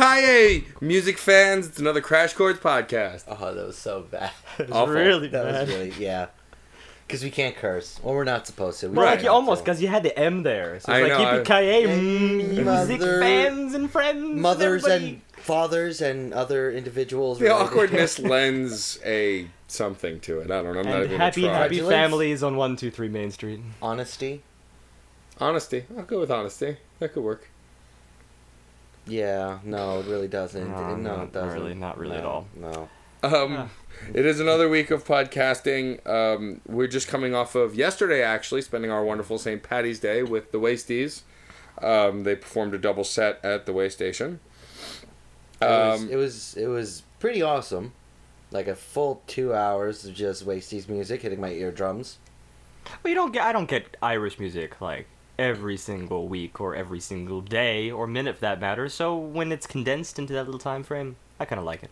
Yippee music fans! It's another Crash Chords podcast. Oh, that was so bad. It was Awful. really That bad. was really yeah. Because we can't curse. Well, we're not supposed to. We Well, like you almost, because you had the M there. So I it's like know, I- mm, yippee And music mother- fans and friends. mothers everybody. and fathers and other individuals. The related. awkwardness lends a something to it. I don't know. I'm not and even happy, gonna try. happy Congratulations. families on one, two, three Main Street. honesty. Honesty. I'll go with honesty. That could work. Yeah, no, it really doesn't. No, No, it doesn't. really, not really at all. No. Um, Ah. it is another week of podcasting. Um, we're just coming off of yesterday, actually, spending our wonderful St. Patty's Day with the Wasties. Um, they performed a double set at the Way Station. It was, Um, it was it was pretty awesome. Like a full two hours of just Wasties music hitting my eardrums. Well, you don't get. I don't get Irish music like every single week or every single day or minute for that matter. So when it's condensed into that little time frame, I kind of like it.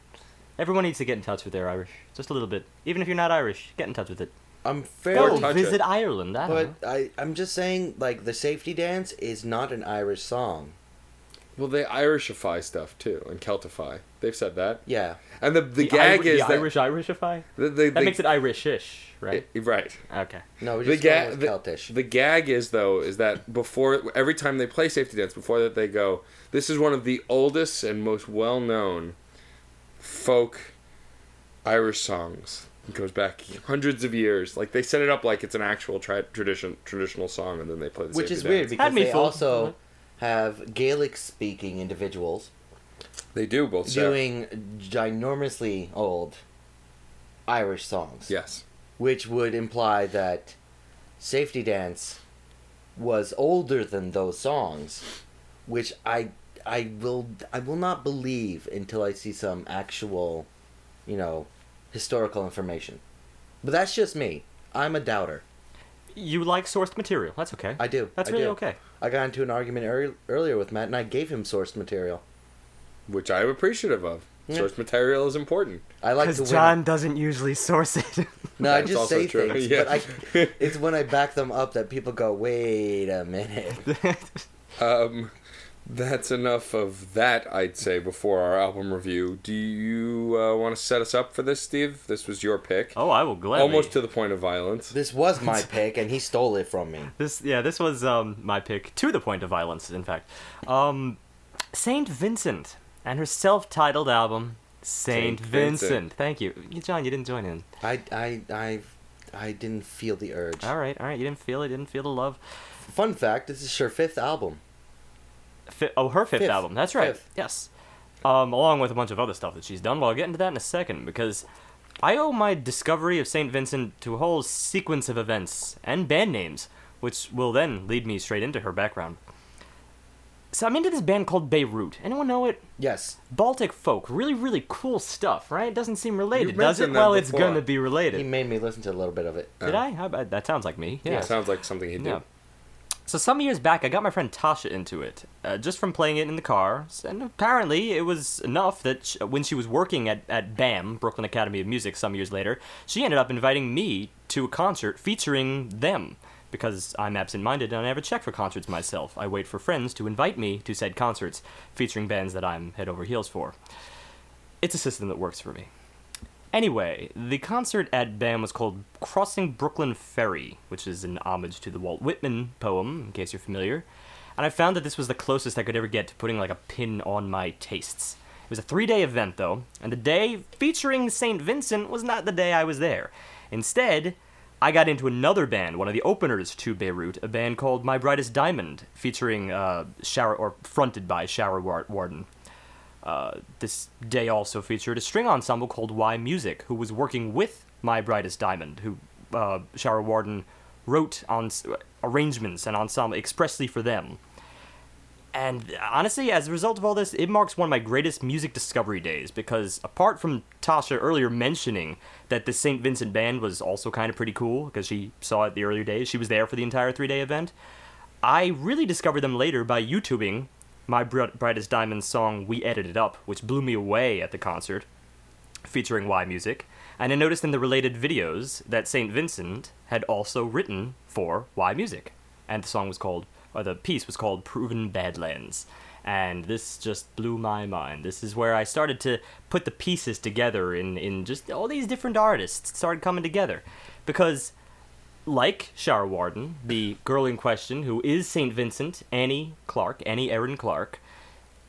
Everyone needs to get in touch with their Irish, just a little bit. Even if you're not Irish, get in touch with it. I'm Go fairly, touch visit it. Ireland. I don't but know. I I'm just saying like the safety dance is not an Irish song. Well, they Irishify stuff too and Celtify. They've said that. Yeah. And the the, The gag Iri- is the that Irish Irishify. the, the, That the- makes it Irishish, right? Eh, right. Okay. No, we The just ga- the- Celtish. The gag is though is that before every time they play safety dance, before that they go, this is one of the oldest and most well known folk Irish songs. It goes back hundreds of years. Like they set it up like it's an actual tra- tradition traditional song, and then they play the Which safety is weird because Had me they fooled. also have Gaelic speaking individuals They do both. Doing ginormously old Irish songs. yes. Which would imply that Safety Dance was older than those songs, which I I will I will not believe until I see some actual, you know, historical information. But that's just me. I'm a doubter. You like sourced material. That's okay. I do. That's I really do. okay. I got into an argument ear- earlier with Matt, and I gave him sourced material. Which I'm appreciative of. Yeah. Source material is important. I like to Because. John doesn't usually source it. no, I just say true. things, Yeah. but I, it's when I back them up that people go, "Wait a minute." Um, that's enough of that, I'd say, before our album review. Do you uh, want to set us up for this, Steve? This was your pick. oh, I will gladly. Almost to the point of violence. This was my pick, and he stole it from me. This yeah, this was um my pick to the point of violence. In fact, um, Saint Vincent and her self-titled album Saint, Saint Vincent. Vincent. Thank you, You- John. You didn't join in. I, I, I, I didn't feel the urge. All right, all right. You didn't feel it. Didn't feel the love. Fun fact: This is her fifth album. Fi- oh, her fifth, Fifth. album. That's right. Fifth. Yes. Um, along with a bunch of other stuff that she's done. Well, I'll get into that in a second because I owe my discovery of Saint Vincent to a whole sequence of events and band names, which will then lead me straight into her background. So I'm into this band called Beirut. Anyone know it? Yes, Baltic folk, really, really cool stuff, right? It doesn't seem related, does it? mentioned that Well, it's gonna be related. he made me listen to a little bit of it. Did Uh, I? I? I- That sounds like me. Yeah. Sounds like something he'd do. Yeah. So some years back, I got my friend Tasha into it, uh, just from playing it in the car, and apparently it was enough that sh- when she was working at, at BAM, Brooklyn Academy of Music, some years later, she ended up inviting me to a concert featuring them. Because I'm absent-minded and I never check for concerts myself. I wait for friends to invite me to said concerts, featuring bands that I'm head over heels for. It's a system that works for me. Anyway, the concert at BAM was called Crossing Brooklyn Ferry, which is an homage to the Walt Whitman poem, in case you're familiar. And I found that this was the closest I could ever get to putting like a pin on my tastes. It was a three day event though, and the day featuring St. Vincent was not the day I was there. Instead, I got into another band, one of the openers to Beirut, a band called My Brightest Diamond, featuring uh, Shara or fronted by Shara War- Worden. Uh, this day also featured a string ensemble called yMusic, who was working with My Brightest Diamond, who uh, Shara Worden wrote on arrangements and ensemble expressly for them. And honestly, as a result of all this, it marks one of my greatest music discovery days because apart from Tasha earlier mentioning that the St. Vincent band was also kind of pretty cool because she saw it the earlier days, she was there for the entire three day event. I really discovered them later by YouTubing my Bri- Brightest Diamond song We Added It Up, which blew me away at the concert, featuring yMusic. And I noticed in the related videos that St. Vincent had also written for yMusic. And the song was called, or the piece was called Proven Badlands. And this just blew my mind. This is where I started to put the pieces together in, in just all these different artists started coming together. Because like Shara Worden, the girl in question, who is St. Vincent, Annie Clark, Annie Erin Clark,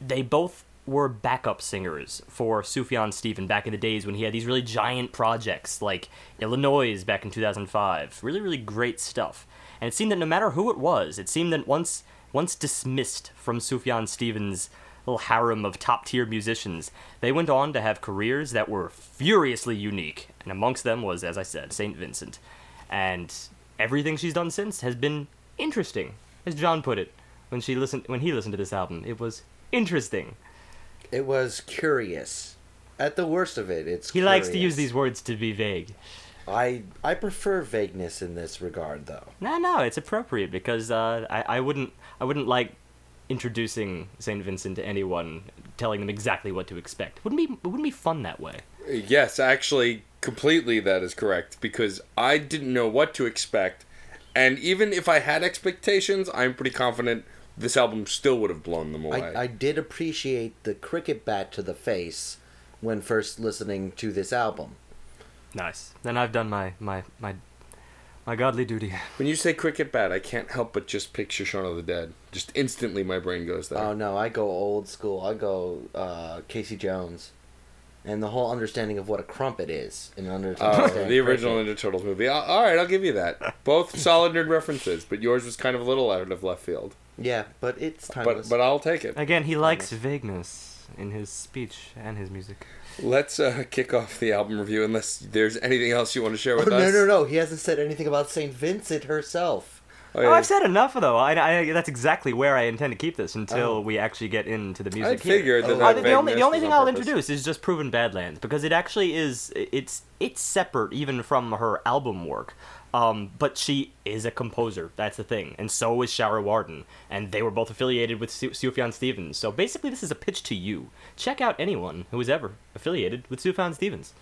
they both were backup singers for Sufjan Stevens back in the days when he had these really giant projects like Illinois back in 2005. Really, really great stuff. And it seemed that no matter who it was, it seemed that once once dismissed from Sufjan Stevens' little harem of top tier musicians, they went on to have careers that were furiously unique. And amongst them was, as I said, St. Vincent and everything she's done since has been interesting, as John put it when she listened when he listened to this album. It was interesting. It was curious. At the worst of it, it's He likes to use these words to be vague. I I prefer vagueness in this regard, though. No, no, it's appropriate because uh, I, I wouldn't I wouldn't like introducing Saint Vincent to anyone, telling them exactly what to expect. Wouldn't be wouldn't be fun that way. Yes, actually, completely that is correct because I didn't know what to expect, and even if I had expectations, I'm pretty confident this album still would have blown them away. I, I did appreciate the cricket bat to the face when first listening to this album. Nice. Then I've done my my my my godly duty. when you say cricket bat, I can't help but just picture Shaun of the Dead. Just instantly, my brain goes there. Oh no, I go old school. I go uh, Casey Jones, and the whole understanding of what a crumpet is in under. Oh, understand the original cricket. Ninja Turtles movie. All all right, I'll give you that. Both solid nerd references, but yours was kind of a little out of left field. Yeah, but it's timeless. But but I'll take it. Again, he likes vagueness in his speech and his music. Let's uh, kick off the album review, unless there's anything else you want to share oh with no us. no no! No. He hasn't said anything about Saint Vincent herself. Oh, Oh, yeah. I've said enough though. I, I that's exactly where I intend to keep this until Oh. we actually get into the I music. here. figured that, Oh, Uh, that the, the only the only thing on I'll purpose. introduce is just Proven Badlands because it actually is it's it's separate even from her album work. Um, but she is a composer. That's the thing, and so is Shara Worden, and they were both affiliated with Su- Sufjan Stevens. So basically, this is a pitch to you. Check out anyone who is ever affiliated with Sufjan Stevens.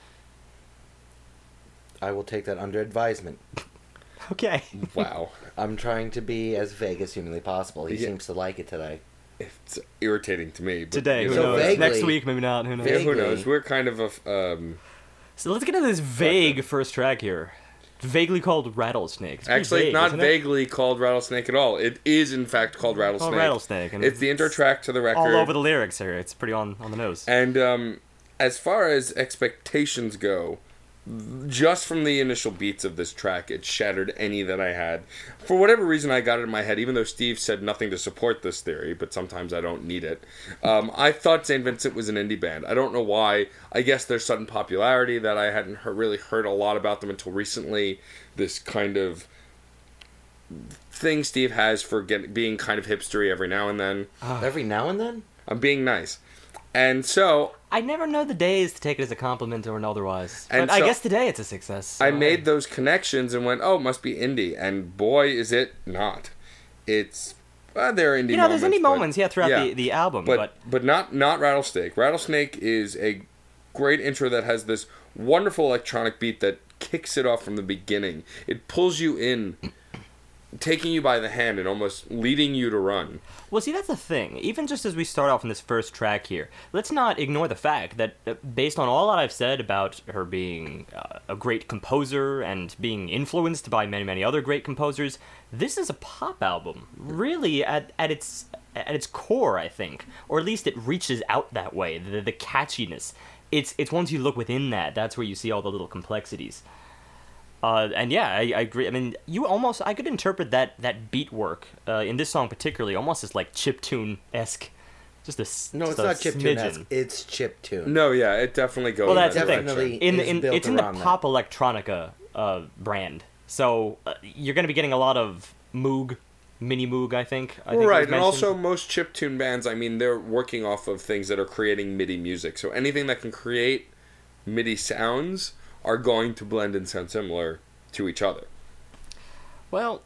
I will take that under advisement. Okay. Wow, I'm trying to be as vague as humanly possible. He Yeah. seems to like it today. it's irritating to me. But, Today, who So knows? vaguely- Next week, maybe not. Who knows? yeah, who vaguely- knows? We're kind of a f- um, So let's get into this vague first track here. Vaguely called Rattlesnake. It's pretty actually vague, not isn't it? vaguely called Rattlesnake at all. It is in fact called Rattlesnake. Called Rattlesnake. And It's the intro track to the record. all over the lyrics here. It's pretty on, on the nose. And um, as far as expectations go, just from the initial beats of this track, it shattered any that I had. For whatever reason, I got it in my head, even though Steve said nothing to support this theory, but sometimes I don't need it. Um, I thought St. Vincent was an indie band. I don't know why. I guess their sudden popularity that I hadn't heard, really heard a lot about them until recently. This kind of thing Steve has for get, being kind of hipstery every now and then. Every now and then. I'm being nice. And so I never know the days to take it as a compliment or an otherwise. And but I guess today it's a success. I made those connections and went, oh, it must be indie. And boy, is it not. It's well, there are indie. You know, there's moments, any but- moments, yeah, throughout yeah. the, the album, but but, but not not Rattlesnake. Rattlesnake is a great intro that has this wonderful electronic beat that kicks it off from the beginning. It pulls you in, taking you by the hand and almost leading you to run. Well, see, that's the thing. Even just as we start off in this first track here, let's not ignore the fact that, uh, based on all that I've said about her being uh, a great composer and being influenced by many, many other great composers, this is a pop album. Really, at, at its at its core, I think, or at least it reaches out that way. The, the catchiness. It's it's once you look within that, that's where you see all the little complexities. Uh, and yeah, I, I agree. I mean, you almost I could interpret that that beat work uh, in this song particularly almost as like chip tune esque, just a s- No, it's a not chip tune. It's chip tune. No, yeah, it definitely goes. Well, that's that the thing. Definitely. In, is in, it's in the around that. pop electronica uh, brand, so uh, you're going to be getting a lot of Moog Mini Moog, I think. I think right, and also most chiptune bands, I mean, they're working off of things that are creating MIDI music. So anything that can create MIDI sounds are going to blend and sound similar to each other. Well,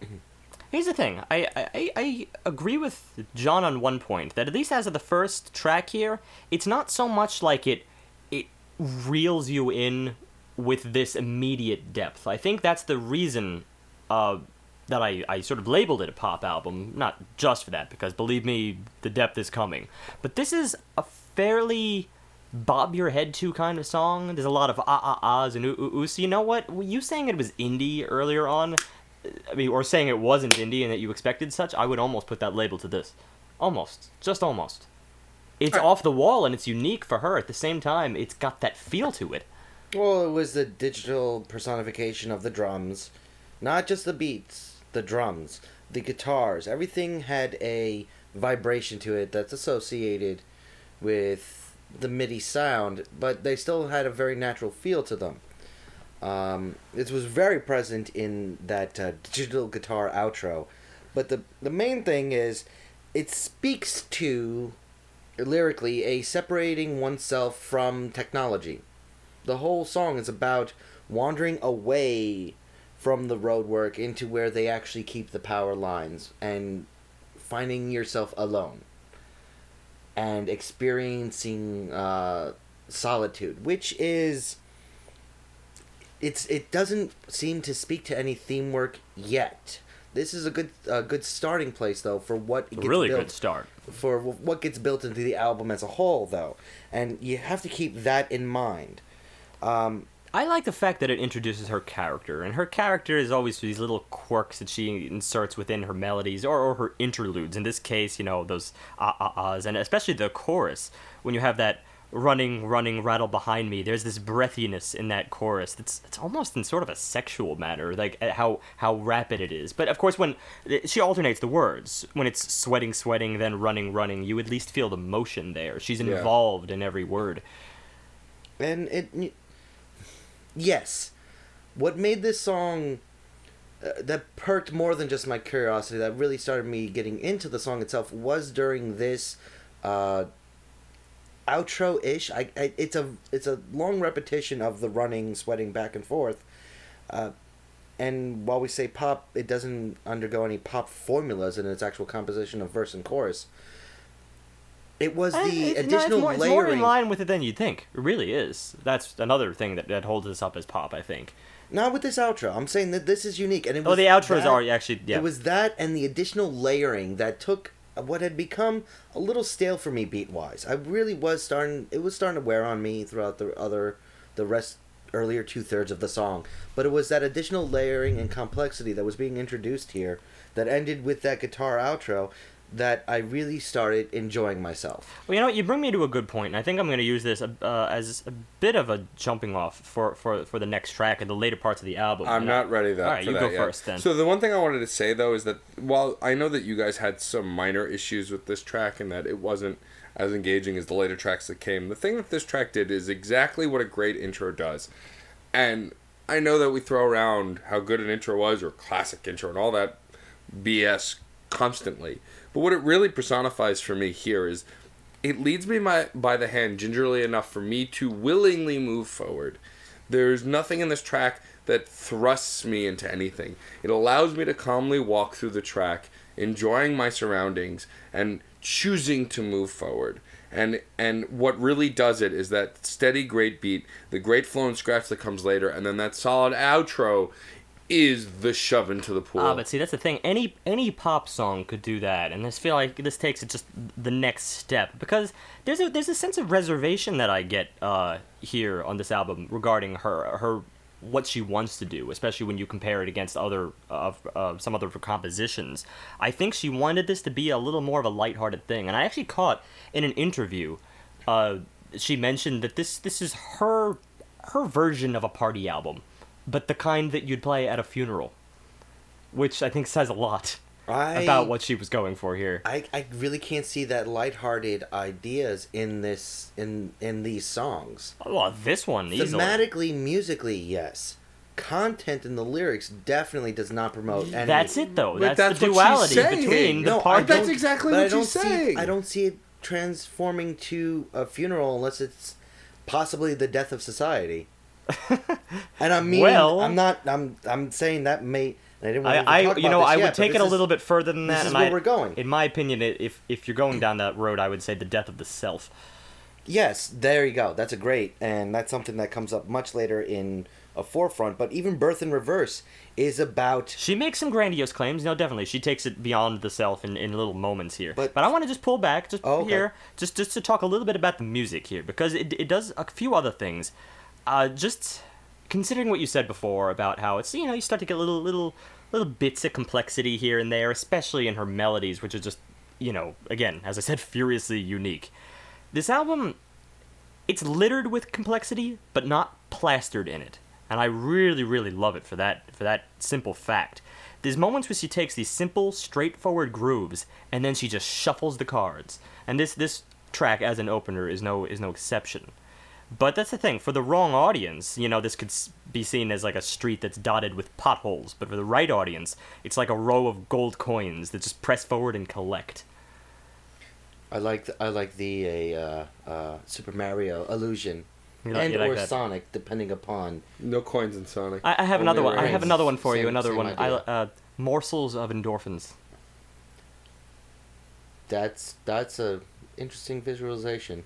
here's the thing. I, I, I agree with John on one point that at least as of the first track here, it's not so much like it it reels you in with this immediate depth. I think that's the reason uh, that I, I sort of labeled it a pop album. Not just for that, because believe me, the depth is coming. But this is a fairly bob your head to kind of song. There's a lot of ah ah ahs and ooh ooh ooh. So you know what? You saying it was indie earlier on, I mean, or saying it wasn't indie and that you expected such, I would almost put that label to this. Almost. Just almost. It's Right. off the wall and it's unique for her. At the same time, it's got that feel to it. Well, it was the digital personification of the drums, not just the beats, the drums, the guitars. Everything had a vibration to it that's associated with the MIDI sound, but they still had a very natural feel to them. Um, it was very present in that uh, digital guitar outro, but the the main thing is, it speaks to lyrically a separating oneself from technology the whole song is about wandering away from the roadwork into where they actually keep the power lines and finding yourself alone and experiencing uh, solitude, which is it's it doesn't seem to speak to any theme work yet. This is a good a good starting place though for what gets really built good start. for what gets built into the album as a whole, though, and you have to keep that in mind. Um, I like the fact that it introduces her character, and her character is always these little quirks that she inserts within her melodies or, or her interludes. In this case, you know, those ah ah ahs, and especially the chorus, when you have that running, running rattle behind me, there's this breathiness in that chorus that's it's almost in sort of a sexual manner, like how, how rapid it is. But of course, when she alternates the words, when it's sweating, sweating, then running, running, you at least feel the motion there. She's Yeah. involved in every word. and it, yes, what made this song uh, that perked more than just my curiosity, that really started me getting into the song itself, was during this uh, outro ish. I, I it's a it's a long repetition of the running, sweating back and forth. Uh, and while we say pop, it doesn't undergo any pop formulas in its actual composition of verse and chorus. It was the it's- no, additional it's more, it's more in line with it than you'd think. It really is. That's another thing that, that holds us up as pop, I think. Not with this outro. I'm saying that this is unique, and it Oh, the outros that- are actually yeah. It was that and the additional layering that took what had become a little stale for me beat wise. I really was starting. It was starting to wear on me throughout the other, the rest earlier two thirds of the song. But it was that additional layering and complexity that was being introduced here that ended with that guitar outro that I really started enjoying myself. Well, you know, what? you bring me to a good point, and I think I'm going to use this uh, as a bit of a jumping off for, for, for the next track and the later parts of the album. I'm And I- not ready that. All right, for you that go yet. first then. So the one thing I wanted to say though is that while I know that you guys had some minor issues with this track and that it wasn't as engaging as the later tracks that came, the thing that this track did is exactly what a great intro does. And I know that we throw around how good an intro was or classic intro and all that BS constantly. But what it really personifies for me here is it leads me my, by the hand gingerly enough for me to willingly move forward. There's nothing in this track that thrusts me into anything. It allows me to calmly walk through the track, enjoying my surroundings and choosing to move forward. And and what really does it is that steady great beat, the great flow and scratch that comes later, and then that solid outro is the shove into the pool. Ah, but see, that's the thing. Any any pop song could do that, and I feel like this takes it just the next step because there's a there's a sense of reservation that I get uh, here on this album regarding her her what she wants to do, especially when you compare it against other of uh, some other compositions. I think she wanted this to be a little more of a lighthearted thing, and I actually caught in an interview. Uh, she mentioned that this this is her her version of a party album, but the kind that you'd play at a funeral which I think says a lot I, about what she was going for here. I, I really can't see that lighthearted ideas in this in in these songs. Well, this one easily. Thematically, musically, yes, content in the lyrics definitely does not promote mm, any. That's it, though. But That's, that's the what she's duality between the No, I part. But that's exactly what I don't she's see, saying. I don't see it transforming to a funeral unless it's possibly the death of society. And I mean, Well- I'm not. I'm. I'm saying that may. I didn't want to I, I you know, I yet, would but take it a is- little bit further than that. this is where I- we're going. In my opinion, if if you're going down that road, I would say the death of the self. Yes, there you go. That's a great, and that's something that comes up much later in a forefront. But even Birth in Reverse is about. She makes some grandiose claims. No, definitely, she takes it beyond the self in, in little moments here. But- I want to just pull back, just Oh, okay. here, just just to talk a little bit about the music here, because it it does a few other things. Uh, just considering what you said before about how it's you know you start to get little little little bits of complexity here and there, especially in her melodies, which are just you know again as I said, furiously unique. This album, it's littered with complexity, but not plastered in it. And I really, really love it for that for that simple fact. There's moments where she takes these simple, straightforward grooves, and then she just shuffles the cards. And this this track as an opener is no is no exception. But that's the thing. For the wrong audience, you know, this could be seen as like a street that's dotted with potholes. But for the right audience, it's like a row of gold coins that just press forward and collect. I like. The, I like the uh, uh, Super Mario illusion, like- and you like or that? Sonic, depending upon. No coins in Sonic. I, I have Or another Mirror one. I have another one for you. Another one. I, uh, morsels of endorphins. That's that's a interesting visualization.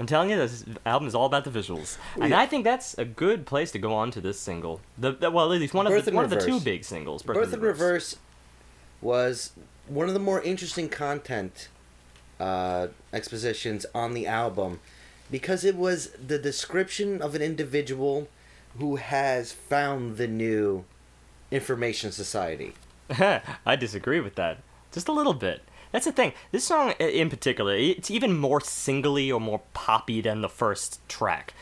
I'm telling you, this album is all about the visuals, and Yeah. I think that's a good place to go on to this single. The, the well, at least one of Birth the, one of the two big singles. Birth, in Reverse. was one of the more interesting content uh, expositions on the album because it was the description of an individual who has found the new information society. I disagree with that. Just a little bit. That's the thing. This song in particular, it's even more singly or more poppy than the first track.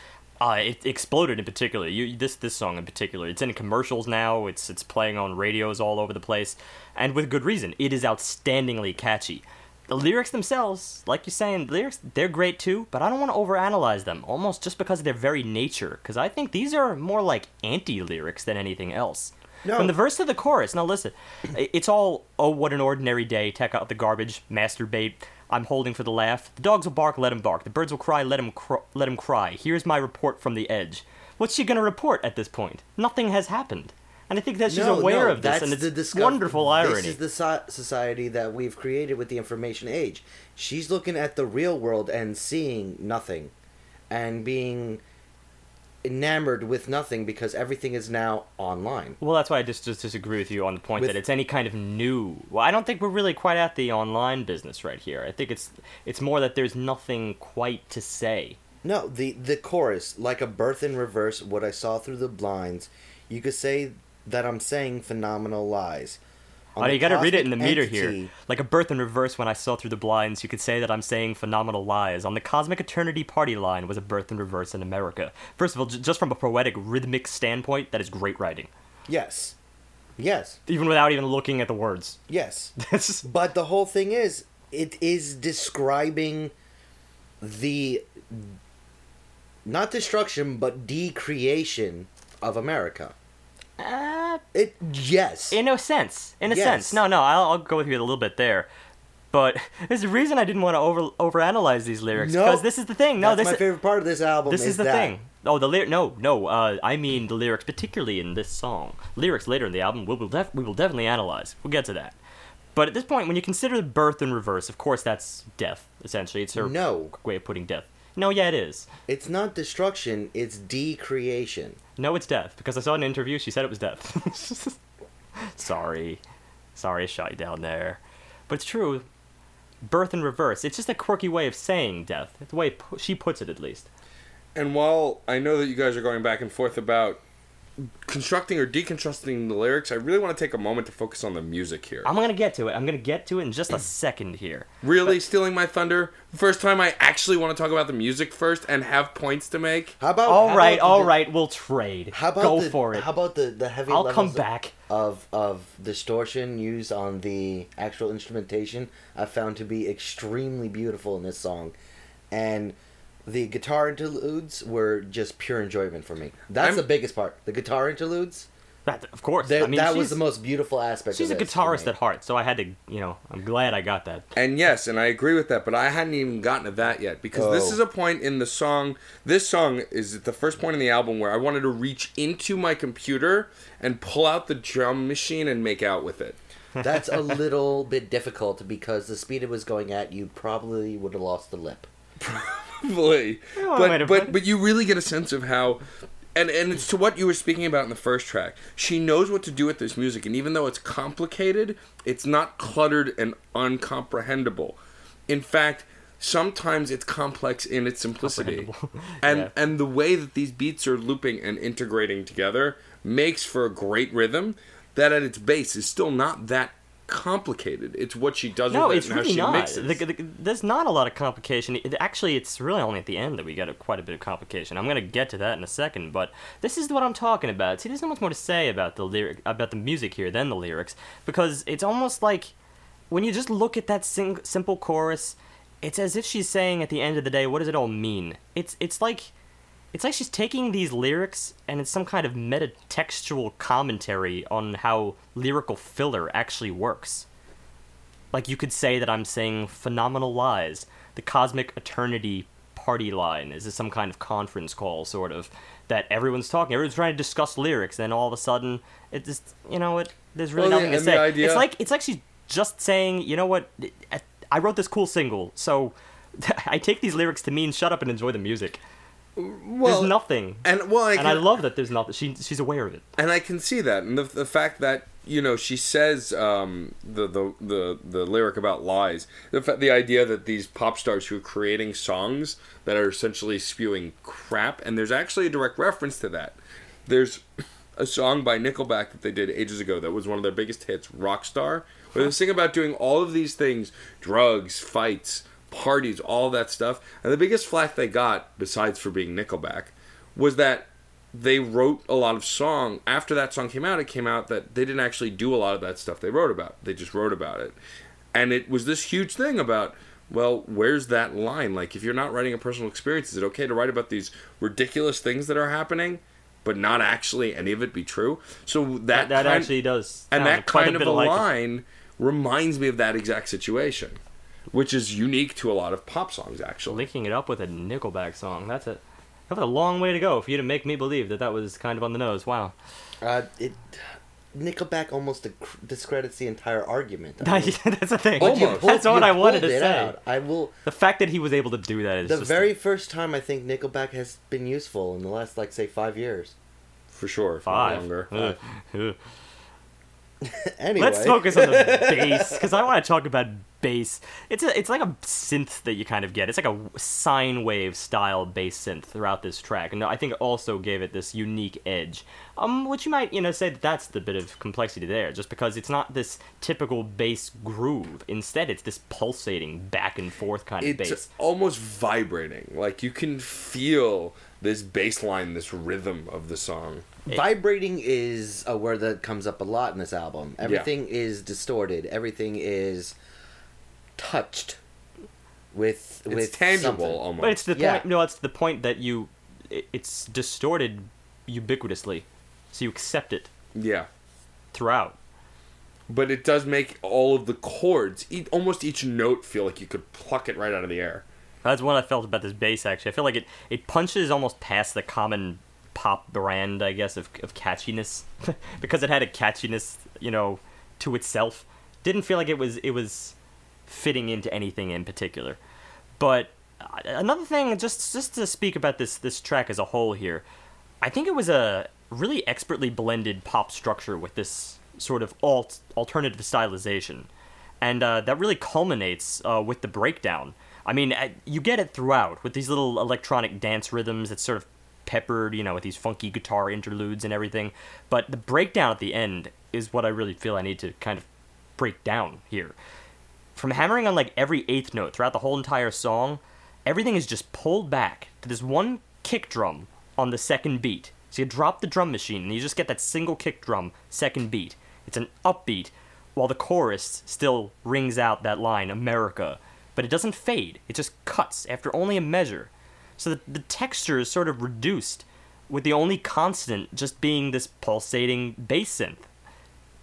Uh, it exploded in particular. You, this this song in particular, it's in commercials now. It's it's playing on radios all over the place, and with good reason. It is outstandingly catchy. The lyrics themselves, like you're saying, the lyrics they're great too, but I don't want to overanalyze them. Almost just because of their very nature, because I think these are more like anti-lyrics than anything else. No. From the verse to the chorus. Now listen, it's all oh what an ordinary day. Take out the garbage, masturbate. I'm holding for the laugh. The dogs will bark, let 'em bark. The birds will cry, let 'em cr- let 'em cry. Here's my report from the edge. What's she gonna report at this point? Nothing has happened, and I think that she's No, aware no, of this, and it's the discover- wonderful irony. This is the so- society that we've created with the information age. She's looking at the real world and seeing nothing, and being enamored with nothing because everything is now online. Well, that's why I just, just disagree with you on the point With- that it's any kind of new. Well, I don't think we're really quite at the online business right here. I think it's it's more that there's nothing quite to say. No, the the chorus, like a birth in reverse, what I saw through the blinds, you could say that I'm saying phenomenal lies. Oh, you gotta read it in the meter entity- here. Like a birth in reverse when I saw through the blinds, you could say that I'm saying phenomenal lies. On the cosmic eternity party line was a birth in reverse in America. First of all, j- just from a poetic rhythmic standpoint, that is great writing. Yes. Yes. Even without even looking at the words. Yes. But the whole thing is, it is describing the not destruction, but decreation of America. Uh, It yes. in a sense. In a Yes. sense. No, no, I'll, I'll go with you a little bit there. But there's a reason I didn't want to over overanalyze these lyrics No. because this is the thing. No, That's this my favorite part of this album. this is, the that. thing. Oh, the lyric. No, no. Uh, I mean the lyrics, particularly in this song. Lyrics later in the album, we will def- we will definitely analyze. We'll get to that. But at this point, when you consider the birth in reverse, of course, that's death. Essentially, it's her No. way of putting death. No, yeah, it is. It's not destruction. It's decreation. No, it's death because I saw an interview. She said it was death. Sorry, sorry, shy down there, but it's true. Birth in reverse. It's just a quirky way of saying death. It's the way pu- she puts it, at least. And while I know that you guys are going back and forth about constructing or deconstructing the lyrics, I really want to take a moment to focus on the music here. I'm gonna get to it. I'm gonna get to it in just a second here. really stealing my thunder. First time I actually want to talk about the music first and have points to make. How about All how right, about all the- right, we'll trade. How about Go the, for it. How about the the heavy I'll levels come of- back. of of distortion used on the actual instrumentation? I found to be extremely beautiful in this song, and the guitar interludes were just pure enjoyment for me. That's I'm- the biggest part. The guitar interludes. That, of course. That, I mean, that was the most beautiful aspect. She's a of this for guitarist at heart, so I had to, you know, I'm glad I got that. And yes, and I agree with that, but I hadn't even gotten to that yet because this Oh. is a point in the song. This song is the first point in the album where I wanted to reach into my computer and pull out the drum machine and make out with it. That's a little bit difficult because the speed it was going at, you probably would have lost the lip. Probably. Yeah, one way to but but but you really get a sense of how and and it's to what you were speaking about in the first track. She knows what to do with this music and even though it's complicated, it's not cluttered and uncomprehendable. In fact, sometimes it's complex in its simplicity. And Yeah. and the way that these beats are looping and integrating together makes for a great rhythm that at its base is still not that complicated. It's what she does No, with it it's and how really she not. The, the, there's not a lot of complication. It, actually, it's really only at the end that we get a, quite a bit of complication. I'm gonna get to that in a second, but this is what I'm talking about. See, there's not much more to say about the lyric, about the music here than the lyrics, because it's almost like when you just look at that sing, simple chorus, it's as if she's saying at the end of the day, what does it all mean? It's it's like it's like she's taking these lyrics and it's some kind of metatextual commentary on how lyrical filler actually works. Like you could say that I'm saying phenomenal lies. The cosmic eternity party line is this some kind of conference call, sort of, that everyone's talking. Everyone's trying to discuss lyrics, and then all of a sudden, it just you know it. There's really Well, nothing yeah, to say. idea- It's like it's like she's just saying, you know what? I wrote this cool single, so I take these lyrics to mean shut up and enjoy the music. Well, there's nothing. and well, I and I love that there's nothing. She she's aware of it. and I can see that, and the the fact that you know she says um, the, the the the lyric about lies, the the idea that these pop stars who are creating songs that are essentially spewing crap, and there's actually a direct reference to that. There's a song by Nickelback that they did ages ago that was one of their biggest hits, Rockstar, where they sing about doing all of these things, drugs, fights, parties, all that stuff, and the biggest flack they got, besides for being Nickelback, was that they wrote a lot of song. After that song came out it came out that they didn't actually do a lot of that stuff they wrote about. They just wrote about it. And it was this huge thing about well where's that line? Like if you're not writing a personal experience is it okay to write about these ridiculous things that are happening but not actually any of it be true? So that That, that kind- actually does. and that kind of a like line reminds me of that exact situation which is unique to a lot of pop songs actually linking it up with a Nickelback song. That's it. That was a long way to go for you to make me believe that that was kind of on the nose. Wow. Uh, it Nickelback almost dec- discredits the entire argument. I mean, That's the thing. Almost. pulled- That's what I wanted to say. out. I will. The fact that he was able to do that is The just very first time I think Nickelback has been useful in the last, like, say, five years. for sure five. longer Ugh. Ugh. anyway, Let's focus on the bass because I want to talk about bass. It's a, it's like a synth that you kind of get. It's like a sine wave style bass synth throughout this track, and I think it also gave it this unique edge. Um, which you might you know say that that's the bit of complexity there, just because it's not this typical bass groove. Instead, it's this pulsating back and forth kind of bass. it's bass. almost vibrating. Like you can feel this bass line, this rhythm of the song. Vibrating is a word that comes up a lot in this album. Everything is distorted. Everything is touched with It's with tangible something. almost. But it's the Yeah. point. No, it's the point that you, it, it's distorted ubiquitously, so you accept it yeah. throughout. But it does make all of the chords, e- almost each note, feel like you could pluck it right out of the air. That's what I felt about this bass. Actually, I feel like it it punches almost past the common pop brand, I guess, of of catchiness, because it had a catchiness, you know, to itself. Didn't feel like it was it was fitting into anything in particular. But uh, another thing, just just to speak about this this track as a whole here, I think it was a really expertly blended pop structure with this sort of alt alternative stylization, and uh, that really culminates uh, with the breakdown. I mean, uh, you get it throughout with these little electronic dance rhythms that sort of peppered, you know, with these funky guitar interludes and everything. But the breakdown at the end is what I really feel I need to kind of break down here. From hammering on like every eighth note throughout the whole entire song, everything is just pulled back to this one kick drum on the second beat. So you drop the drum machine and you just get that single kick drum second beat. It's an upbeat while the chorus still rings out that line America, but it doesn't fade. It just cuts after only a measure. So the, the texture is sort of reduced, with the only constant just being this pulsating bass synth.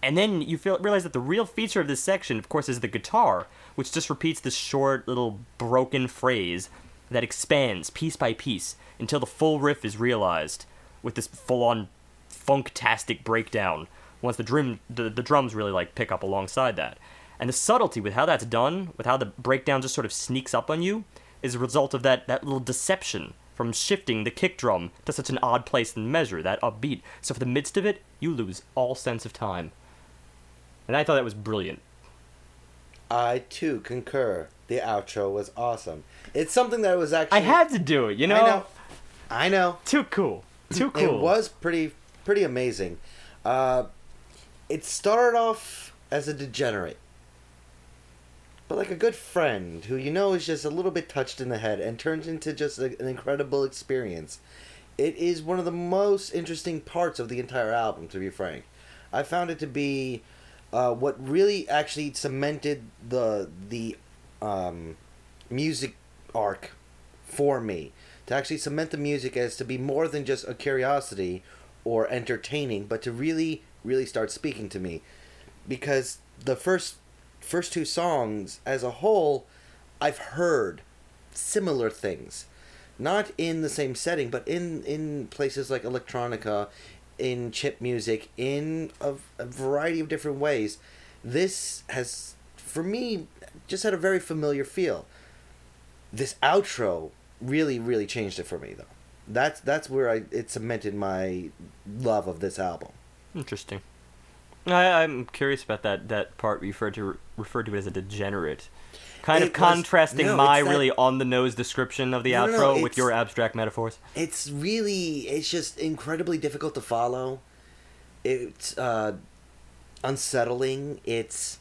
And then you feel realize that the real feature of this section, of course, is the guitar, which just repeats this short little broken phrase that expands piece by piece until the full riff is realized with this full-on funktastic breakdown. Once the drum the, the drums really like pick up alongside that, and the subtlety with how that's done, with how the breakdown just sort of sneaks up on you, is a result of that that little deception from shifting the kick drum to such an odd place and measure, that upbeat. So for the midst of it, you lose all sense of time. And I thought that was brilliant. I too concur. The outro was awesome. It's something that was actually I had to do it, you know? I know. I know. Too cool. Too cool. It was pretty pretty amazing. Uh, it started off as a degenerate, but like a good friend who you know is just a little bit touched in the head and turns into just a, an incredible experience. It is one of the most interesting parts of the entire album, to be frank. I found it to be uh, what really actually cemented the the um, music arc for me to actually cement the music as to be more than just a curiosity or entertaining, but to really, really start speaking to me. Because the first first two songs as a whole, I've heard similar things. Not in the same setting, but in, in places like electronica, in chip music, in a, a variety of different ways. This has, for me, just had a very familiar feel. This outro really really changed it for me though that's that's where i it cemented my love of this album Interesting. I, I'm curious about that that part referred to referred to as a degenerate. Kind It of was- contrasting no, my that- really on the nose description of the No, outro no, with your abstract metaphors. it's really it's just incredibly difficult to follow it's uh unsettling it's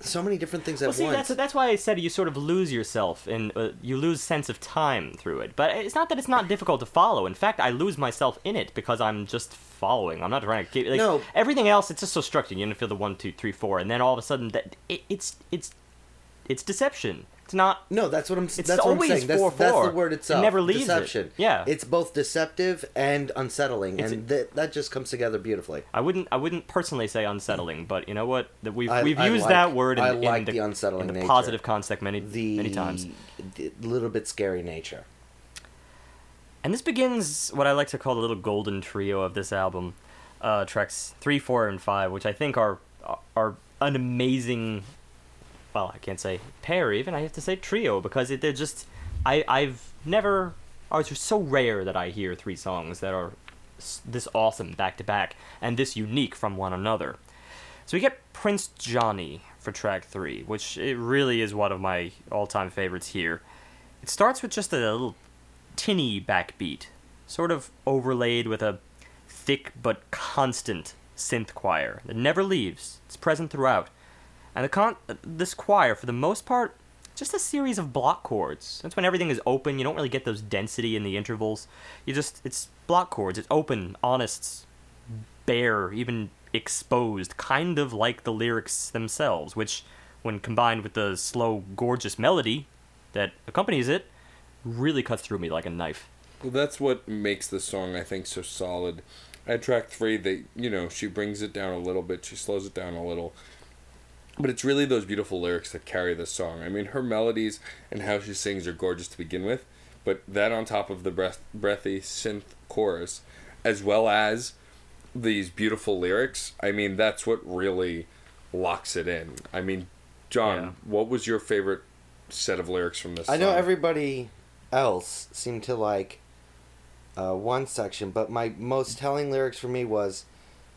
so many different things at Well, see, once that's that's why I said you sort of lose yourself and uh, you lose sense of time through it. But it's not that it's not difficult to follow. In fact, I lose myself in it because I'm just following. I'm not trying to keep like No. everything else. It's just so structured. You know, feel the one, two, three, four, and then all of a sudden that it, it's it's it's deception. It's not. no that's what i'm It's that's what i'm always saying that's, 4-4. that's the word It itself never leaves it. deception Yeah. it's both deceptive and unsettling It's- and that that just comes together beautifully I wouldn't. I wouldn't personally say unsettling, but you know what? That we've I- we've I used like- that word in, I in the, the unsettling in the nature. positive context many the, many times. the little bit scary nature And this begins what I like to call the little golden trio of this album, uh, tracks three, four, and five, which I think are are an amazing. Well, I can't say pair even. I have to say trio because it, they're just. I I've never. Oh, it's just so rare that I hear three songs that are this awesome back to back and this unique from one another. So we get Prince Johnny for track three, which it really is one of my all-time favorites here. It starts with just a little tinny backbeat, sort of overlaid with a thick but constant synth choir that never leaves. It's present throughout. And the con- this choir, for the most part, just a series of block chords. That's when everything is open. You don't really get those density in the intervals. You just it's block chords. It's open, honest, bare, even exposed, kind of like the lyrics themselves, which, when combined with the slow, gorgeous melody that accompanies it, really cuts through me like a knife. Well, that's what makes the song, I think, so solid. At track three, they, you know, she brings it down a little bit, she slows it down a little. But it's really those beautiful lyrics that carry the song. I mean, her melodies and how she sings are gorgeous to begin with, but that on top of the breath, breathy synth chorus, as well as these beautiful lyrics, I mean, that's what really locks it in. I mean, John, Yeah. what was your favorite set of lyrics from this I know everybody else seemed to like uh, one section, but my most telling lyrics for me was,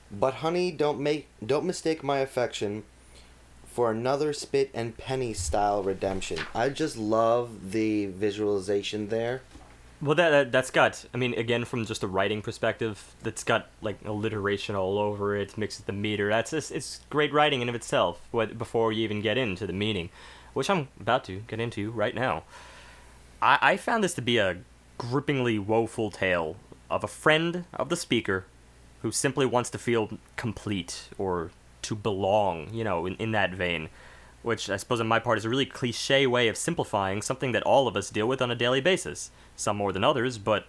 "But honey, don't make don't mistake my affection for another spit and penny style redemption." I just love the visualization there. Well, that, that that's got. I mean, again, from just a writing perspective, that's got like alliteration all over it, mixed with the meter. That's it's great writing in of itself. What before you even get into the meaning, which I'm about to get into right now. I, I found this to be a grippingly woeful tale of a friend of the speaker who simply wants to feel complete or to belong, you know, in, in that vein. which I suppose on my part is a really cliche way of simplifying something that all of us deal with on a daily basis. Some more than others, but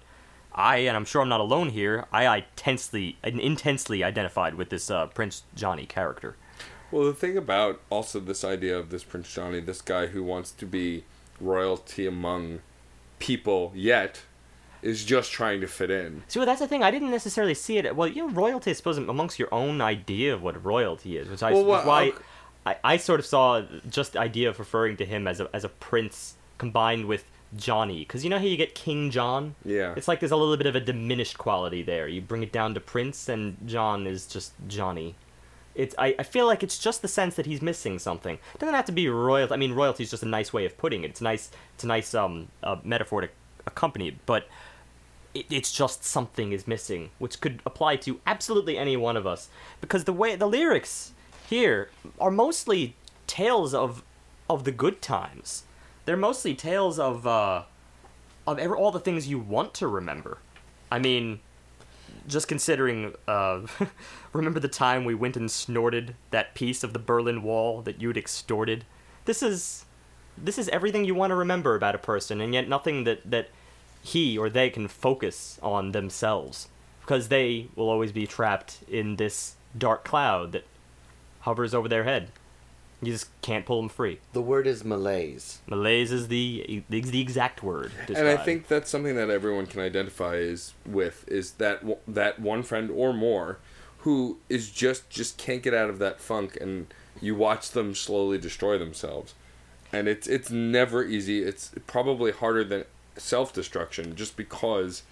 I, and I'm sure I'm not alone here, I intensely, intensely identified with this uh, Prince Johnny character. Well, the thing about also this idea of this Prince Johnny, this guy who wants to be royalty among people, yet is just trying to fit in. See, well, that's the thing. I didn't necessarily see it. Well, you know, royalty, I suppose, amongst your own idea of what royalty is, which I, Well, what- why okay. I, I sort of saw just the idea of referring to him as a, as a prince combined with Johnny. Because you know how you get King John? Yeah. It's like there's a little bit of a diminished quality there. You bring it down to Prince, and John is just Johnny. It's I, I feel like it's just the sense that he's missing something. It doesn't have to be royalty. I mean, royalty is just a nice way of putting it. It's nice. It's a nice um uh, metaphor to accompany it, but it, it's just something is missing, which could apply to absolutely any one of us. Because the way the lyrics here are mostly tales of of the good times. They're mostly tales of uh, of all the things you want to remember. I mean, just considering, uh, remember the time we went and snorted that piece of the Berlin Wall that you'd extorted? This is, this is everything you want to remember about a person, and yet nothing that that he or they can focus on themselves, because they will always be trapped in this dark cloud that hovers over their head. You just can't pull them free. The word is malaise. Malaise is the is the exact word. To and I think that's something that everyone can identify is with is that that one friend or more who is just just can't get out of that funk and you watch them slowly destroy themselves and it's it's never easy it's probably harder than self-destruction just because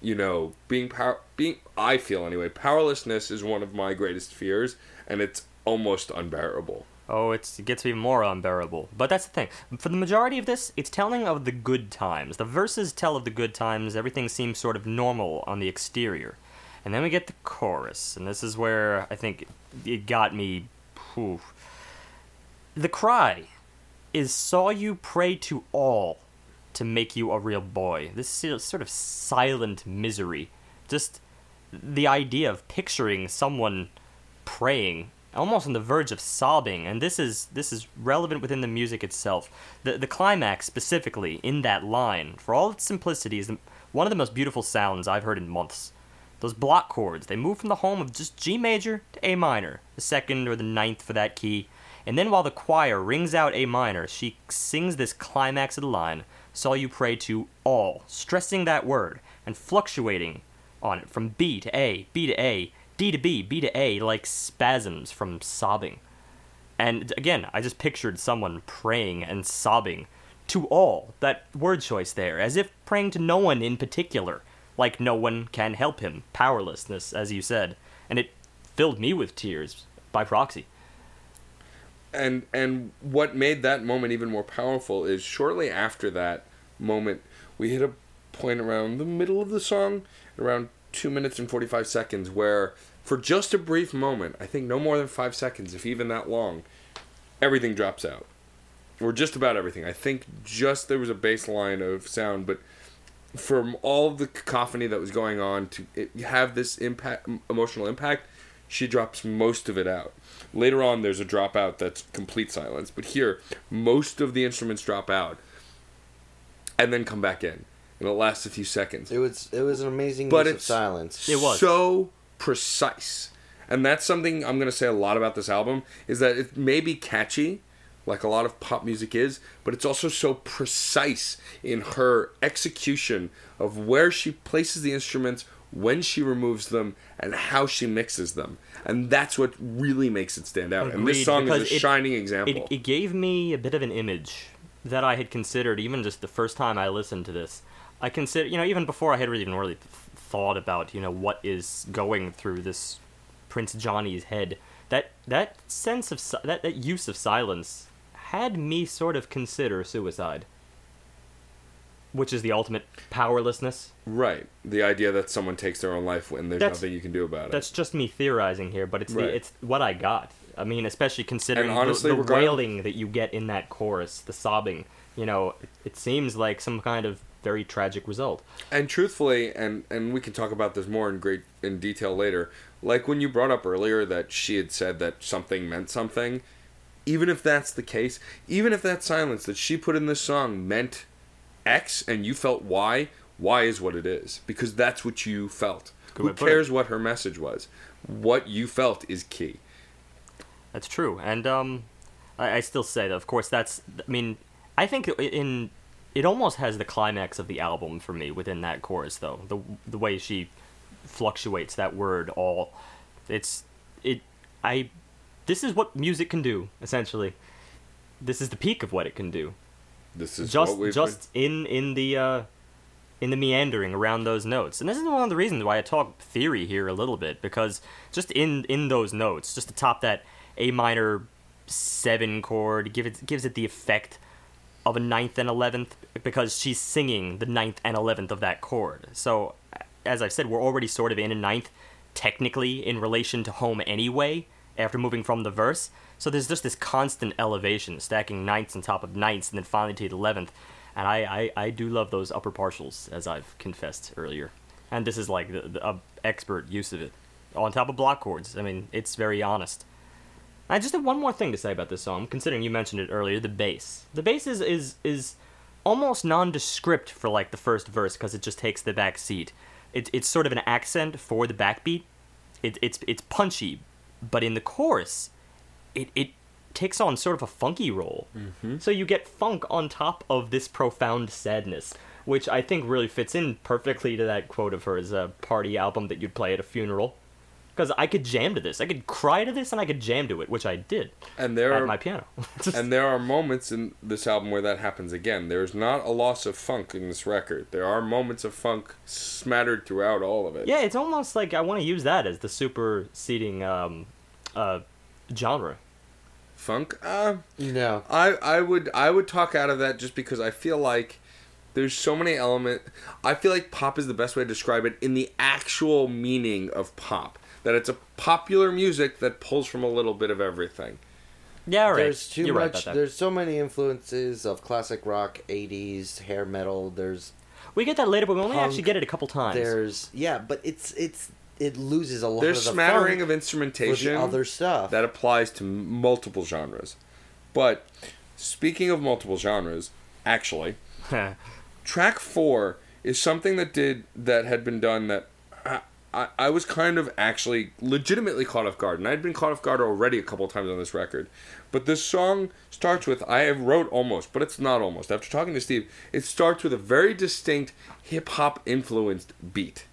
you know being power being I feel anyway powerlessness is one of my greatest fears and it's almost unbearable Oh, it gets even more unbearable. But that's the thing. For the majority of this, it's telling of the good times. The verses tell of the good times. Everything seems sort of normal on the exterior. And then we get the chorus, and this is where I think it got me. Whew. The cry is Saw you pray to all to make you a real boy. This sort of silent misery. Just the idea of picturing someone praying almost on the verge of sobbing and this is this is relevant within the music itself the the climax specifically in that line for all its simplicity is one of the most beautiful sounds i've heard in months those block chords they move from the home of just g major to a minor the second or the ninth for that key and then while the choir rings out a minor she sings this climax of the line saw you pray to all stressing that word and fluctuating on it from B to A, B to A, D to B, B to A, like spasms from sobbing. And again, I just pictured someone praying and sobbing to all. That word choice there, as if praying to no one in particular, like no one can help him. Powerlessness, as you said. And it filled me with tears by proxy. And and what made that moment even more powerful is shortly after that moment we hit a point around the middle of the song around 2 minutes and 45 seconds where for just a brief moment i think no more than 5 seconds if even that long everything drops out. Or just about everything. I think just there was a baseline of sound but from all the cacophony that was going on to it, have this impact emotional impact she drops most of it out later on there's a dropout that's complete silence but here most of the instruments drop out and then come back in and it lasts a few seconds It was it was an amazing But use of it's- silence. It was. so precise and that's something i'm going to say a lot about this album is that it may be catchy like a lot of pop music is but it's also so precise in her execution of where she places the instruments when she removes them and how she mixes them and that's what really makes it stand out and this song is a it- shining example It, it gave me a bit of an image that I had considered even just the first time I listened to this. I consider, you know, even before I had really even really thought about, you know, what is going through this Prince Johnny's head. That that sense of si- that that use of silence had me sort of consider suicide, which is the ultimate powerlessness. right the idea that someone takes their own life when there's That's- nothing you can do about it That's just me theorizing here, but it's Right. the, it's what I got. I mean, especially considering And honestly, the, the wailing that you get in that chorus, the sobbing. You know, it, it seems like some kind of very tragic result. and truthfully and and we can talk about this more in great in detail later like when you brought up earlier that she had said that something meant something even if that's the case, even if that silence that she put in this song meant X and you felt Y, Y is what it is because that's what you felt. Good Who cares what her message was? What you felt is key. That's true, and um, I, I still say that. Of course, that's. I mean, I think in it almost has the climax of the album for me within that chorus, though. The the way she fluctuates that word all, it's it. I. This is what music can do, essentially. This is the peak of what it can do. This is just just in in the uh, in the meandering around those notes. And this is one of the reasons why i talk theory here a little bit because just in in those notes just to top that a minor seven chord give it gives it the effect of a ninth and eleventh because she's singing the ninth and eleventh of that chord. So as i've said we're already sort of in a ninth technically in relation to home anyway after moving from the verse so there's just this constant elevation stacking ninths on top of ninths and then finally to the eleventh and I, I, I do love those upper partials as I've confessed earlier, and this is like the, the uh, expert use of it on top of block chords. I mean, it's very honest. I just have one more thing to say about this song, considering you mentioned it earlier. The bass, the bass is is is almost nondescript for like the first verse because it just takes the back seat. It, it's sort of an accent for the backbeat. It, it's it's punchy, but in the chorus, it it takes on sort of a funky role. So you get funk on top of this profound sadness, which I think really fits in perfectly to that quote of hers, a party album that you'd play at a funeral. Because I could jam to this, I could cry to this, and I could jam to it, which I did And there at are my piano. and there are moments in this album where that happens again. There's not a loss of funk in this record. There are moments of funk smattered throughout all of it. yeah, it's almost like I want to use that as the superseding um, uh, genre. Funk? Uh, No. I I would I would talk out of that just because I feel like there's so many element. I feel like pop is the best way to describe it in the actual meaning of pop. That it's a popular music that pulls from a little bit of everything. Yeah, right. There's too You're much. about that. there's so many influences of classic rock, '80s hair metal. There's We get that later, but we only Punk, actually get it a couple times. there's yeah, but it's it's it loses a lot There's of the smattering of instrumentation the other stuff. that applies to multiple genres. But speaking of multiple genres, actually, track four is something that did that had been done that I, I, I was kind of actually legitimately caught off guard, and I'd been caught off guard already a couple of times on this record. But this song starts with I have wrote almost, but it's not almost. After talking to Steve, it starts with a very distinct hip hop influenced beat.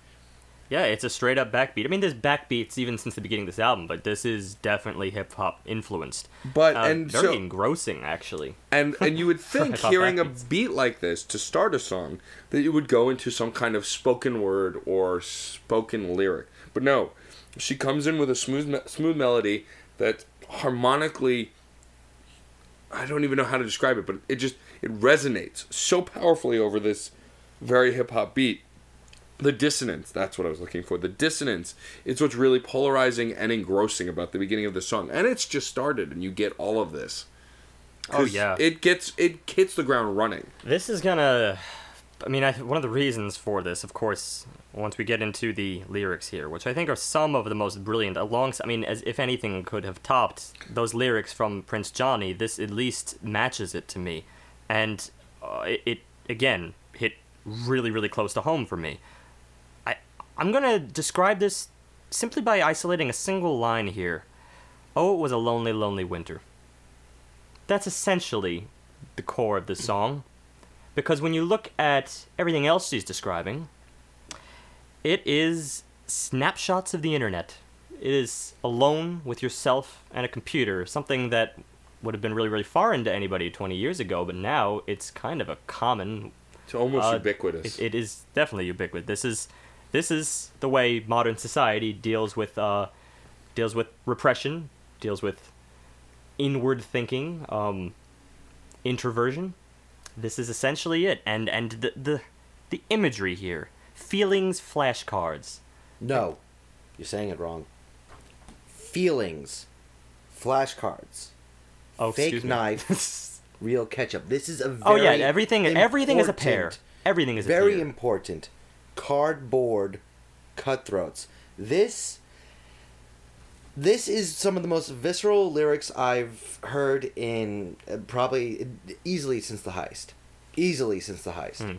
Yeah, it's a straight up backbeat. I mean, there's backbeats even since the beginning of this album, but this is definitely hip hop influenced. But Uh, and very so engrossing, actually. And and you would think hearing a beat like this to start a song that it would go into some kind of spoken word or spoken lyric. But no, she comes in with a smooth me- smooth melody that harmonically I don't even know how to describe it, but it just it resonates so powerfully over this very hip hop beat. The dissonance, that's what I was looking for. The dissonance is what's really polarizing and engrossing about the beginning of the song. And it's just started and you get all of this. oh yeah. It gets it hits the ground running. This is gonna. I mean, I, one of the reasons for this, of course, once we get into the lyrics here, which I think are some of the most brilliant, along I mean, as if anything could have topped those lyrics from Prince Johnny, this at least matches it to me. And uh, it, it, again, hit really, really close to home for me. I'm gonna describe this simply by isolating a single line here. Oh, it was a lonely, lonely winter. That's essentially the core of the song. Because when you look at everything else she's describing, it is snapshots of the internet. It is alone with yourself and a computer, something that would have been really, really foreign to anybody 20 years ago, but now it's kind of a common It's almost uh, ubiquitous. It, it is definitely ubiquitous. This is this is the way modern society deals with uh, deals with repression, deals with inward thinking, um, introversion. This is essentially it, and and the the the imagery here, feelings flashcards. no, you're saying it wrong. Feelings, flashcards, Oh, fake excuse me. knife, real ketchup. This is a very oh yeah, everything everything is a pair. Everything is a very important. Cardboard cutthroats. This This is some of the most visceral lyrics I've heard in uh, probably easily since the heist. Easily since the heist. Hmm.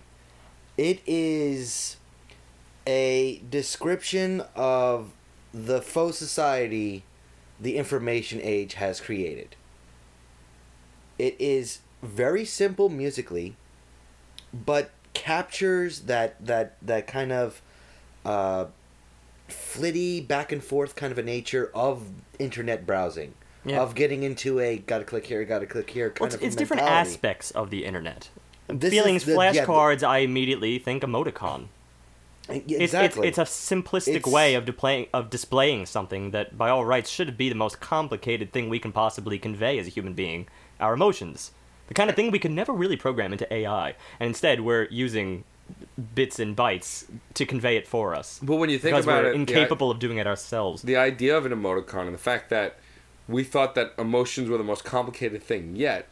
It is a description of the faux society the information age has created. It is very simple musically, but captures that that that kind of uh, flitty back and forth kind of a nature of internet browsing. Yeah. Of getting into a gotta click here, gotta click here kind Well, it's, it's different aspects of the internet. This Feelings, the- yeah, flashcards, I immediately think emoticon. Yeah, It's, Exactly. it's, it's a simplistic It's- way of displaying of displaying something that, by all rights, should be the most complicated thing we can possibly convey as a human being: our emotions. The kind of thing we could never really program into AI, and instead we're using bits and bytes to convey it for us But when you think because about we're it, the incapable of doing it ourselves. the idea of an emoticon and the fact that we thought that emotions were the most complicated thing yet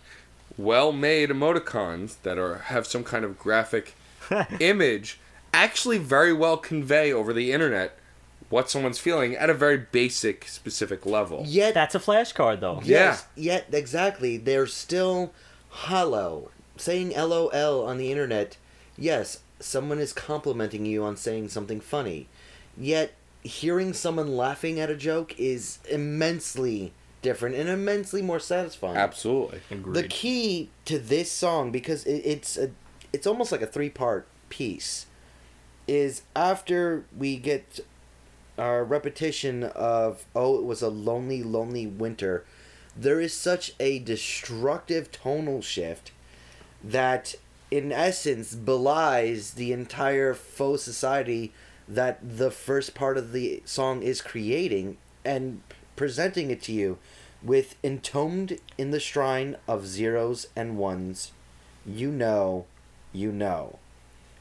well-made emoticons that are have some kind of graphic image actually very well convey over the internet what someone's feeling at a very basic specific level Yet That's a flashcard, though. Yes, yet exactly. They're still hollow. Saying LOL on the internet, yes, someone is complimenting you on saying something funny. Yet hearing someone laughing at a joke is immensely different and immensely more satisfying. absolutely Agreed. The key to this song, because it, it's a, it's almost like a three part piece, is after we get our repetition of oh it was a lonely lonely winter, there is such a destructive tonal shift that in essence belies the entire faux society that the first part of the song is creating and presenting it to you with entombed in the shrine of zeros and ones. You know you know.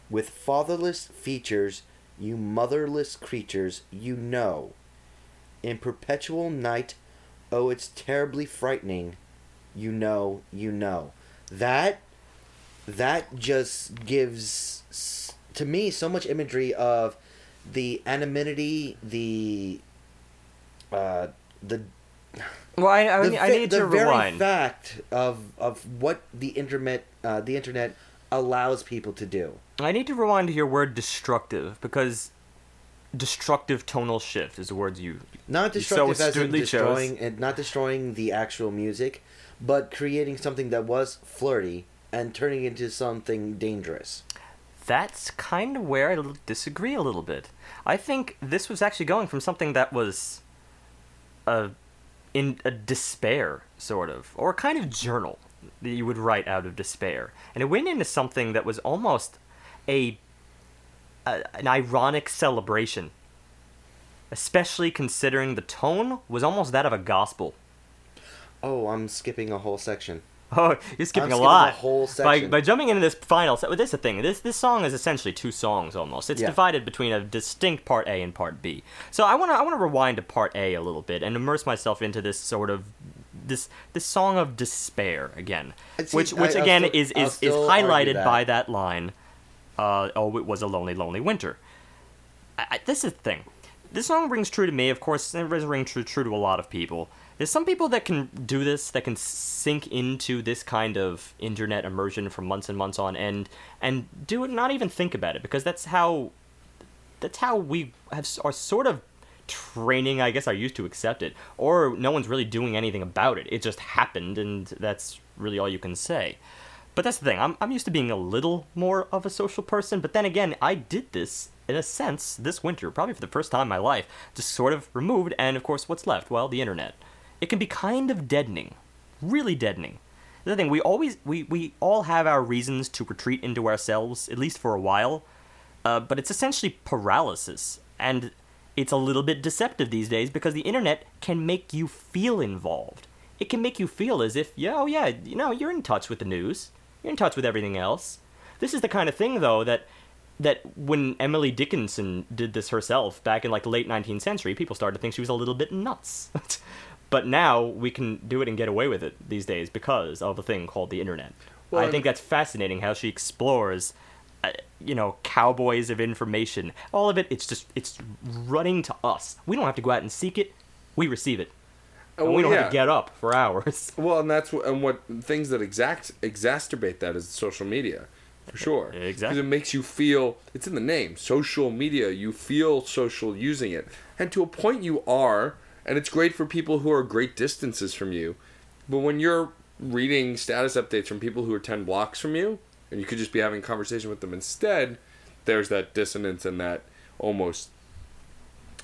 With fatherless features you motherless creatures you know. In perpetual night oh it's terribly frightening. You know you know. That that just gives to me so much imagery of the anonymity the uh the well, I, I, the, I need the to very rewind. fact of of what the internet uh, the internet allows people to do. I need to rewind to your word destructive because destructive tonal shift is the words you not You so destructive as in astutely chose. destroying and not destroying the actual music but creating something that was flirty and turning into something dangerous That's kind of where I disagree a little bit. I think this was actually going from something that was a in a despair sort of or a kind of journal that you would write out of despair. And it went into something that was almost a, a an ironic celebration. Especially considering the tone was almost that of a gospel. oh i'm skipping a whole section Oh, you're skipping I'm a skipping lot. a whole section. by jumping into this final set, well, this is the thing. This this song is essentially two songs almost. It's Yeah. divided between a distinct part A and part B. So I wanna I wanna rewind to part A a little bit and immerse myself into this sort of this this song of despair again, see, which which I'll again still- is is is highlighted that. by that line. Uh, oh, it was a lonely, lonely winter. I, I, this is the thing. This song rings true to me. Of course, it rings true, true to a lot of people. There's some people that can do this, that can sink into this kind of internet immersion for months and months on end, and do it, not even think about it, because that's how, that's how we have are sort of training. I guess are used to accept it, or no one's really doing anything about it. It just happened, and that's really all you can say. But that's the thing. I'm I'm used to being a little more of a social person, but then again, I did this in a sense this winter, probably for the first time in my life, just sort of removed. And of course, what's left? Well, the internet. It can be kind of deadening, really deadening. The thing we always we we all have our reasons to retreat into ourselves, at least for a while. Uh, but it's essentially paralysis, and it's a little bit deceptive these days because the internet can make you feel involved. It can make you feel as if, yeah, oh yeah, you know, you're in touch with the news, you're in touch with everything else. This is the kind of thing, though, that that when Emily Dickinson did this herself back in like the late 19th century, people started to think she was a little bit nuts. but now we can do it and get away with it these days because of a thing called the internet. Well, I think that's fascinating how she explores uh, you know cowboys of information all of it it's just it's running to us we don't have to go out and seek it we receive it. Oh, And we oh, don't yeah. have to get up for hours. Well, and that's what, and what things that exact exacerbate that is social media, for sure. Exactly. Because it makes you feel it's in the name, social media. You feel social using it, and to a point you are, and it's great for people who are great distances from you. But when you're reading status updates from people who are ten blocks from you, and you could just be having a conversation with them instead, there's that dissonance and that almost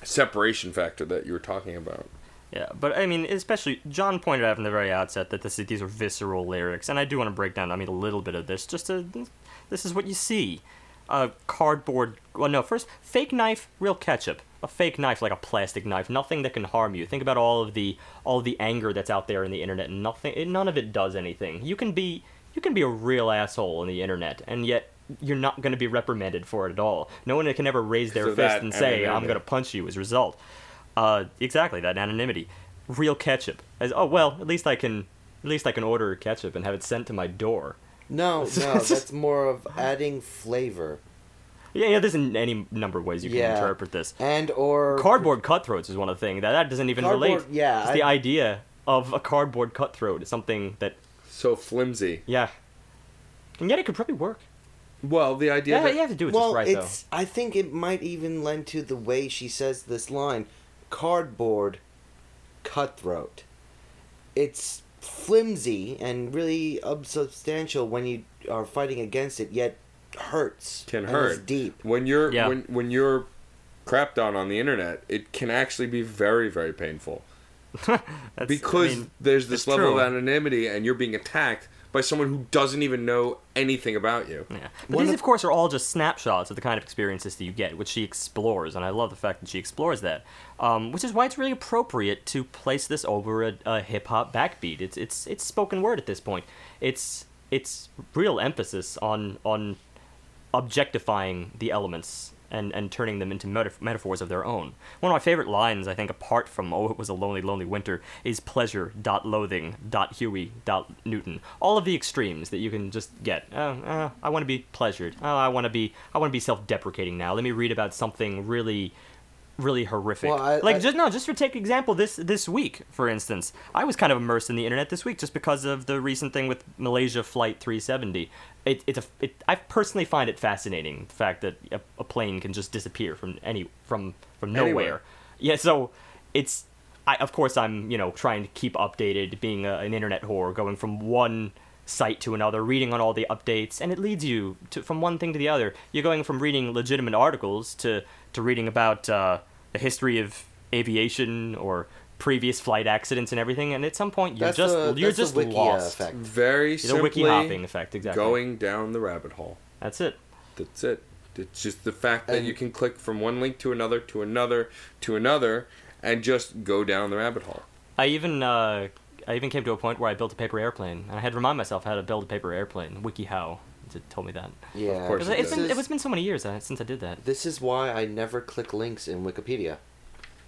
separation factor that you were talking about. Yeah, but I mean, especially John pointed out from the very outset that this these are visceral lyrics, and I do want to break down. I mean, a little bit of this, just to this is what you see. A cardboard. Well, no, first fake knife, real ketchup. A fake knife, like a plastic knife, nothing that can harm you. Think about all of the all of the anger that's out there in the internet, and nothing, it, none of it does anything. You can be you can be a real asshole on the internet, and yet you're not going to be reprimanded for it at all. No one can ever raise their So fist and say, "I'm going to punch you" as a result. Uh, exactly that anonymity. Real ketchup. As oh well, at least I can at least I can order ketchup and have it sent to my door. No, no, that's more of adding flavor Yeah, yeah. There's any number of ways you can Yeah. interpret this. and or Cardboard cutthroats is one of the things that that doesn't even relate. Yeah, Just I- the idea of a cardboard cutthroat is something that So flimsy. yeah, and yet it could probably work. Well, the idea Yeah, that you have to do it well, just right it's. I think it might even lend to the way she says this line: "Cardboard, cutthroat." It's flimsy and really unsubstantial when you are fighting against it, yet hurts. can and hurt is deep. when you're Yeah. when when you're crapped on on the internet. It can actually be very very painful because I mean, there's this level true. of anonymity and you're being attacked by someone who doesn't even know anything about you. Yeah. But One these, of- of course, are all just snapshots of the kind of experiences that you get, which she explores, and I love the fact that she explores that. Um, which is why it's really appropriate to place this over a, a hip hop backbeat. It's it's it's spoken word at this point. It's it's real emphasis on on objectifying the elements and, and turning them into metaf- metaphors of their own. One of my favorite lines, I think, apart from "Oh, it was a lonely, lonely winter," is "pleasure dot loathing dot Huey dot Newton." All of the extremes that you can just get. Uh, uh, I want to be pleasured. Oh, I want to be. I want to be self-deprecating now. Let me read about something really really horrific. Well, I- like I- just no, just for take example this this week, for instance, I was kind of immersed in the internet this week just because of the recent thing with Malaysia Flight 370. It, it's a, it, I personally find it fascinating the fact that a, a plane can just disappear from any from from nowhere. Anywhere. Yeah, so it's I of course I'm you know trying to keep updated, being a, an internet whore, going from one site to another, reading on all the updates, and it leads you to from one thing to the other. You're going from reading legitimate articles to to reading about uh, the history of aviation or previous flight accidents and everything, and at some point you're That's just the- you're the just wiki, uh, lost. effect. Very The simply wiki hopping effect, exactly. going down the rabbit hole. That's it. That's it. It's just the fact that And- you can click from one link to another to another to another and just go down the rabbit hole. I even uh, I even came to a point where I built a paper airplane, and I had to remind myself how to build a paper airplane. WikiHow it told me that. Yeah, Of course It's, it it's does. been This it's been so many years uh, since I did that. This is why I never click links in Wikipedia.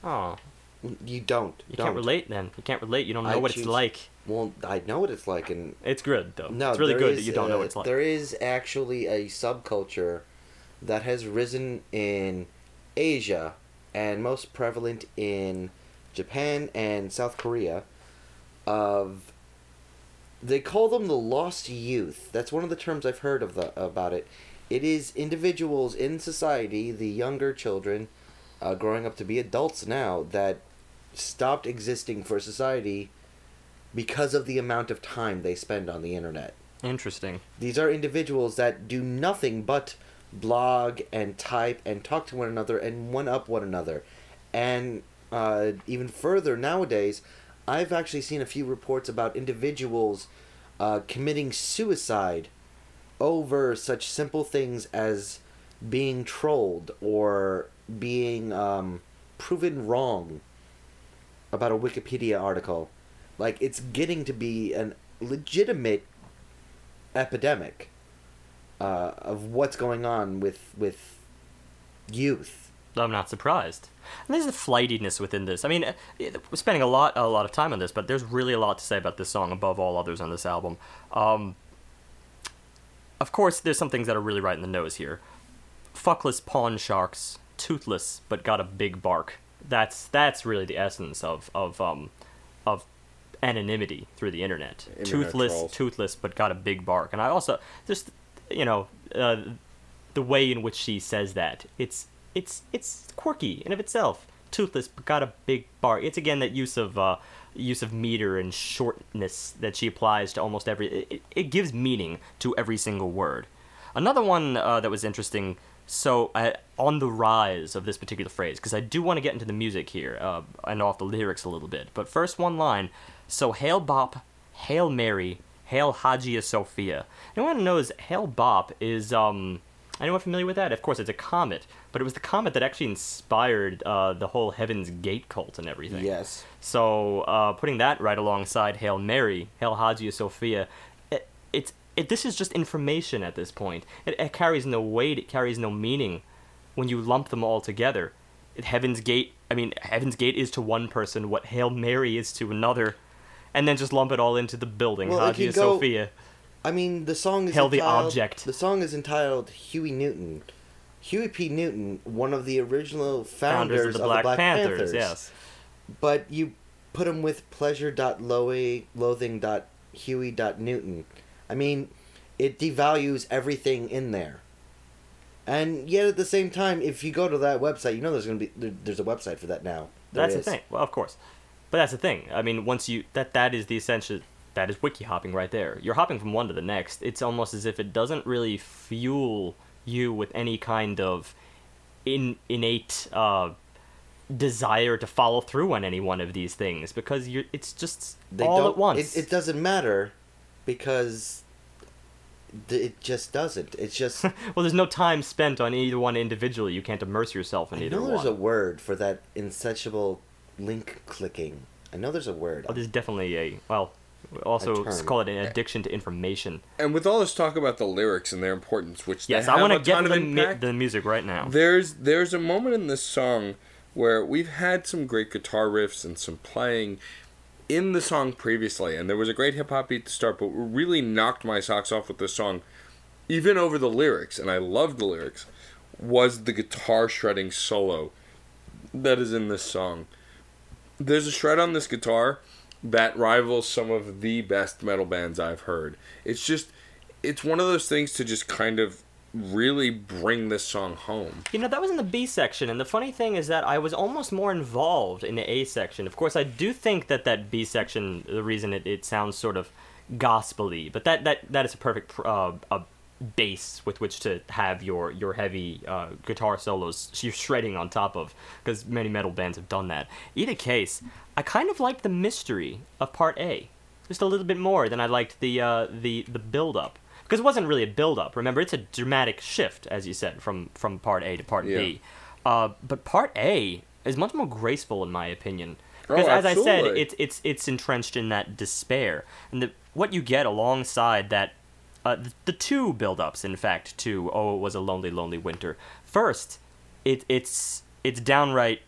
Oh, You don't. you don't. can't relate then. You can't relate. You don't know I what choose- it's like. Well, I know what it's like, and It's good though. no, it's really good is, that you don't know uh, what it's like. There is actually a subculture that has risen in Asia and most prevalent in Japan and South Korea. Of they call them the lost youth. That's one of the terms I've heard of the about it. It is individuals in society, the younger children, uh, growing up to be adults now, that stopped existing for society because of the amount of time they spend on the internet. Interesting. These are individuals that do nothing but blog and type and talk to one another and one up one another. And uh, even further, nowadays, I've actually seen a few reports about individuals uh, committing suicide over such simple things as being trolled or being um, proven wrong about a Wikipedia article. Like, it's getting to be an legitimate epidemic uh, of what's going on with with youth. I'm not surprised. And there's a flightiness within this. I mean, uh, we're spending a lot a lot of time on this, but there's really a lot to say about this song above all others on this album. Um, of course, there's some things that are really right in the nose here. Fuckless pawn sharks, toothless but got a big bark. That's that's really the essence of of um of anonymity through the internet. Internet toothless, trolls. toothless, but got a big bark. And I also just you know uh, the way in which she says that it's it's it's quirky in of itself. Toothless, but got a big bar. It's again that use of uh, use of meter and shortness that she applies to almost every. It, it- gives meaning to every single word. Another one uh, that was interesting. So uh, on the rise of this particular phrase, because I do want to get into the music here uh, and off the lyrics a little bit. But first, one line. So Hale-Bopp, hail Mary, hail Hagia Sophia. Anyone knows Hale-Bopp is um. Anyone familiar with that? Of course, it's a comet, but it was the comet that actually inspired uh, the whole Heaven's Gate cult and everything. Yes. So uh, putting that right alongside Hail Mary, Hail Hagia Sophia, it, it's it. This is just information at this point. It, it carries no weight. It carries no meaning when you lump them all together. It, Heaven's Gate. I mean, Heaven's Gate is to one person what Hail Mary is to another, and then just lump it all into the building. Well, Hagia go- Sophia. I mean, the song is Hail the entitled, object. The song is entitled Huey Newton. Huey P. Newton, one of the original Founders, founders, of the Black, Panthers, Panthers. Yes. But you put him with pleasure.loathing.huey.newton. I mean, it devalues everything in there. And yet at the same time, if you go to that website, you know there's going to be there, there's a website for that now. There That's the thing. Well, of course, but that's the thing. I mean, once you that that is the essential. That is wiki hopping right there. You're hopping from one to the next. It's almost as if it doesn't really fuel you with any kind of in innate uh, desire to follow through on any one of these things because you're. It's just They all don't, at once. It, it doesn't matter because th- it just doesn't. It's just well, there's no time spent on either one individually. You can't immerse yourself in I either know there's one. a word for that insatiable link clicking. I know there's a word. Oh, there's definitely a well. Also, call it an addiction to information. And with all this talk about the lyrics and their importance, which Yes, have I want to get ton to the, mu- impact, the music right now. There's there's a moment in this song where we've had some great guitar riffs and some playing in the song previously, and there was a great hip hop beat to start, but what really knocked my socks off with this song, even over the lyrics, and I loved the lyrics, was the guitar shredding solo that is in this song. There's a shred on this guitar that rivals some of the best metal bands I've heard. It's just it's one of those things to just kind of really bring this song home. You know, that was in the B section, and the funny thing is that I was almost more involved in the A section. Of course, I do think that that B section, the reason it, it sounds sort of gospely, but that that that is a perfect uh, a base with which to have your your heavy uh, guitar solos you're shredding on top of, because many metal bands have done that. Either case, I kind of liked the mystery of Part A, just a little bit more than I liked the uh, the the build up. Because it wasn't really a build up. Remember, it's a dramatic shift, as you said, from from Part A to Part B. Uh, but Part A is much more graceful, in my opinion. Because Oh, as I said, it's it's it's entrenched in that despair, and the, what you get alongside that, uh, the, the two build-ups, in fact, to "Oh, it was a lonely, lonely winter." First, it it's it's downright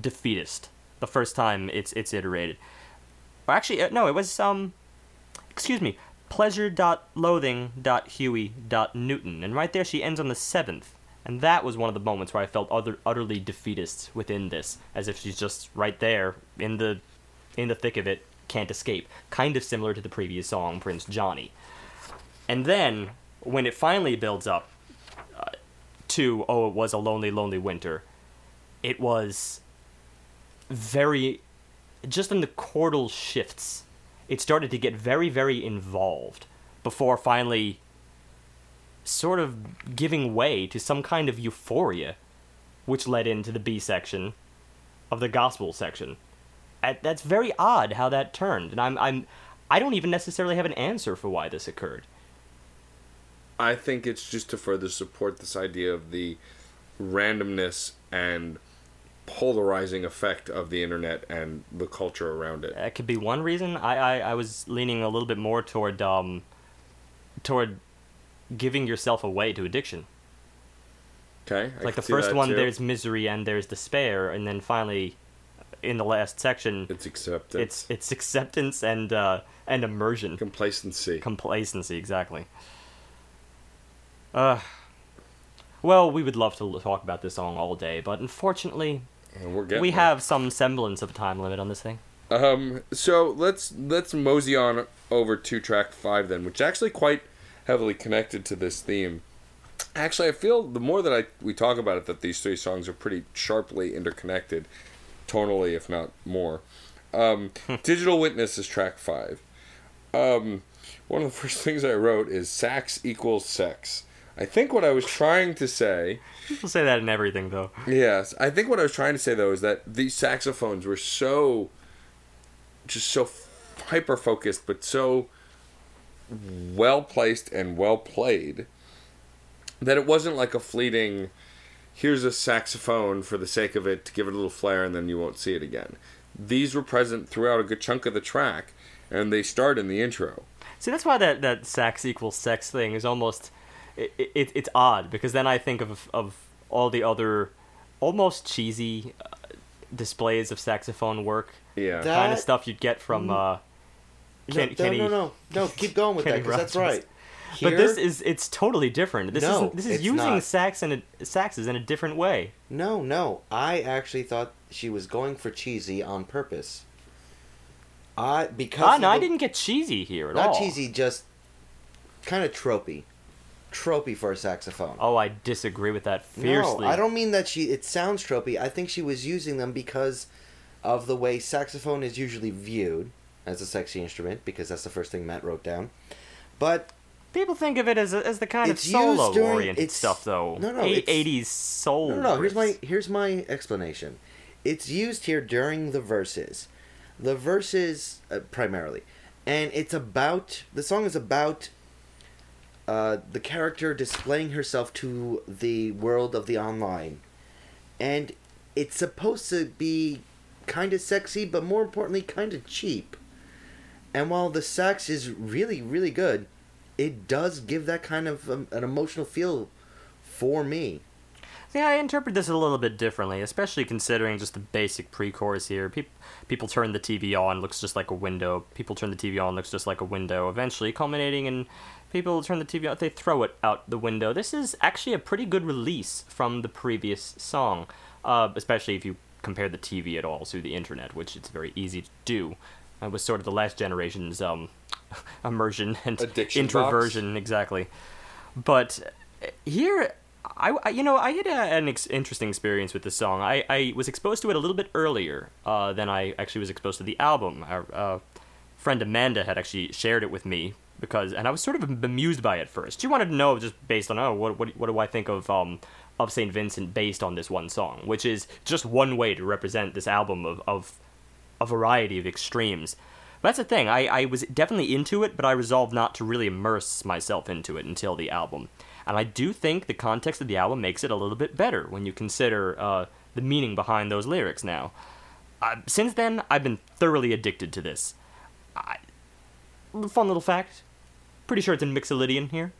defeatist. The first time it's it's iterated. Or actually, uh, no, it was um, excuse me, pleasure.loathing.huey.newton, and right there she ends on the seventh. And that was one of the moments where I felt utter, utterly defeatist within this, as if she's just right there in the in the thick of it, can't escape. Kind of similar to the previous song, Prince Johnny. And then when it finally builds up uh, to "Oh, it was a lonely, lonely winter," it was very just in the chordal shifts. It started to get very, very involved before finally sort of giving way to some kind of euphoria, which led into the B section of the gospel section. That's very odd how that turned, and I'm I'm I don't even necessarily have an answer for why this occurred. I think it's just to further support this idea of the randomness and polarizing effect of the internet and the culture around it. That could be one reason. I, I, I was leaning a little bit more toward um toward giving yourself away to addiction. Okay, I like the first one, too. there's misery and there's despair, and then finally, in the last section, it's acceptance, it's it's acceptance and uh, and immersion, complacency. complacency. Exactly. Uh, well, we would love to l- talk about this song all day, but unfortunately, And we're getting we there. have some semblance of a time limit on this thing. Um, so let's let's mosey on over to track five then, which is actually quite heavily connected to this theme. Actually, I feel the more that I we talk about it, that these three songs are pretty sharply interconnected, tonally, if not more. Um, Digital Witness is track five. Um, one of the first things I wrote is sax equals sex. I think what I was trying to say People say that in everything, though. Yes, I think what I was trying to say though is that these saxophones were so, just so hyper focused, but so well placed and well played that it wasn't like a fleeting. Here's a saxophone for the sake of it to give it a little flair, and then you won't see it again. These were present throughout a good chunk of the track, and they start in the intro. See, that's why that, that sax equals sex thing is almost it, it, it's odd because then I think of of all the other almost cheesy uh, displays of saxophone work, Yeah, That- kind of stuff you'd get from. Uh, Ken, no, Kenny, no, no, no. Keep going with Kenny that because that's Rogers. right. But this is it's totally different. This No, is this is using not. sax and a, saxes in a different way. no, no. I actually thought she was going for cheesy on purpose. I because Ah, of no, I didn't get cheesy here at not all. Not cheesy, just kind of tropey, tropey for a saxophone. Oh, I disagree with that fiercely. No, I don't mean that she. It sounds tropey. I think she was using them because of the way saxophone is usually viewed as a sexy instrument. Because that's the first thing Matt wrote down. But People think of it as a, as the kind of solo during- oriented it's- stuff, though. no, no, 80s soul. no, no, no. Here's my here's my explanation. It's used here during the verses, the verses uh, primarily, and it's about the song is about uh, the character displaying herself to the world of the online, and it's supposed to be kind of sexy, but more importantly, kind of cheap. And while the sex is really, really good, it does give that kind of um, an emotional feel for me. Yeah, I interpret this a little bit differently, especially considering just the basic pre-chorus here. Peop people turn the TV on, looks just like a window. People turn the TV on, looks just like a window. Eventually, culminating in people turn the TV on, they throw it out the window. This is actually a pretty good release from the previous song, uh, especially if you compare the TV at all to the internet, which it's very easy to do. It was sort of the last generation's um, immersion and Addiction box? introversion, exactly. But uh, here, I, I- you know I had a, an ex- interesting experience with this song. I, I was exposed to it a little bit earlier uh, than I actually was exposed to the album. Our uh, friend Amanda had actually shared it with me because, and I was sort of bemused by it first. She wanted to know just based on oh what what, what do I think of um of Saint Vincent based on this one song, which is just one way to represent this album of of a variety of extremes. That's the thing. I, I was definitely into it, but I resolved not to really immerse myself into it until the album. And I do think the context of the album makes it a little bit better when you consider uh, the meaning behind those lyrics now. Uh, since then, I've been thoroughly addicted to this. I, fun little fact. Pretty sure it's in Mixolydian here.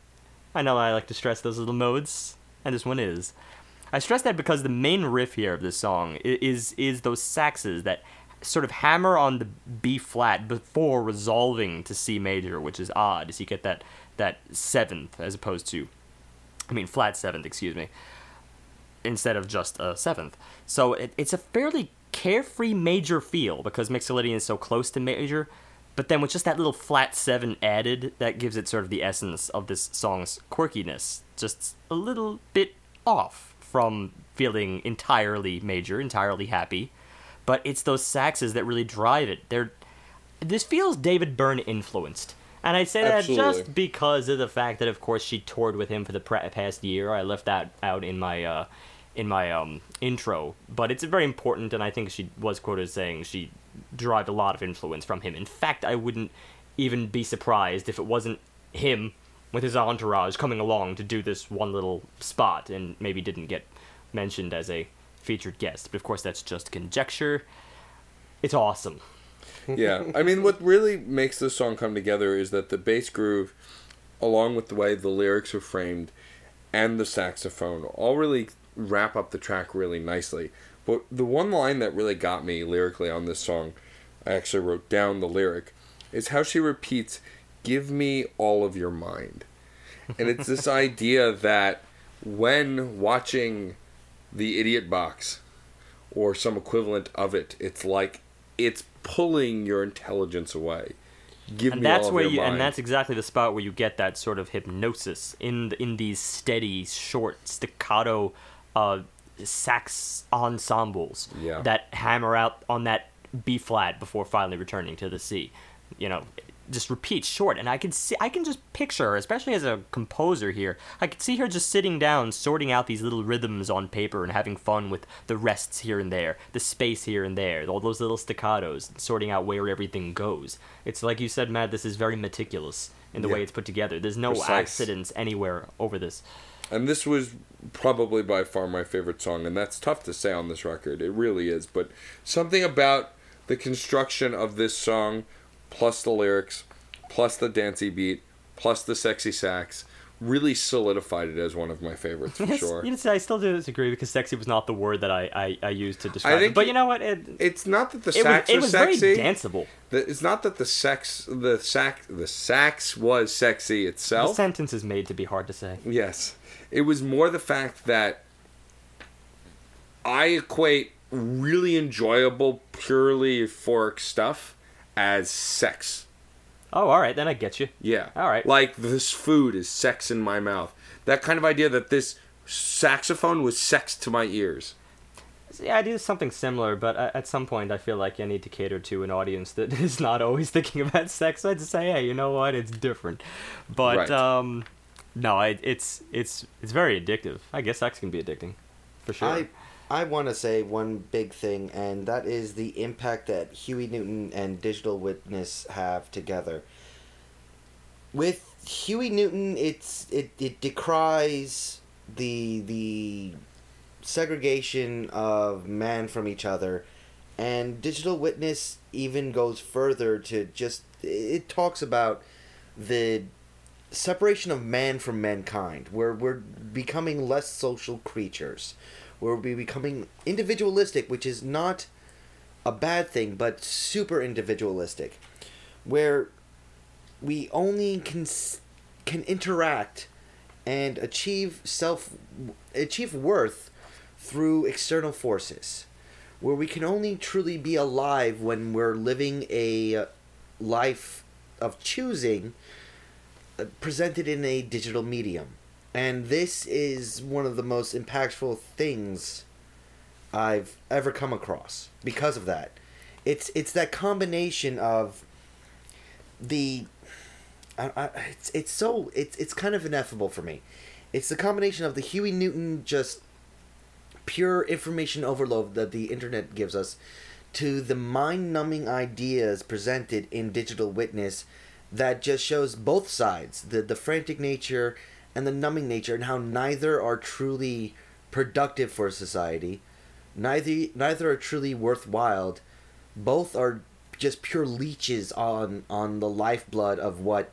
I know I like to stress those little modes, and this one is. I stress that because the main riff here of this song is is those saxes that sort of hammer on the B flat before resolving to C major, which is odd, as you get that that seventh as opposed to, I mean flat seventh, excuse me, instead of just a seventh. So it, it's a fairly carefree major feel because Mixolydian is so close to major, but then with just that little flat seven added, that gives it sort of the essence of this song's quirkiness, just a little bit off from feeling entirely major, entirely happy. But it's those saxes that really drive it. They're this feels David Byrne influenced. And I say that Absolutely. just because of the fact that, of course, she toured with him for the past year. I left that out in my uh, in my um, intro, but it's very important, and I think she was quoted as saying she derived a lot of influence from him. In fact, I wouldn't even be surprised if it wasn't him with his entourage coming along to do this one little spot, and maybe didn't get mentioned as a featured guest. But of course, that's just conjecture. It's awesome. yeah, I mean, what really makes this song come together is that the bass groove, along with the way the lyrics are framed, and the saxophone, all really wrap up the track really nicely. But the one line that really got me lyrically on this song, I actually wrote down the lyric, is how she repeats, "Give me all of your mind," and it's this idea that when watching the Idiot Box or some equivalent of it. It's like it's pulling your intelligence away. Give and me that's all of where your you mind. and that's exactly the spot where you get that sort of hypnosis in in these steady short staccato uh, sax ensembles Yeah. that hammer out on that B flat before finally returning to the C. You know, just repeat short, and I can see I can just picture her, especially as a composer here. I could see her just sitting down, sorting out these little rhythms on paper and having fun with the rests here and there, the space here and there, all those little staccatos, sorting out where everything goes. It's like you said, Matt. This is very meticulous in the way it's put together. There's no Precise. accidents anywhere over this. And this was probably by far my favorite song, and that's tough to say on this record. It really is. But something about the construction of this song, plus the lyrics, plus the dancey beat, plus the sexy sax, really solidified it as one of my favorites for sure. You know, I still do disagree because sexy was not the word that I, I, I used to describe it. But you- know what? It, It's not that the it was, sax it was, was very sexy. danceable. The- it's not that the sex, the sax, the sax was sexy itself. The sentence is made to be hard to say. Yes. It was more the fact that I equate really enjoyable, purely euphoric stuff as sex. Oh, all right, then I get you. Yeah. All right. Like this food is sex in my mouth. That kind of idea that this saxophone was sex to my ears. Yeah, I do something similar, but at some point I feel like I need to cater to an audience that is not always thinking about sex. So I'd say, hey, you know what? It's different. But Right. um, no, it's it's it's very addictive. I guess sex can be addicting, for sure. I I want to say one big thing, and that is the impact that Huey Newton and Digital Witness have together. With Huey Newton, it's it, it decries the the segregation of man from each other, and Digital Witness even goes further to just it talks about the separation of man from mankind, where we're becoming less social creatures, where we're becoming individualistic, which is not a bad thing, but super individualistic, where we only can can interact and achieve self achieve worth through external forces where we can only truly be alive when we're living a life of choosing presented in a digital medium. And this is one of the most impactful things I've ever come across because of that. It's it's that combination of the I, I, it's it's so it's it's kind of ineffable for me. It's the combination of the Huey Newton just pure information overload that the internet gives us to the mind-numbing ideas presented in digital witness that just shows both sides the the frantic nature and the numbing nature and how neither are truly productive for society. Neither neither are truly worthwhile. Both are just pure leeches on on the lifeblood of what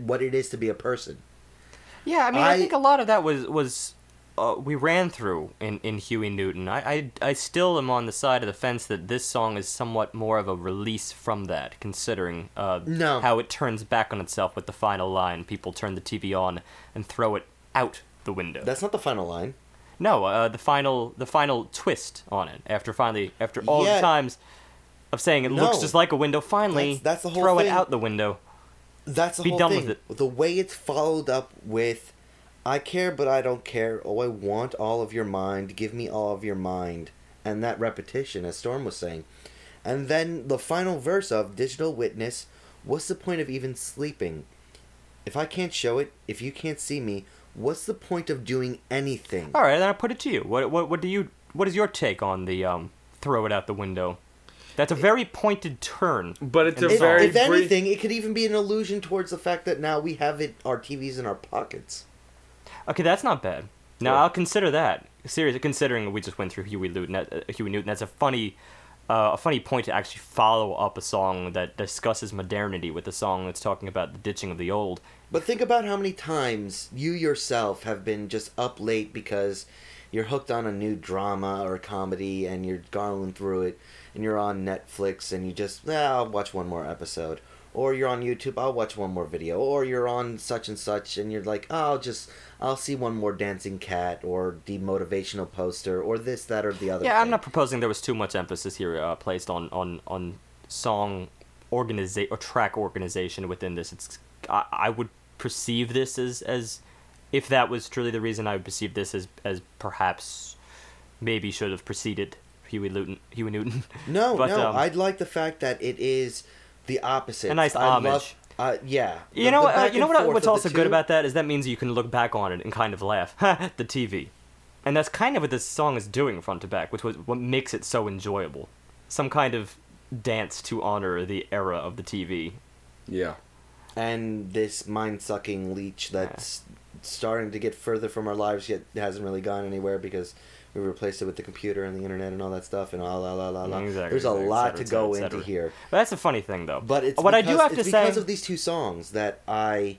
what it is to be a person. Yeah, I mean, I, I- think a lot of that was was uh, we ran through in, in Huey Newton. I, I I still am on the side of the fence that this song is somewhat more of a release from that, considering uh, No. how it turns back on itself with the final line. People turn the TV on and throw it out the window. that's not the final line no, uh, the final the final twist on it after finally after all Yeah. the times of saying it looks just like a window. Finally, That's- that's the whole throw it out the window. That's the Be whole done thing. with The way it's followed up with, "I care, but I don't care. Oh, I want all of your mind. Give me all of your mind." And that repetition, as Storm was saying, and then the final verse of "Digital Witness." What's the point of even sleeping? If I can't show it, if you can't see me, what's the point of doing anything? All right, then I put it to you. What what what do you what is your take on the um throw it out the window? That's a very pointed turn. But it's a If, very if brief- anything, it could even be an allusion towards the fact that now we have it, our TVs in our pockets. Okay, that's not bad. Now. I'll consider that. Seriously, considering we just went through Huey Newton, uh, Huey Newton, that's a funny, uh, a funny point to actually follow up a song that discusses modernity with a song that's talking about the ditching of the old. But think about how many times you yourself have been just up late because you're hooked on a new drama or comedy and you're going through it and you're on Netflix and you just, ah, I'll watch one more episode. Or you're on YouTube, I'll watch one more video, or you're on such and such, and you're like, oh, I'll just, I'll see one more dancing cat, or demotivational poster, or this, that, or the other. Yeah, I'm not proposing there was too much emphasis here uh, placed on on on song organization or track organization within this. It's I, I would perceive this as as if that was truly the reason I would perceive this as as perhaps maybe should have preceded Huey Newton. Huey Newton. No, But, no, um, I'd like the fact that it is the opposite. A nice I homage. Love, uh, yeah. You The- know the what? Uh, you know what? What's also the good about that is that means you can look back on it and kind of laugh. The TV, and that's kind of what this song is doing front to back, which was what makes it so enjoyable. Some kind of dance to honor the era of the TV. Yeah. and this mind sucking leech that's starting to get further from our lives yet hasn't really gone anywhere because we replaced it with the computer and the internet and all that stuff and all la la la la. Exactly, There's a exactly, lot cetera, to go cetera. into here, But that's a funny thing, though. but it's what I do have to say. because of these two songs that I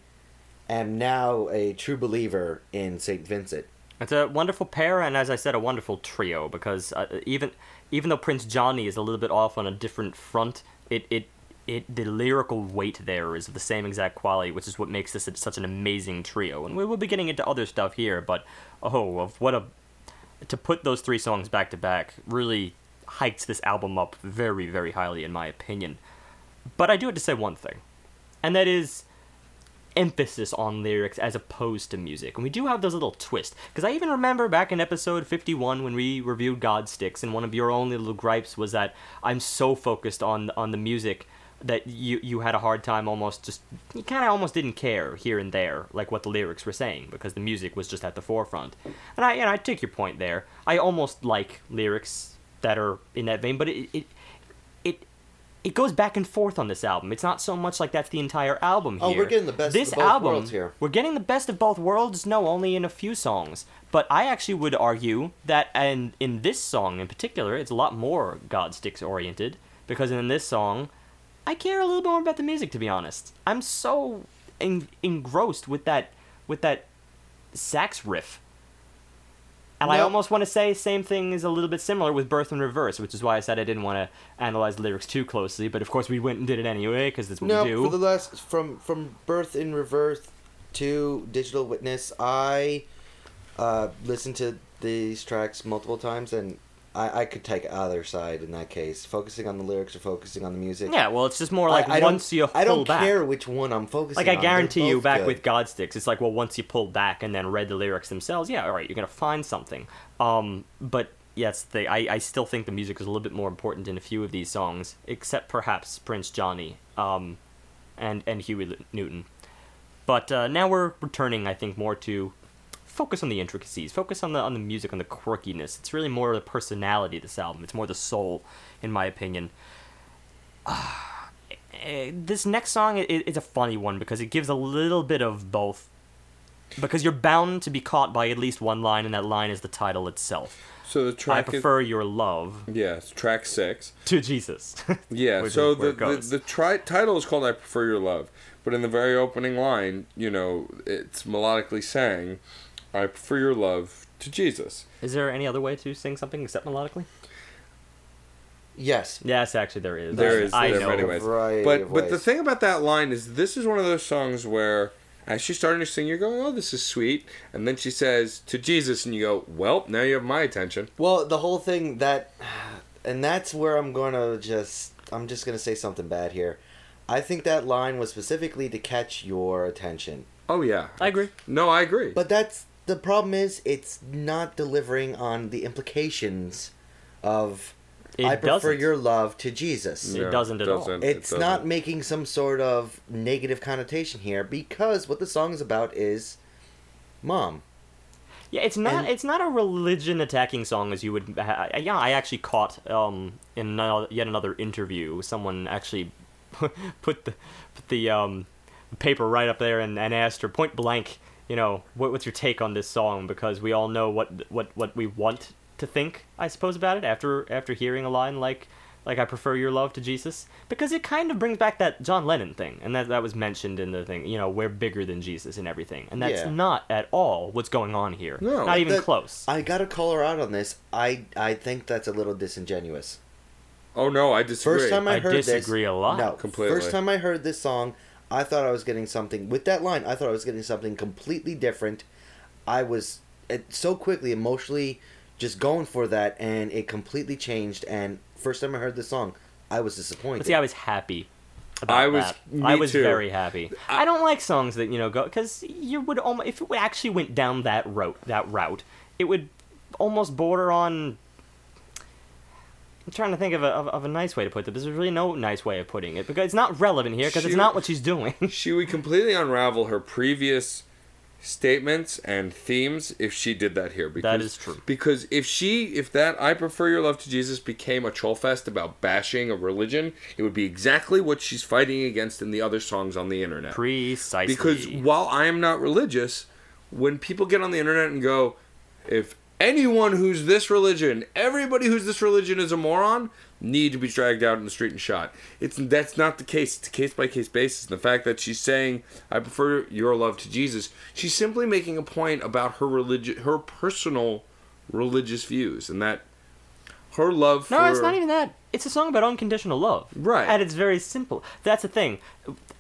am now a true believer in Saint Vincent. It's a wonderful pair, and as I said, a wonderful trio. Because uh, even even though Prince Johnny is a little bit off on a different front, it it it the lyrical weight there is of the same exact quality, which is what makes this such an amazing trio. And we will be getting into other stuff here, but oh, of what a to put those three songs back to back really hikes this album up very very highly in my opinion. But I do have to say one thing, and that is emphasis on lyrics as opposed to music. And we do have those little twists. Because I even remember back in episode 51 when we reviewed Godsticks, and one of your only little gripes was that I'm so focused on on the music that you you had a hard time almost just you kind of almost didn't care here and there like what the lyrics were saying because the music was just at the forefront. And I and I take your point there. I almost like lyrics that are in that vein, but it it it it goes back and forth on this album. It's not so much like that's the entire album here. Oh, we're getting the best this of both album, worlds here. We're getting the best of both worlds. No, only in a few songs. But I actually would argue that, and in this song in particular, it's a lot more Godsticks oriented because in this song, I care a little bit more about the music. To be honest, I'm so en- engrossed with that with that sax riff. And I almost want to say same thing is a little bit similar with Birth in Reverse, which is why I said I didn't want to analyze the lyrics too closely. But of course, we went and did it anyway because that's what No, we do. No, for the last from from Birth in Reverse to Digital Witness, I uh, listened to these tracks multiple times, and I, I could take either side in that case, focusing on the lyrics or focusing on the music. Yeah, well, it's just more like I, I once you pull I don't back. care which one I'm focusing. Like I on. guarantee you, back good. with Godsticks, it's like well, once you pull back and then read the lyrics themselves, yeah, all right, you're gonna find something. Um, but yes, the I, I still think the music is a little bit more important in a few of these songs, except perhaps Prince Johnny, um, and and Huey L- Newton. But uh, now we're returning, I think, more to focus on the intricacies, focus on the on the music, on the quirkiness. It's really more the personality of this album. It's more the soul, in my opinion. Eh, this next song is a funny one because it gives a little bit of both. Because you're bound to be caught by at least one line, and that line is the title itself. So the track I prefer your love is yes, track six. to Jesus. Yeah, so the the, the tri- title is called "I Prefer Your Love," but in the very opening line, you know, it's melodically saying, "I prefer your love to Jesus." is there any other way to sing something except melodically? yes, Yes, actually, there is. There is I there know. are many ways, variety but of but the thing about that line is, this is one of those songs where. As she's starting to sing, you're going, "Oh, this is sweet," and then she says to Jesus, and you go, "Well, now you have my attention." Well, the whole thing that, and that's where I'm gonna just, I'm just gonna say something bad here. I think that line was specifically to catch your attention. Oh yeah, I agree. No, I agree. But that's the problem is it's not delivering on the implications of It I prefer doesn't. your love to Jesus. It doesn't at all. doesn't, it It's not doesn't. making some sort of negative connotation here because what the song is about is mom. Yeah, it's not. And- it's not a religion attacking song as you would. Ha- yeah, I actually caught um in another, yet another interview. Someone actually put the put the um paper right up there and, and asked her point blank. You know, what, what's your take on this song? Because we all know what what what we want to think, I suppose, about it after after hearing a line like like I prefer your love to Jesus, because it kind of brings back that John Lennon thing, and that that was mentioned in the thing. You know, we're bigger than Jesus and everything, and that's Yeah. not at all what's going on here. No. not even That- close. I gotta call her out on this. I I think that's a little disingenuous. Oh no, I disagree. First time I, I heard disagree this, a lot. No, Completely. First time I heard this song, I thought I was getting something with that line. I thought I was getting something completely different. I was it, so quickly emotionally just going for that, and it completely changed. And first time I heard this song, I was disappointed. But see, I was happy. About I was- that. me I was too. very happy. I, don't like songs that you know go because you would almost if it actually went down that route that route, it would almost border on. I'm trying to think of a, of, of a nice way to put it. There's really no nice way of putting it because it's not relevant here because it's not what she's doing. she would completely unravel her previous statements and themes if she did that here. Because, is true. Because if she, if that "I prefer your love to Jesus" became a troll fest about bashing a religion, it would be exactly what she's fighting against in the other songs on the internet. Precisely. Because while I am not religious, when people get on the internet and go, if anyone who's this religion, everybody who's this religion is a moron, need to be dragged out in the street and shot. It's that's not the case. It's a case by case basis. And the fact that she's saying, "I prefer your love to Jesus," she's simply making a point about her religion, her personal religious views, and that her love. No, it's not even that. It's a song about unconditional love. Right. And it's very simple. That's the thing.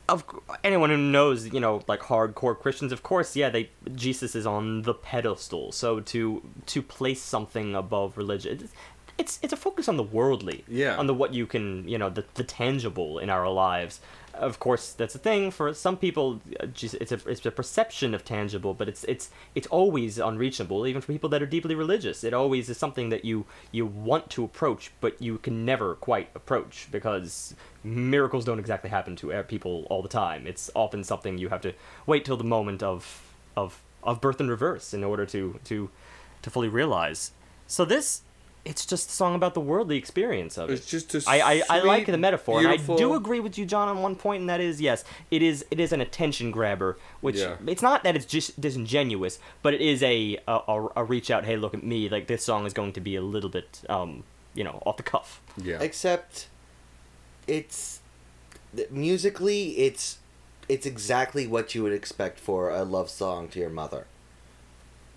Of anyone who knows, you know, like hardcore Christians, of course, yeah, they Jesus is on the pedestal. So to to place something above religion, it's it's, it's a focus on the worldly. Yeah. On the what you can, you know, the the tangible in our lives. Of course, that's a thing for some people. It's a it's a perception of tangible, but it's it's it's always unreachable, even for people that are deeply religious. It always is something that you you want to approach, but you can never quite approach because miracles don't exactly happen to uh, people all the time. It's often something you have to wait till the moment of of of birth and reverse in order to to to fully realize. So this. It's just a song about the worldly experience of it. It's just a I, I, I like the metaphor, and I do agree with you, John, on one point, and that is yes, it is it is an attention grabber. Which Yeah. it's not that it's just disingenuous, but it is a, a a a reach out. Hey, look at me! Like this song is going to be a little bit, um, you know, off the cuff. Yeah. except it's musically it's it's exactly what you would expect for a love song to your mother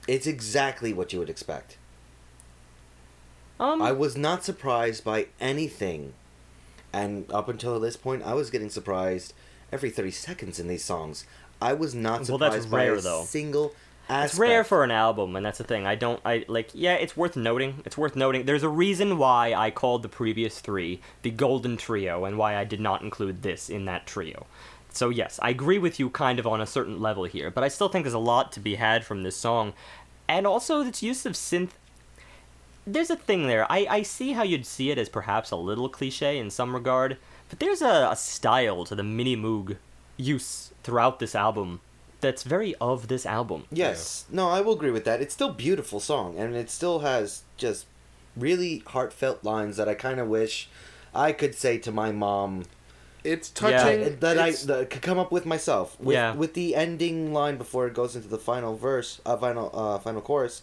it's exactly what you would expect Um, i was not surprised by anything and up until this point i was getting surprised every 30 seconds in these songs i was not Well, that's surprised by rare, a though. single aspect It's rare for an album, and that's the thing. I don't. I like. Yeah, it's worth noting. It's worth noting. There's a reason why I called the previous three the Golden Trio, and why I did not include this in that trio. So yes, I agree with you kind of on a certain level here, but I still think there's a lot to be had from this song, and also its use of synth. There's a thing there. I, I see how you'd see it as perhaps a little cliche in some regard, but there's a, a style to the Mini Moog use throughout this album that's very of this album. Yes. No, I will agree with that. It's still a beautiful song and it still has just really heartfelt lines that I kind of wish I could say to my mom It's Yeah. touching. that I that could come up with myself. With, Yeah. with the ending line before it goes into the final verse, uh, final uh, final chorus.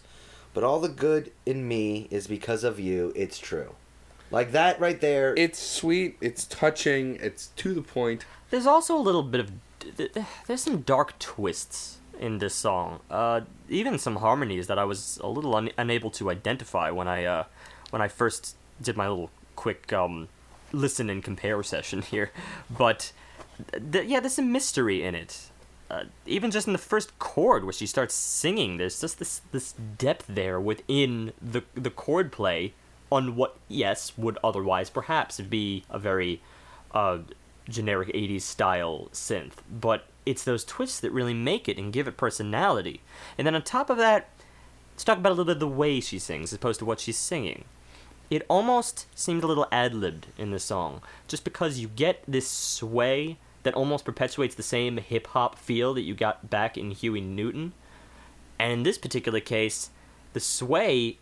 But all the good in me is because of you. It's true. Like that right there. it's sweet. It's touching. It's to the point. There's also a little bit of th- th- there's some dark twists in this song. Uh, even some harmonies that I was a little un- unable to identify when I uh, when I first did my little quick um, listen and compare session here. But th- th- yeah, there's some mystery in it. Uh, even just in the first chord where she starts singing, there's just this this depth there within the the chord play on what yes would otherwise perhaps be a very uh, generic 80s style synth, but it's those twists that really make it and give it personality. And then on top of that, let's talk about a little bit of the way she sings as opposed to what she's singing. It almost seemed a little ad libbed in the song, just because you get this sway that almost perpetuates the same hip hop feel that you got back in Huey Newton. And in this particular case, the sway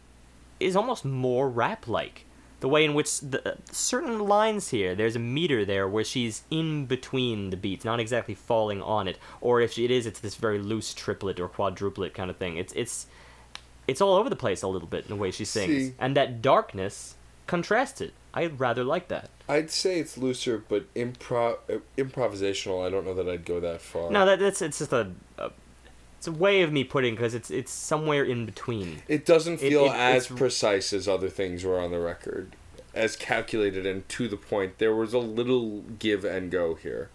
is almost more rap like. The way in which the uh, certain lines here, there's a meter there where she's in between the beats, not exactly falling on it, or if it is, it's this very loose triplet or quadruplet kind of thing. It's it's it's all over the place a little bit in the way she sings, See. and that darkness contrasts it. I rather like that. I'd say it's looser, but improv improvisational. I don't know that I'd go that far. No, that, that's it's just a, a it's a way of me putting because it's it's somewhere in between. it doesn't feel it- as precise as other things were on the record. as calculated and to the point. There was a little give and go here.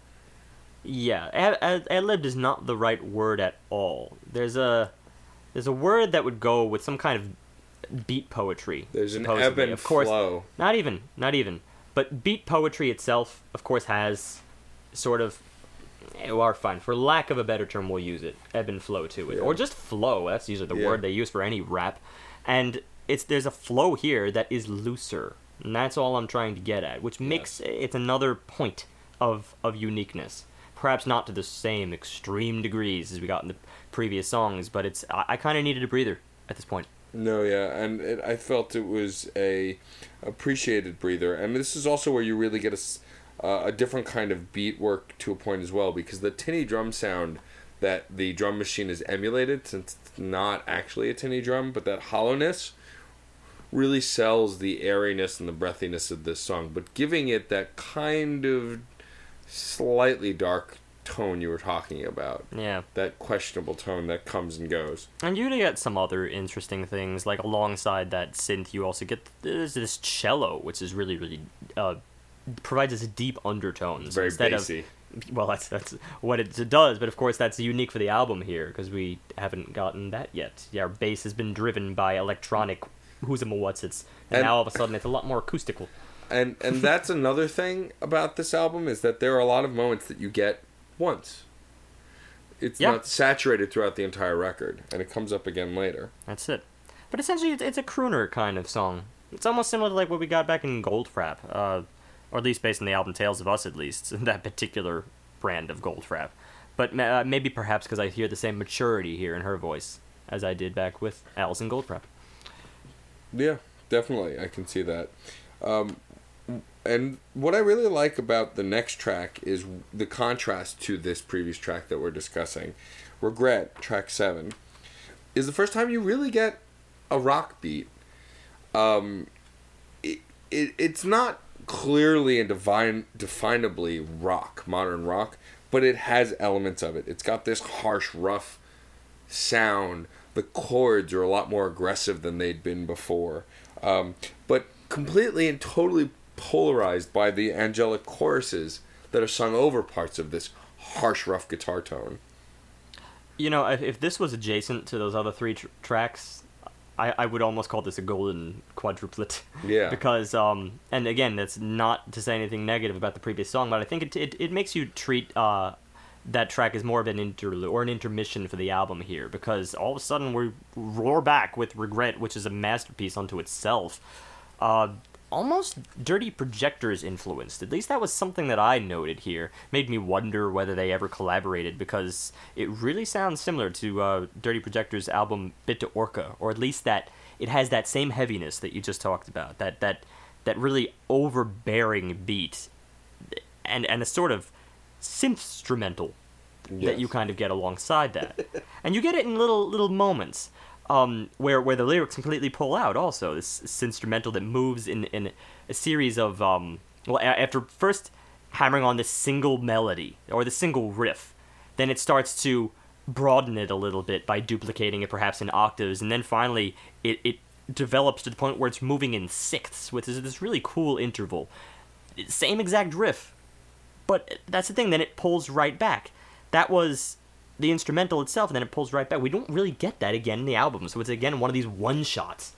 Yeah, ad, ad, ad libbed is not the right word at all. There's a there's a word that would go with some kind of beat poetry. There's an supposedly. ebb and of course, flow. Not even, not even. But beat poetry itself, of course, has sort of. Well, fine. For lack of a better term, we'll use it. Ebb and flow to it, Yeah. or just flow. That's usually the Yeah. word they use for any rap. And it's there's a flow here that is looser, and that's all I'm trying to get at, which makes it's another point of of uniqueness. Perhaps not to the same extreme degrees as we got in the previous songs, but it's I, I kind of needed a breather at this point. No, yeah, and it, I felt it was a appreciated breather, and this is also where you really get a, uh, a different kind of beat work to a point as well, because the tinny drum sound that the drum machine is emulated, since it's not actually a tinny drum, but that hollowness really sells the airiness and the breathiness of this song, but giving it that kind of slightly dark tone you were talking about, Yeah. that questionable tone that comes and goes. And you get some other interesting things, like alongside that synth, you also get there's this cello, which is really, really uh, provides us deep undertones It's very instead bassy. of well, that's that's what it does. But of course, that's unique for the album here because we haven't gotten that yet. Yeah, our bass has been driven by electronic who's and what's it's, and, And- now all of a sudden it's a lot more acoustical. and and that's another thing about this album is that there are a lot of moments that you get once. It's Yeah. not saturated throughout the entire record, and it comes up again later. That's it. But essentially, it's, it's a crooner kind of song. It's almost similar to like what we got back in Goldfrapp, uh, or at least based on the album Tales of Us, at least that particular brand of Goldfrapp. But uh, maybe perhaps because I hear the same maturity here in her voice as I did back with Alison Goldfrapp. Yeah, definitely, I can see that. Um, and what I really like about the next track is the contrast to this previous track that we're discussing. Regret, track seven, is the first time you really get a rock beat. Um, it, it it's not clearly and divine definably rock, modern rock, but it has elements of it. It's got this harsh, rough sound. The chords are a lot more aggressive than they'd been before, um, but completely and totally polarized by the angelic choruses that are sung over parts of this harsh, rough guitar tone. You know, if, if this was adjacent to those other three tr- tracks, I, I would almost call this a golden quadruplet. Yeah. because, um, and again, that's not to say anything negative about the previous song, but I think it it, it makes you treat uh, that track as more of an interlude or an intermission for the album here, because all of a sudden we roar back with Regret, which is a masterpiece unto itself. Uh, almost Dirty Projectors influenced. At least that was something that I noted here. Made me wonder whether they ever collaborated because it really sounds similar to uh, Dirty Projectors' album Bitte Orca, or at least that it has that same heaviness that you just talked about. That that that really overbearing beat, and and a sort of synth instrumental that you kind of get alongside that, and you get it in little little moments um, where where the lyrics completely pull out. Also, this, this instrumental that moves in in a series of um, well, a- after first hammering on this single melody or the single riff, then it starts to broaden it a little bit by duplicating it perhaps in octaves, and then finally it it develops to the point where it's moving in sixths, which is this really cool interval. Same exact riff, but that's the thing. Then it pulls right back. That was the instrumental itself, and then it pulls right back. We don't really get that again in the album, so it's again one of these one shots.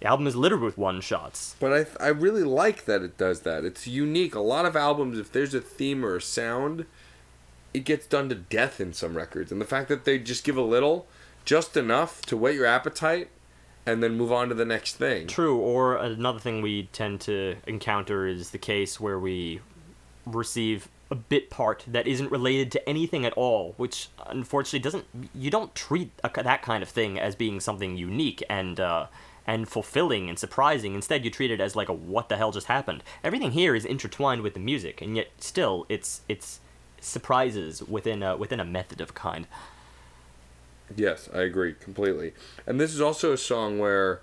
The album is littered with one shots. But I, I really like that it does that. It's unique. A lot of albums, if there's a theme or a sound, it gets done to death in some records. And the fact that they just give a little, just enough to whet your appetite, and then move on to the next thing. True, or another thing we tend to encounter is the case where we receive a bit part that isn't related to anything at all, which unfortunately doesn't. You don't treat a, that kind of thing as being something unique and uh, and fulfilling and surprising. Instead, you treat it as like a what the hell just happened. Everything here is intertwined with the music, and yet still, it's it's surprises within a, within a method of kind. Yes, I agree completely. And this is also a song where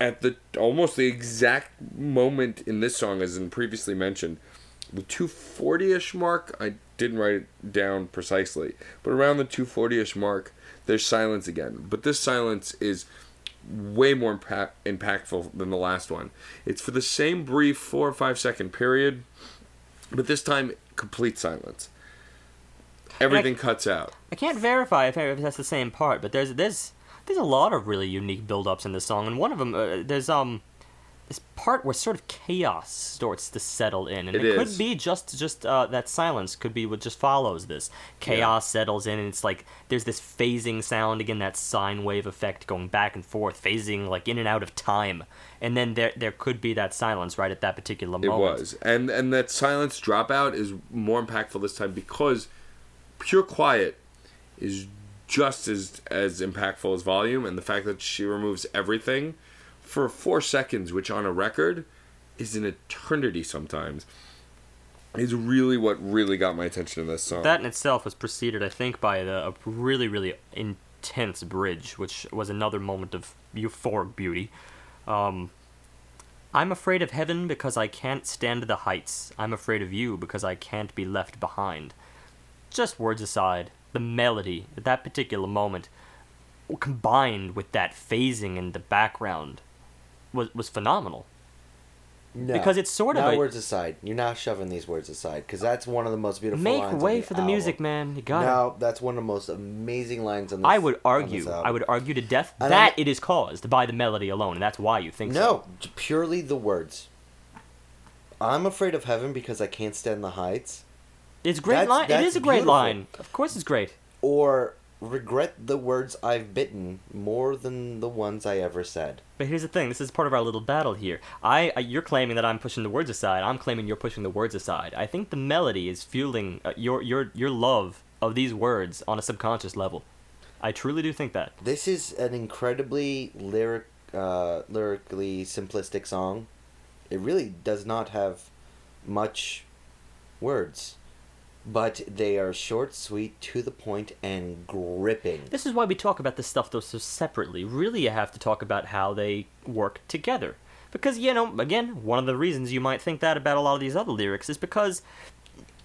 at the almost the exact moment in this song as in previously mentioned, the 240ish mark, I didn't write it down precisely, but around the 240ish mark, there's silence again. But this silence is way more impact, impactful than the last one. It's for the same brief four or five second period, but this time complete silence. Everything cuts out. I can't verify if, if that's the same part, but there's there's there's a lot of really unique build-ups in this song, and one of them uh, there's um this part where sort of chaos starts to settle in, and It could be just just uh, that silence could be what just follows this. Chaos settles in, and it's like there's this phasing sound again, that sine wave effect going back and forth, phasing like in and out of time, and then there there could be that silence right at that particular moment. It was, and and that silence dropout is more impactful this time because pure quiet is just as as impactful as volume, and the fact that she removes everything for four seconds, which on a record is an eternity sometimes, is really what really got my attention in this song. That in itself was preceded, I think, by the, a really, really intense bridge, which was another moment of euphoric beauty. Um, I'm afraid of heaven because I can't stand the heights. I'm afraid of you because I can't be left behind. Just words aside, the melody at that particular moment, combined with that phasing in the background, was was phenomenal. No. Because it's sort of now a- words aside. You're not shoving these words aside because that's one of the most beautiful. Make way the for the album. music, man. You got it. Now that's one of the most amazing lines on this. I would argue. I would argue to death And that I'm- it is caused by the melody alone, and that's why you think so. No, j- purely the words. I'm afraid of heaven because I can't stand the heights, It's a great That's- line. It that's is a great beautiful. line. Of course, it's great. or regret the words I've bitten more than the ones I ever said. But here's the thing: this is part of our little battle here. I, I you're claiming that I'm pushing the words aside. I'm claiming you're pushing the words aside. I think the melody is fueling uh, your your your love of these words on a subconscious level. I truly do think that. This is an incredibly lyric, uh, lyrically simplistic song. It really does not have much words, but they are short, sweet, to the point, and gripping. This is why we talk about this stuff though so separately. Really, you have to talk about how they work together. Because you know, again, one of the reasons you might think that about a lot of these other lyrics is because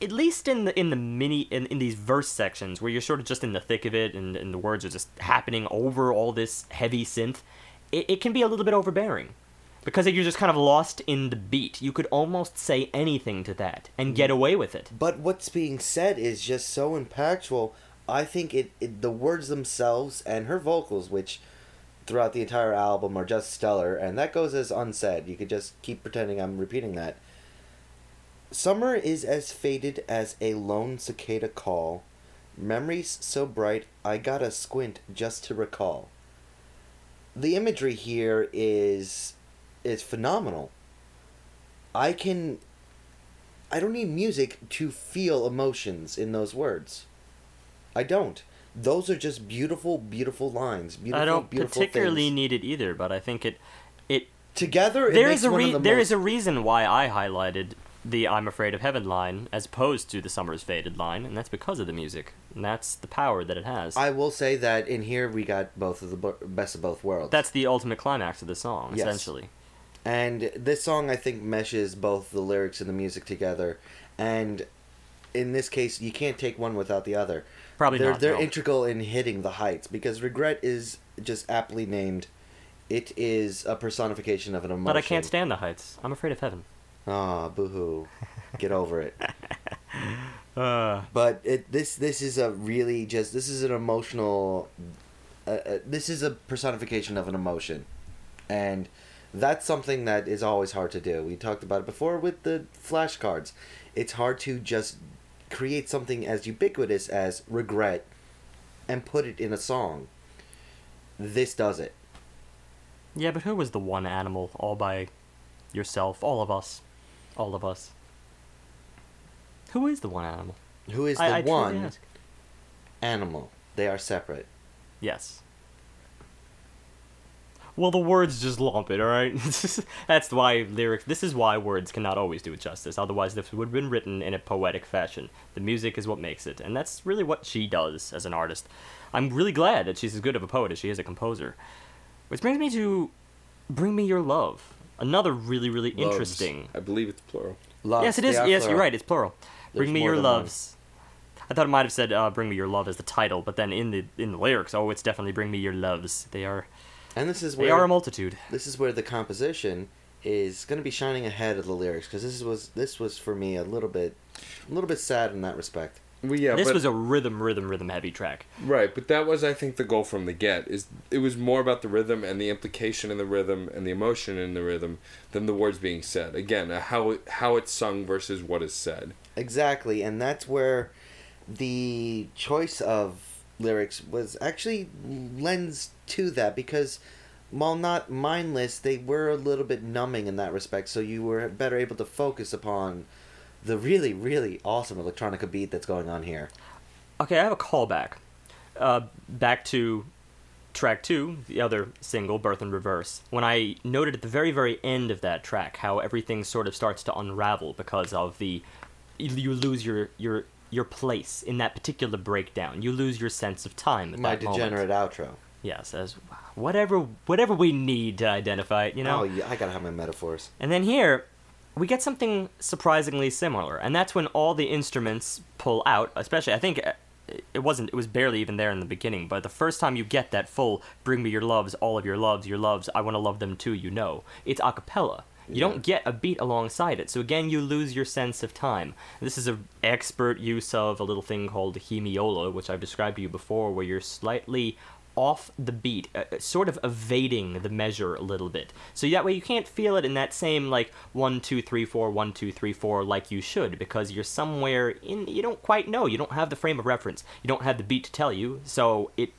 at least in the in the mini in, in these verse sections where you're sort of just in the thick of it and, and the words are just happening over all this heavy synth, it, it can be a little bit overbearing. Because you're just kind of lost in the beat. You could almost say anything to that and get mm. away with it. But what's being said is just so impactful. I think it, it the words themselves and her vocals, which throughout the entire album are just stellar, and that goes as unsaid. You could just keep pretending I'm repeating that. Summer is as faded as a lone cicada call. Memories so bright, I gotta squint just to recall. The imagery here is is phenomenal. I can I don't need music to feel emotions in those words. I don't. Those are just beautiful, beautiful lines. Beautiful, I don't beautiful particularly things. need it either, but I think it it Together, it there makes is a one re- of the there most... is a reason why I highlighted the "I'm Afraid of Heaven" line as opposed to the "Summer's Faded" line, and that's because of the music, and that's the power that it has. I will say that in here we got both of the best of both worlds. that's the ultimate climax of the song, Yes. essentially. And this song I think meshes both the lyrics and the music together. And in this case, you can't take one without the other. Probably they're not. they're no. integral in hitting the heights because regret is just aptly named. It is a personification of an emotion. but I can't stand the heights. I'm afraid of heaven. Ah, boo-hoo. Get over it. Uh, But it this this is a really just this is an emotional. Uh, uh, this is a personification of an emotion, and that's something that is always hard to do. We talked about it before with the flashcards. It's hard to just create something as ubiquitous as regret, and put it in a song. This does it. yeah, but who was the one animal all by yourself? All of us, all of us. Who is the one animal? Who is the I, I one animal? They are separate. Yes. Well, the words just lump it, alright? That's why lyrics. This is why words cannot always do it justice. Otherwise, this would have been written in a poetic fashion. The music is what makes it, and that's really what she does as an artist. I'm really glad that she's as good of a poet as she is a composer. Which brings me to Bring Me Your Love. Another really, really Loves. interesting. I believe it's plural. Loves, yes, it is. they are Yes, you're right. It's plural. There's Bring me your than one. loves. I thought it might have said uh, "Bring me your love" as the title, but then in the in the lyrics, oh, it's definitely "Bring me your loves." They are And this is They where are a multitude. this is where the composition is going to be shining ahead of the lyrics because this was this was for me a little bit a little bit sad in that respect. Well, yeah, this but, was a rhythm, rhythm, rhythm heavy track. right, but that was, I think, the goal from the get. Is it was more about the rhythm and the implication in the rhythm and the emotion in the rhythm than the words being said. Again, uh, how it, how it's sung versus what is said. Exactly, and that's where the choice of lyrics was actually lends to that because while not mindless, they were a little bit numbing in that respect. So you were better able to focus upon the really, really awesome electronica beat that's going on here. Okay, I have a callback. Uh, back to track two, the other single, Birth in Reverse. When I noted at the very, very end of that track how everything sort of starts to unravel because of the. You, you lose your, your, your place in that particular breakdown. You lose your sense of time at My that moment. degenerate outro. Yes, as whatever whatever we need to identify it, you know. Oh, yeah, I gotta have my metaphors. And then here, we get something surprisingly similar, and that's when all the instruments pull out. Especially, I think uh, it wasn't. It was barely even there in the beginning. But the first time you get that full "Bring me your loves, all of your loves, your loves, I want to love them too," you know, it's a cappella. You Yeah. don't get a beat alongside it, so again, you lose your sense of time. This is an expert use of a little thing called hemiola, which I've described to you before, where you're slightly off the beat, uh, uh, sort of evading the measure a little bit. So that way you can't feel it in that same like one two three four one two three four like you should because you're somewhere in you don't quite know. You don't have the frame of reference. You don't have the beat to tell you. So it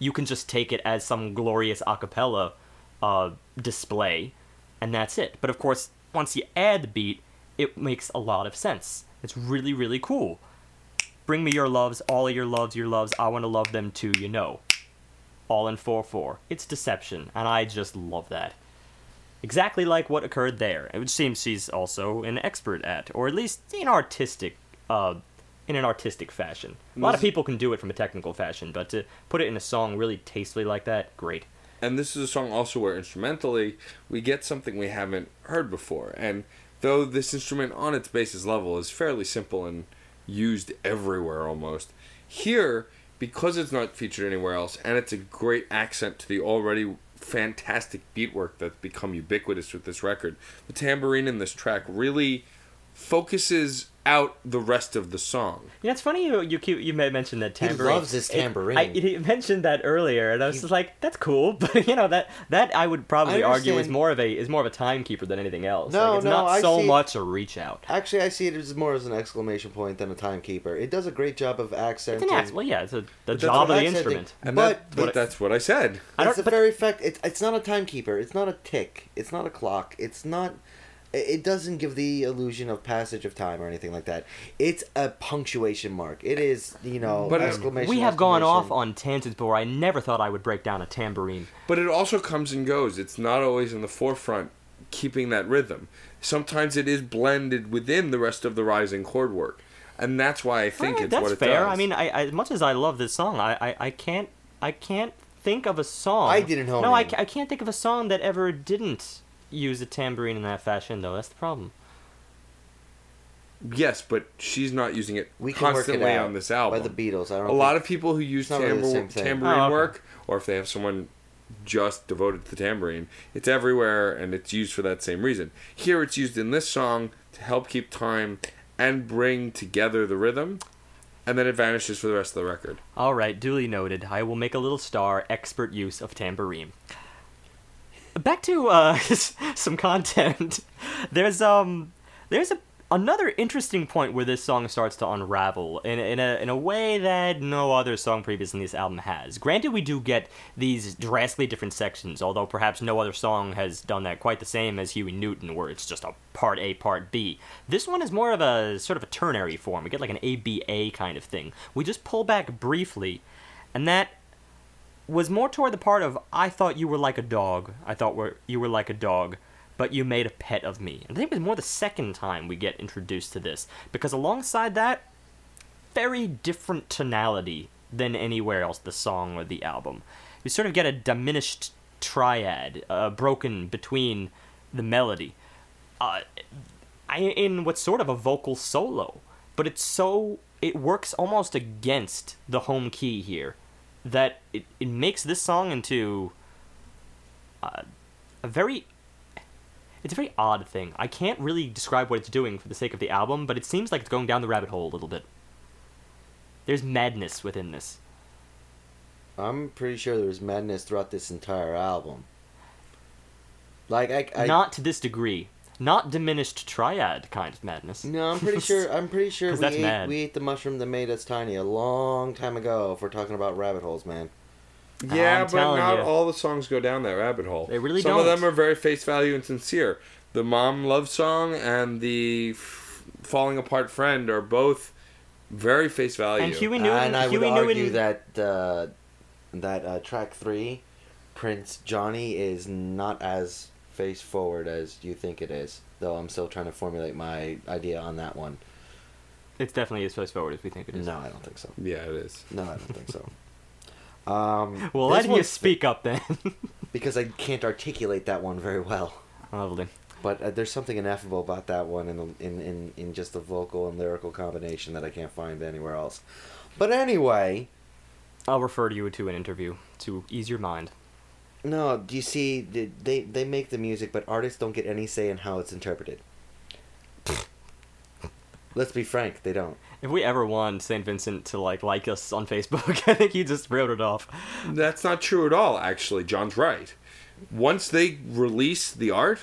you can just take it as some glorious a cappella uh, display, and that's it. But of course, once you add the beat, it makes a lot of sense. It's really really cool. Bring me your loves, all of your loves, your loves. I want to love them too. You know all in 4-4. It's deception, and I just love that. Exactly like what occurred there, which seems she's also an expert at, or at least in artistic, uh, in an artistic fashion. A lot of people can do it from a technical fashion, but to put it in a song really tastefully like that, great. And this is a song also where instrumentally we get something we haven't heard before. And though this instrument on its basis level is fairly simple and used everywhere almost here because it's not featured anywhere else and it's a great accent to the already fantastic beat work that's become ubiquitous with this record the tambourine in this track really focuses out the rest of the song Yeah, it's funny you you keep, you may mention that He tambourine. loves his It- tambourine. I, he mentioned that earlier, and I was just like, "That's cool," but you know that that I would probably I argue is more of a is more of a timekeeper than anything else. No, like, it's no, not I so see- much a reach out. Actually, I see it as more as an exclamation point than a timekeeper. It does a great job of It's accenting. an act. Well, yeah, it's a, the job of the accenting- instrument. and But- that, but but- that's what i said I don't- It's the but- very fact. It's it's not a timekeeper. It's not a tick. It's not a clock. It's not. It- It doesn't give the illusion of passage of time or anything like that. It's a punctuation mark. It is, you know, But, um, exclamation. We have gone off on tangents before. I never thought I would break down a tambourine. But it also comes and goes. It's not always in the forefront, keeping that rhythm. Sometimes it is blended within the rest of the rising chord work, and that's why I think Alright, it's that's what it fair. does. I mean, I, I, as much as I love this song, I, I, I can't I can't think of a song. I didn't hone No, I, I can't think of a song that ever didn't use a tambourine in that fashion. Though that's the problem. yes, but she's not using it We can work it constantly out on this album. by the Beatles. I don't. a lot of people who use It's not really the tambor- same thing. tambourine Oh, okay. work, or if they have someone just devoted to the tambourine, it's everywhere and it's used for that same reason. Here, it's used in this song to help keep time and bring together the rhythm, and then it vanishes for the rest of the record. All right, duly noted. I will make a little star. Expert use of tambourine. Back to uh, some content. There's um, there's a another interesting point where this song starts to unravel in in a in a way that no other song previous in this album has. Granted, we do get these drastically different sections, although perhaps no other song has done that quite the same as Huey Newton, where it's just a part A, part B. This one is more of a sort of a ternary form. We get like an ABA kind of thing. We just pull back briefly, and that was more toward the part of I thought you were like a dog. I thought were you were like a dog, but you made a pet of me. And I think it was more the second time we get introduced to this because alongside that, very different tonality than anywhere else the song or the album. You sort of get a diminished triad, uh, broken between the melody, uh, in what's sort of a vocal solo, but it's so it works almost against the home key here that it, it makes this song into uh, a very it's a very odd thing. I can't really describe what it's doing for the sake of the album, but it seems like it's going down the rabbit hole a little bit. There's madness within this. I'm pretty sure there's madness throughout this entire album. Like I, I Not to this degree. Not diminished triad kind of madness. No, I'm pretty sure. I'm pretty sure we that's ate, mad. we ate the mushroom that made us tiny a long time ago. If we're talking about rabbit holes, man. Yeah, I'm but not you. all the songs go down that rabbit hole. They really Some of don't. them are very face value and sincere. The mom love song and the f- falling apart friend are both very face value. And Huey Newton, and I Huey would argue that uh, that uh, track three, Prince Johnny, is not as face forward as you think it is. Though I'm still trying to formulate my idea on that one. it's definitely as face forward as we think it is. No, I don't think so. yeah, it is. No, I don't think so. Um, Well, this let you one's- speak up then. because I can't articulate that one very well. Lovely. But uh, there's something ineffable about that one in, the- in in in just the vocal and lyrical combination that I can't find anywhere else. But anyway, I'll refer to you to an interview to ease your mind. No, do you see? They they they make the music, but artists don't get any say in how it's interpreted. Let's be frank, they don't. If we ever want St. Vincent to like like us on Facebook, I think he just wrote it off. That's not true at all, actually. John's right. Once they release the art,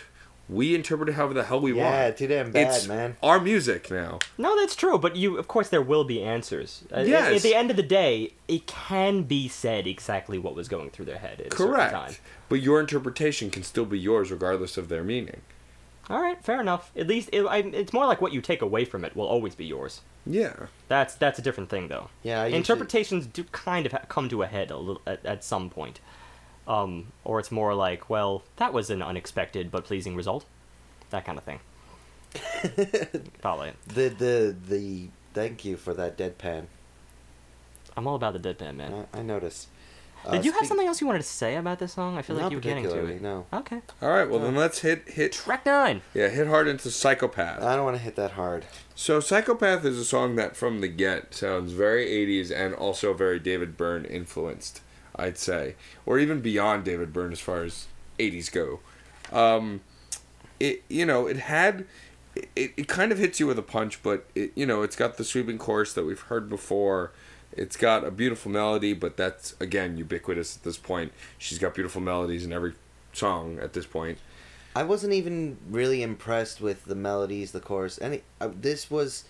we interpret it however the hell we Yeah, want. Yeah, too damn bad, it's man. our music now. No, that's true, but you, of course, there will be answers. Uh, at- Yes. At the end of the day, it can be said exactly what was going through their head at a time. Correct. But your interpretation can still be yours regardless of their meaning. All right, fair enough. At least it, I, it's more like what you take away from it will always be yours. Yeah. That's that's a different thing, though. Yeah, I usually- interpretations do kind of come to a head a little at, at some point, um, or it's more like, well, that was an unexpected but pleasing result, that kind of thing. Probably. The the the thank you for that deadpan. I'm all about the deadpan man. I, I noticed. Uh, Did you have something else you wanted to say about this song? I feel like Not you were getting to particularly, it. no. Okay. All right. Well, then let's hit hit. Track nine. Yeah, hit hard into Psychopath. I don't want to hit that hard. So Psychopath is a song that from the get sounds very 80s and also very David Byrne influenced, I'd say. Or even beyond David Byrne as far as 80s go. Um, it you know, it had it, it kind of hits you with a punch, but it you know, it's got the sweeping chorus that we've heard before. It's got a beautiful melody, but that's again ubiquitous at this point. She's got beautiful melodies in every song at this point. I wasn't even really impressed with the melodies, the chorus. Any uh, this was,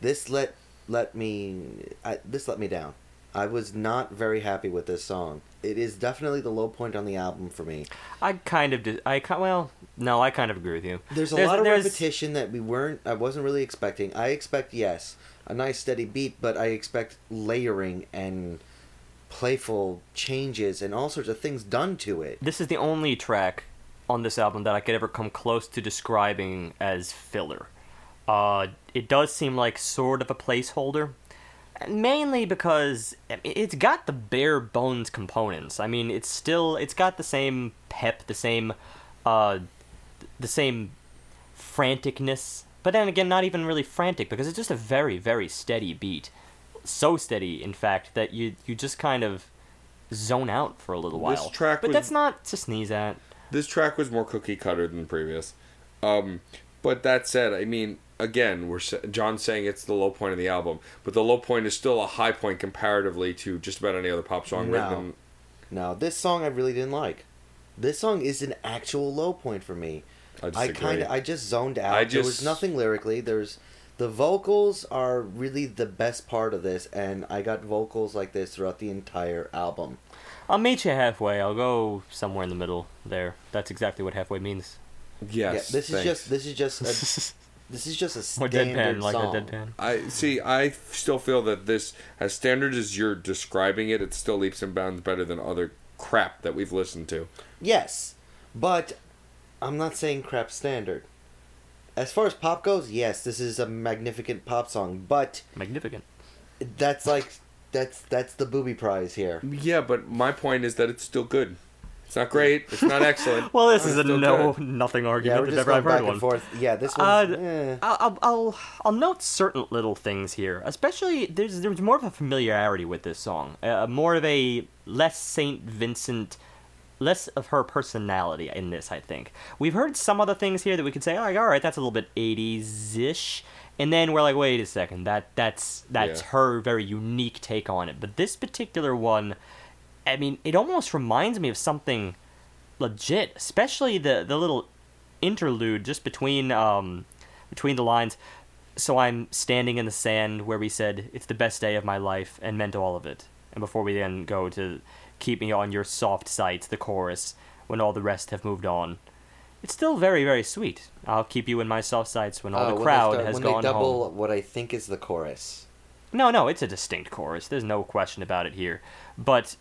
this let let me I, this let me down. I was not very happy with this song. It is definitely the low point on the album for me. I kind of did. I well, no, I kind of agree with you. There's a There's- lot of there's- repetition that we weren't. I wasn't really expecting. I expect yes, a nice steady beat, but I expect layering and playful changes and all sorts of things done to it. This is the only track on this album that I could ever come close to describing as filler. Uh, it does seem like sort of a placeholder, mainly because it's got the bare bones components. I mean, it's still it's got the same pep, the same, uh, the same franticness. But then again, not even really frantic because it's just a very very steady beat. So steady, in fact, that you you just kind of zone out for a little while. This track but was- that's not to sneeze at. this track was more cookie cutter than the previous. Um, but that said, I mean, again, we're sa- John's saying it's the low point of the album, but the low point is still a high point comparatively to just about any other pop song No. written. Now, this song I really didn't like. This song is an actual low point for me. I I kind of I just zoned out. I There was nothing lyrically. There's the vocals are really the best part of this, and I got vocals like this throughout the entire album. I'll meet you halfway. I'll go somewhere in the middle there. That's exactly what halfway means. yes, yeah, this is just this is just a, this is just a Or standard deadpan, like song. a deadpan. I see. I still feel that this, as standard as you're describing it, it still leaps and bounds better than other crap that we've listened to. Yes, but I'm not saying crap standard. As far as pop goes, yes, this is a magnificent pop song, but Magnificent. that's like that's that's the booby prize here. Yeah, but my point is that it's still good. It's not great. It's not excellent. Well, this but is a no good. nothing Yeah, argument we're just ever going I've back heard and one. forth. Yeah, this Uh, one. eh. I'll, I'll, I'll I'll note certain little things here. Especially there's there's more of a familiarity with this song, uh, more of a less Saint Vincent less of her personality in this. I think we've heard some other things here that we could say, like, all right, that's a little bit '80s ish, and then we're like, wait a second, that that's that's Yeah. her very unique take on it. But this particular one, I mean, it almost reminds me of something legit, especially the the little interlude just between um between the lines. So I'm standing in the sand where we said it's the best day of my life and meant all of it. And before we then go to keep me on your soft sights, the chorus, when all the rest have moved on. It's still very, very sweet. I'll keep you in my soft sights when all Uh, the when crowd start- has when gone they double home. what I think is the chorus. No, no, it's a distinct chorus. There's no question about it here. But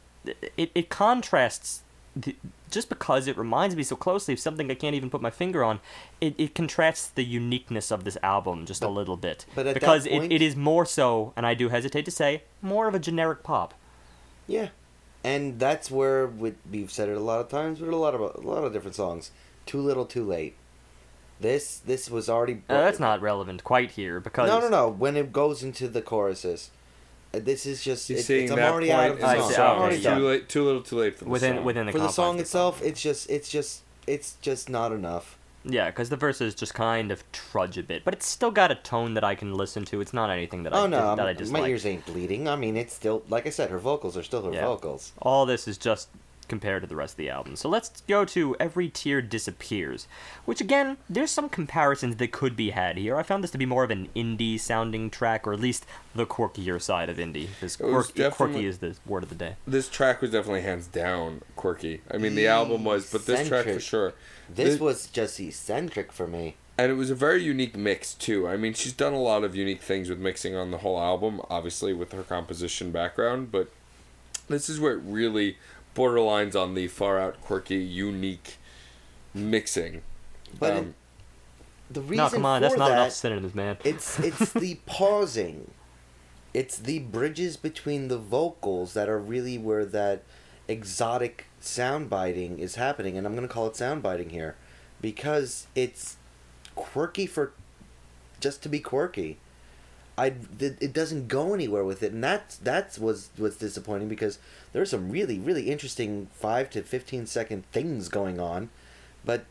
it, it contrasts, the, just because it reminds me so closely of something I can't even put my finger on, it, it contrasts the uniqueness of this album just a little bit. but because point- it, it is more so, and I do hesitate to say, more of a generic pop. Yeah, and that's where we, we've said it a lot of times with a lot of a lot of different songs. Too little, too late. This this was already. Uh, that's not relevant quite here because No, no, no. When it goes into the choruses, this is just. You It, seeing it's, I'm that already point out of in the I the song. see. song? I'm already It's yeah. too late, too little, too late for the within song. within the For the confines song of the itself, it's just it's just it's just not enough. Yeah, because the verses just kind of trudge a bit, but it's still got a tone that I can listen to. It's not anything that I Oh no, dis- that I I'm- dislike. my ears ain't bleeding. I mean, it's still like I said, her vocals are still her Yeah. vocals. All this is just compared to the rest of the album. So let's go to Every Tear Disappears, which again, there's some comparisons that could be had here. I found this to be more of an indie sounding track, or at least the quirkier side of indie. This quirky, quirky is the word of the day. This track was definitely hands down quirky. I mean, the album was, but this track for sure. This This- was just eccentric for me. And it was a very unique mix too. I mean, she's done a lot of unique things with mixing on the whole album, obviously with her composition background, but this is where it really borderlines on the far out quirky, unique mixing. But Um, it, the reason No, come on, for that's not that, enough synonyms, man. It's it's the pausing. It's the bridges between the vocals that are really where that exotic sound biting is happening, and I'm gonna call it sound biting here, because it's quirky for just to be quirky. I th- it doesn't go anywhere with it, and that's that's was what's disappointing because there's some really really interesting five to fifteen second things going on, but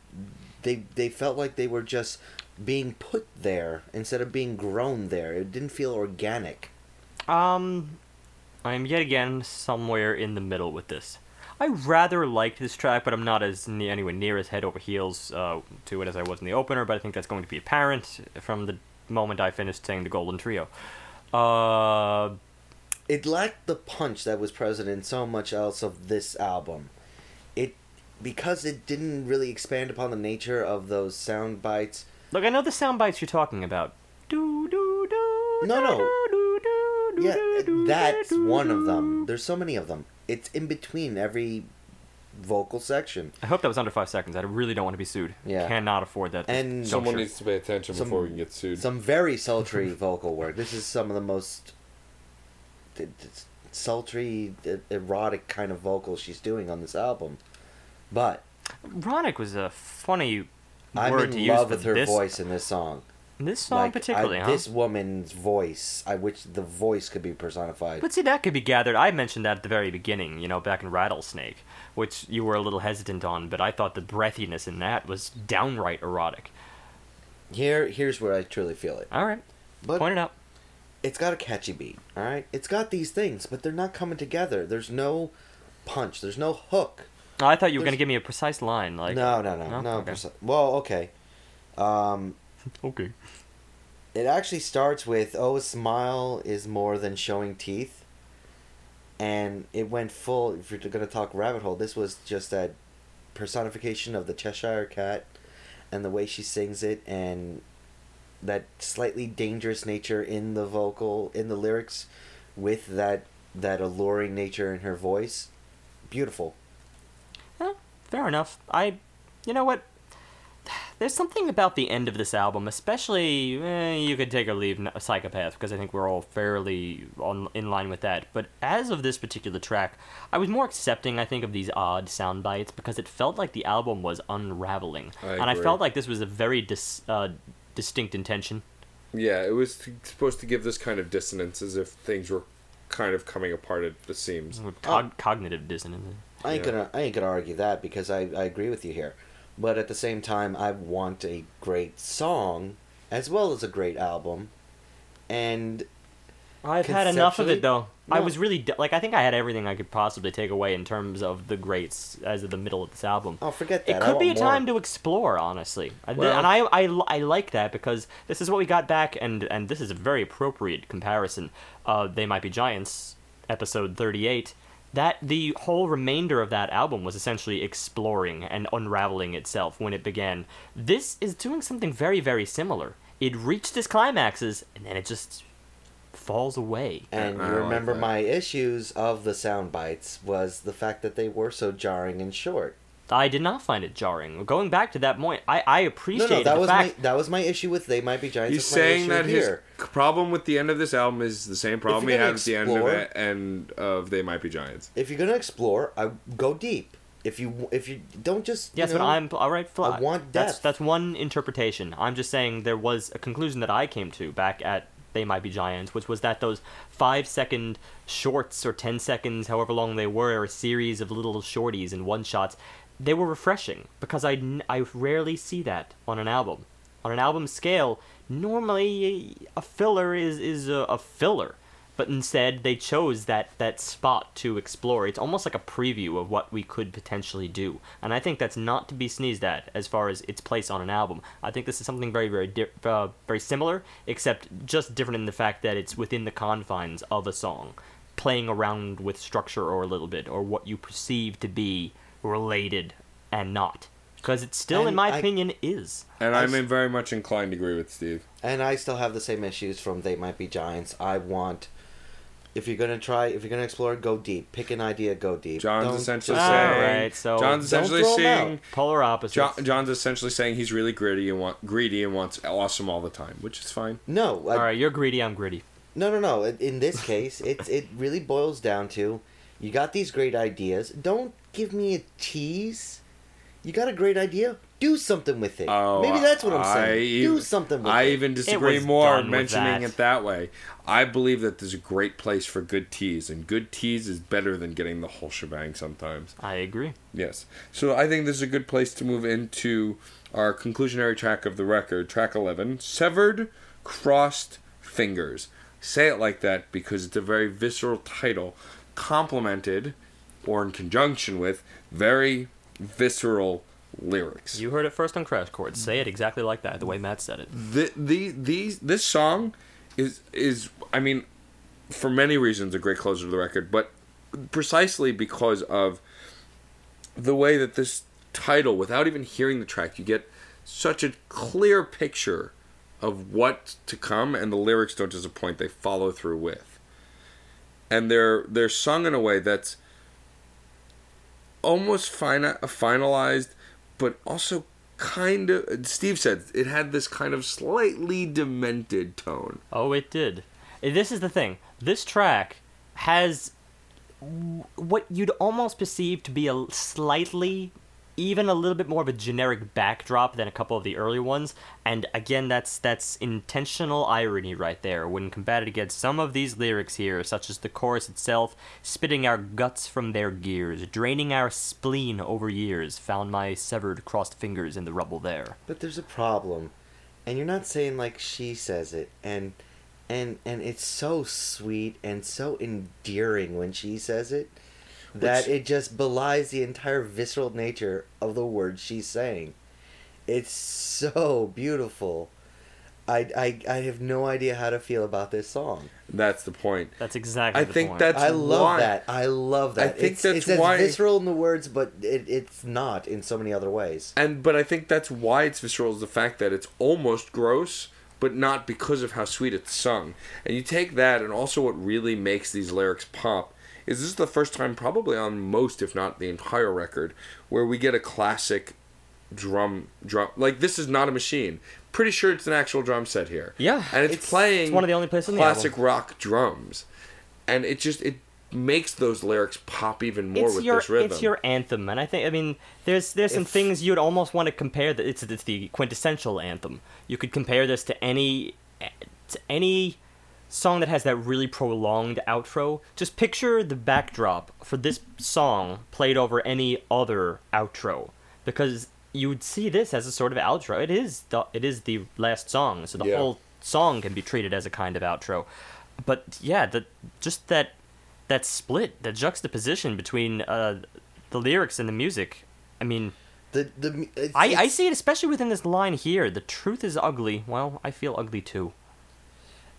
they they felt like they were just being put there instead of being grown there. It didn't feel organic. Um, I'm yet again somewhere in the middle with this. I rather liked this track, but I'm not as anyway near as head over heels uh, to it as I was in the opener. But I think that's going to be apparent from the moment I finished saying the Golden Trio. Uh, It lacked the punch that was present in so much else of this album. It because it didn't really expand upon the nature of those sound bites. look, I know the sound bites you're talking about. Do do do. No, no. do, do, do, Yeah, do, do, that's do, one of them. There's so many of them. It's in between every vocal section. I hope that was under five seconds. I really don't want to be sued. Yeah. Cannot afford that. And- someone juncture. needs to pay attention Some- before we can get sued. Some very sultry vocal work. This is some of the most d- d- sultry, erotic kind of vocals she's doing on this album. But Ronic was a funny I'm word to in use love with her this, voice in this song. This song Like, particularly, I- huh? This woman's voice, I wish the voice could be personified. But see, that could be gathered. I mentioned that at the very beginning, you know, back in Rattlesnake, which you were a little hesitant on, but I thought the breathiness in that was downright erotic. Here, here's where I truly feel it. All right, But point it out. It's got a catchy beat, all right. It's got these things, but they're not coming together. There's no punch. There's no hook. Oh, I thought you were going to give me a precise line, like no, no, no, No? no. Okay. preci- well, okay. Um, okay. it actually starts with "Oh, a smile is more than showing teeth," and it went full. If you're gonna talk rabbit hole, this was just that personification of the Cheshire Cat, and the way she sings it, and that slightly dangerous nature in the vocal, in the lyrics, with that that alluring nature in her voice. Beautiful. Well, fair enough. I, you know what? There's something about the end of this album, especially eh, you could take or leave N- Psychopath because I think we're all fairly on in line with that. But as of this particular track, I was more accepting, I think, of these odd sound bites because it felt like the album was unraveling, I and I felt like this was a very dis, uh, distinct intention. yeah, it was supposed to give this kind of dissonance as if things were kind of coming apart at the seams. Cog- Cognitive dissonance. I ain't Yeah. gonna I ain't gonna argue that because I, I agree with you here. But at the same time I want a great song as well as a great album. And I've had enough of it though. I was really like I think I had everything I could possibly take away in terms of the greats as of the middle of this album. oh forget that. It could be a more. time to explore, honestly, Well- and I, I I like that because this is what we got back, and and this is a very appropriate comparison. Uh, They Might Be Giants, episode thirty-eight. That the whole remainder of that album was essentially exploring and unraveling itself when it began. This is doing something very very similar. It reached its climaxes and then it just falls away. And I you remember that. my issues of the sound bites was the fact that they were so jarring and short. I did not find it jarring. Going back to that point, I, I appreciate no, that the was fact my that was my issue with They Might Be Giants. He's saying issue that his here. problem with the end of this album is the same problem he you're had gonna at the end of it, end of They Might Be Giants. If you're gonna explore, I go deep. If you if you don't just you Yes, know, but I'm all right. Fl- I want That's depth. that's one interpretation. I'm just saying there was a conclusion that I came to back at They Might Be Giants, which was that those five second shorts or ten seconds, however long they were, a series of little shorties and one shots, they were refreshing because I, I rarely see that on an album. On an album scale, normally a filler is is a, a filler. But instead, they chose that, that spot to explore. It's almost like a preview of what we could potentially do. And I think that's not to be sneezed at as far as its place on an album. I think this is something very, very, di- uh, very similar, except just different in the fact that it's within the confines of a song, playing around with structure or a little bit, or what you perceive to be related and not. Because it still, in my I- opinion, is. And I I'm s- very much inclined to agree with Steve. and I still have the same issues from They Might Be Giants. I want if you're gonna try, if you're gonna explore, go deep. Pick an idea, go deep. John's Don't essentially just- saying. Alright, so- John's Don't essentially throw 'em saying. Polar opposites. John, John's essentially saying he's really gritty and want greedy and wants awesome all the time, which is fine. No, I, All right, you're greedy. I'm gritty. no, no, no. In- In this case, it's it really boils down to you got these great ideas. Don't give me a tease. You got a great idea. Do something with it. Oh, Maybe that's what I'm I saying. Do something with I it. I even disagree more mentioning that. it that way. I believe that there's a great place for good tease, and good tease is better than getting the whole shebang sometimes. I agree. Yes. So I think this is a good place to move into our conclusionary track of the record, track 11, Severed Crossed Fingers. Say it like that because it's a very visceral title, complemented or in conjunction with very visceral lyrics. You heard it first on Crash Course. Say it exactly like that, the way Matt said it. the, the these this song is is I mean for many reasons a great closer to the record, but precisely because of the way that this title, without even hearing the track, you get such a clear picture of what to come, and the lyrics don't disappoint; they follow through with, and they're they're sung in a way that's almost fina- finalized, but also kind of. Steve said it had this kind of slightly demented tone. Oh, it did. This is the thing. This track has what you'd almost perceive to be a slightly, even a little bit more of a generic backdrop than a couple of the early ones. And again, that's that's intentional irony right there when combated against some of these lyrics here, such as the chorus itself, spitting our guts from their gears, draining our spleen over years, found my severed crossed fingers in the rubble there. But there's a problem, and you're not saying like she says it, and and and it's so sweet and so endearing when she says it that Which- it just belies the entire visceral nature of the words she's saying. It's so beautiful. I, I, I have no idea how to feel about this song. That's the point. That's exactly I the think point. That's I love why- that. I love that. I think it's, that's it's as why- visceral in the words, but it, it's not in so many other ways. And but I think that's why it's visceral is the fact that it's almost gross, but not because of how sweet it's sung. And you take that, and also what really makes these lyrics pop is this is the first time, probably on most, if not the entire record, where we get a classic drum drum. Like this is not a machine. Pretty sure it's an actual drum set here. Yeah, and it's, it's- playing. it's one of the only places classic rock drums, and it just it makes those lyrics pop even more it's with your this rhythm. it's your anthem, and I think I mean there's there's some If- things you'd almost want to compare. That it's it's the quintessential anthem. You could compare this to any eh, to any song that has that really prolonged outro. Just picture the backdrop for this song played over any other outro, because you would see this as a sort of outro. It is the it is the last song, so the Yeah. whole song can be treated as a kind of outro. But yeah, the just that that split, that juxtaposition between uh, the lyrics and the music. I mean, The the it's, I, I see it especially within this line here. The truth is ugly. Well, I feel ugly too.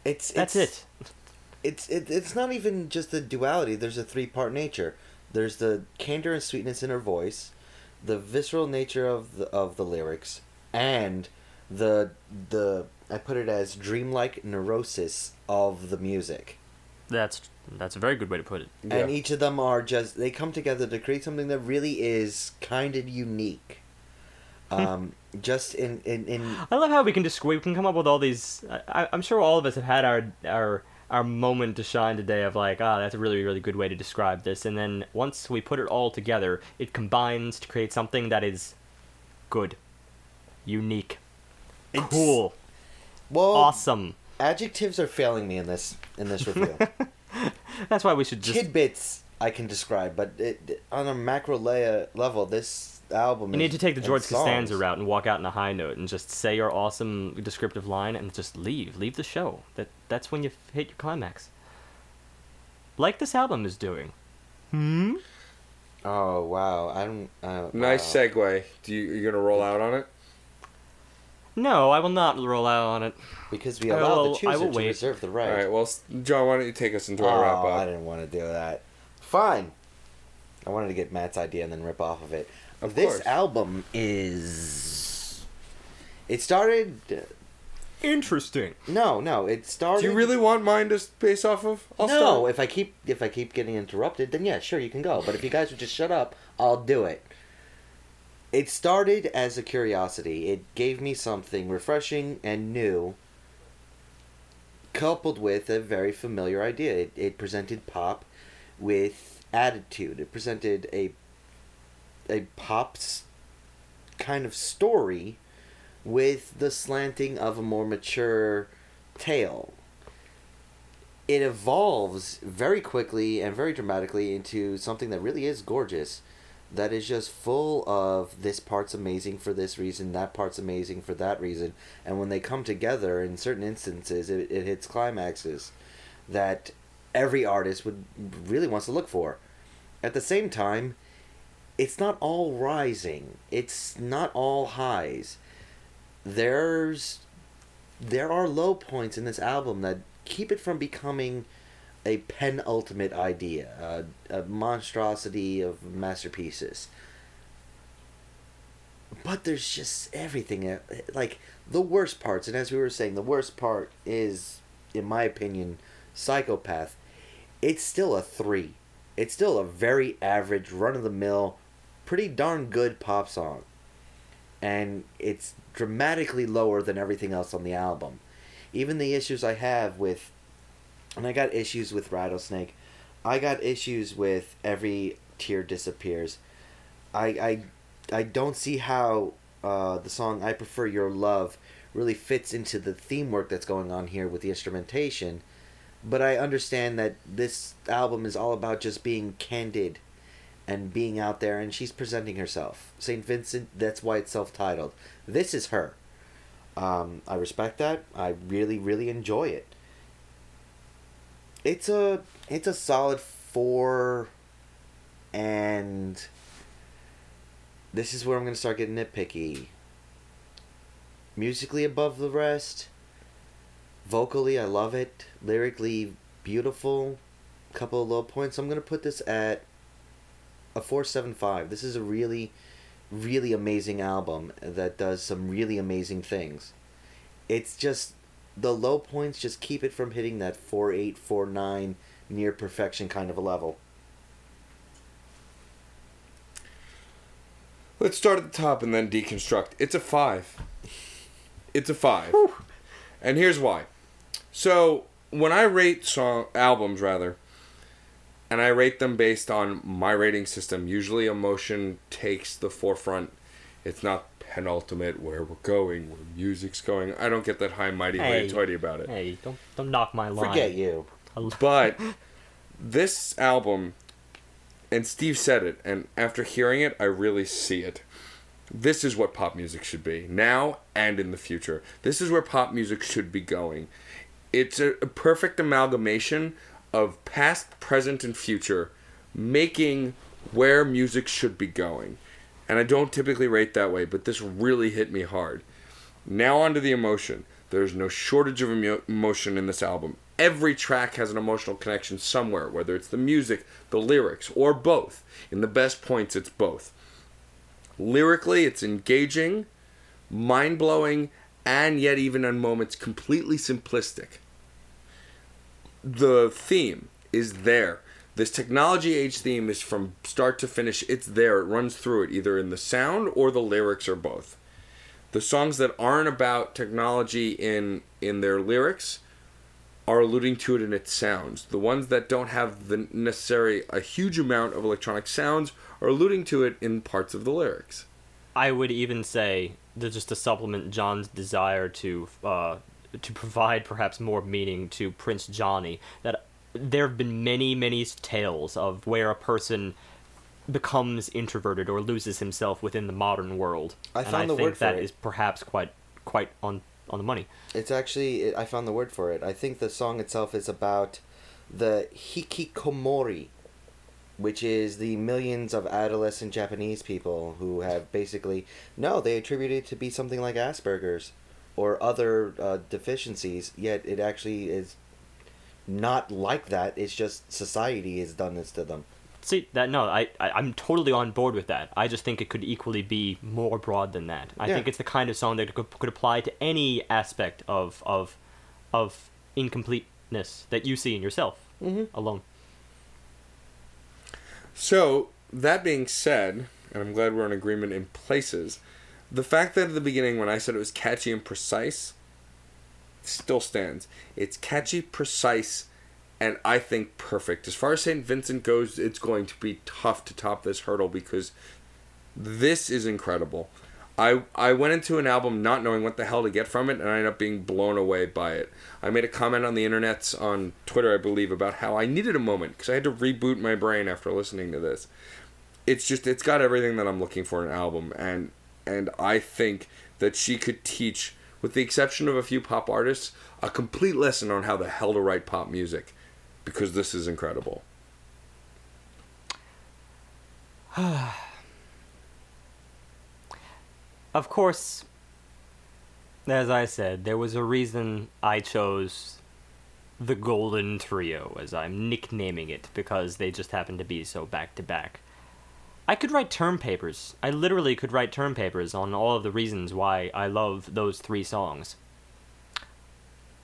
It's That's it's, it. It's it, it's not even just the duality. There's a three part nature. There's the candor and sweetness in her voice, the visceral nature of the of the lyrics, and the the I put it as dreamlike neurosis of the music. That's that's a very good way to put it. And Yeah. each of them are just they come together to create something that really is kind of unique. Um, just in in in I love how we can just we can come up with all these. I, I'm sure all of us have had our our our moment to shine today of like, ah, that's a really really good way to describe this. And then once we put it all together, it combines to create something that is good, unique, It's- cool, well, awesome. adjectives are failing me in this in this review. That's why we should just. tidbits I can describe, but it, on a macro layer level, this album. You need to take the George Costanza route and walk out in a high note and just say your awesome descriptive line and just leave. Leave the show. That that's when you hit your climax. Like this album is doing. Hmm. Oh wow! I don't. Uh, Nice wow. segue. Do you you gonna roll out on it? No, I will not roll out on it. Because we I allow will- the I chooser will to wait. reserve the right. All right. Well, John, why don't you take us into our oh, wrap up? I didn't want to do that. Fine. I wanted to get Matt's idea and then rip off of it. Of this course. album is. It started. Interesting. No, no. It started. Do you really want mine to base off of? I'll no, start. if I keep if I keep getting interrupted, then yeah, sure you can go. But if you guys would just shut up, I'll do it. It started as a curiosity. It gave me something refreshing and new, coupled with a very familiar idea. It, it presented pop with attitude. It presented a a pop's kind of story with the slanting of a more mature tale. It evolves very quickly and very dramatically into something that really is gorgeous that is just full of this part's amazing for this reason that part's amazing for that reason. And when they come together in certain instances it, it hits climaxes that every artist would really wants to look for. At the same time it's not all rising it's not all highs there's there are low points in this album that keep it from becoming a penultimate idea, a, a monstrosity of masterpieces. But there's just everything, uh, like the worst parts, and as we were saying, the worst part is, in my opinion, Psychopath. It's still a three. It's still a very average, run of the mill, pretty darn good pop song and it's dramatically lower than everything else on the album. Even the issues I have with, and I got issues with Rattlesnake, I got issues with Every Tear Disappears. I I, I don't see how uh, the song I Prefer Your Love really fits into the theme work that's going on here with the instrumentation. But I understand that this album is all about just being candid and being out there and she's presenting herself. St Vincent that's why it's self-titled. This is her. Um, i respect that. I really really enjoy it. It's a it's a solid four and this is where i'm going to start getting nitpicky. Musically above the rest. Vocally i love it. Lyrically beautiful. Couple of low points. I'm going to put this at a 475 this is a really really amazing album that does some really amazing things it's just the low points just keep it from hitting that 4849 near perfection kind of a level Let's start at the top and then deconstruct. It's a five. It's a five. And here's why. So when I rate song albums rather, and I rate them based on my rating system, usually emotion takes the forefront. It's not penultimate, where we're going, where music's going. I don't get that high mighty Hey. hoity-toity about it. Hey, don't don't knock my line. Forget you. But this album, and Steve said it, and after hearing it, I really see it. This is what pop music should be now and in the future. This is where pop music should be going. It's a, a perfect amalgamation of past, present, and future, making where music should be going. And I don't typically rate that way, but this really hit me hard. Now onto the emotion. There's no shortage of emo- emotion in this album. Every track has an emotional connection somewhere, whether it's the music, the lyrics, or both. In the best points, it's both. Lyrically, it's engaging, mind blowing, and yet, even in moments, completely simplistic. The theme is there. This technology age theme is from start to finish, it's there. It runs through it, either in the sound or the lyrics or both the songs that aren't about technology in in their lyrics are alluding to it in its sounds. The ones that don't have the necessary a huge amount of electronic sounds are alluding to it in parts of the lyrics. I would even say that just to supplement John's desire to uh, to provide perhaps more meaning to Prince Johnny, that there have been many, many tales of where a person becomes introverted or loses himself within the modern world. I and found I the think word for that is perhaps quite quite on on the money. It's actually it, I found the word for it. I think the song itself is about the hikikomori, which is the millions of adolescent Japanese people who have basically no, they attribute it to be something like Asperger's or other uh, deficiencies. Yet it actually is not like that. It's just society has done this to them. See that no, I, I I'm totally on board with that. I just think it could equally be more broad than that. I Yeah. think it's the kind of song that could, could apply to any aspect of of of incompleteness that you see in yourself Mhm. alone. So, that being said, and I'm glad we're in agreement in places, the fact that at the beginning when I said it was catchy and precise still stands. It's catchy, precise, and I think perfect. As far as St. Vincent goes, it's going to be tough to top this hurdle because this is incredible. I I went into an album not knowing what the hell to get from it, and I ended up being blown away by it. I made a comment on the internet on Twitter, I believe, about how I needed a moment because I had to reboot my brain after listening to this. It's just it's got everything that I'm looking for in an album, and and I think that she could teach, with the exception of a few pop artists, a complete lesson on how the hell to write pop music, because this is incredible. Of course, as I said, there was a reason I chose the Golden Trio, as I'm nicknaming it, because they just happen to be so back to back. I could write term papers. I literally could write term papers on all of the reasons why I love those three songs.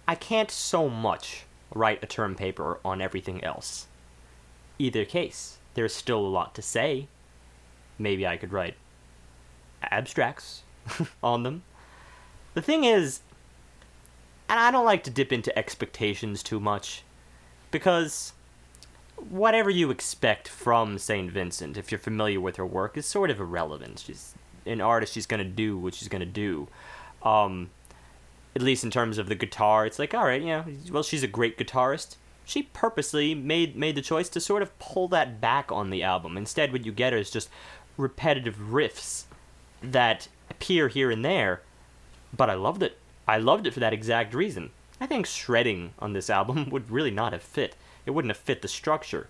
I can't so much write a term paper on everything else. Either case, there's still a lot to say. Maybe I could write abstracts on them. The thing is, and I don't like to dip into expectations too much, because whatever you expect from St. Vincent, if you're familiar with her work, is sort of irrelevant. She's an artist, she's gonna do what she's gonna do. Um, at least in terms of the guitar, it's like, alright, yeah, well, she's a great guitarist. She purposely made made the choice to sort of pull that back on the album. Instead, what you get is just repetitive riffs that appear here and there, but I loved it. I loved it for that exact reason. I think shredding on this album would really not have fit. It wouldn't have fit the structure.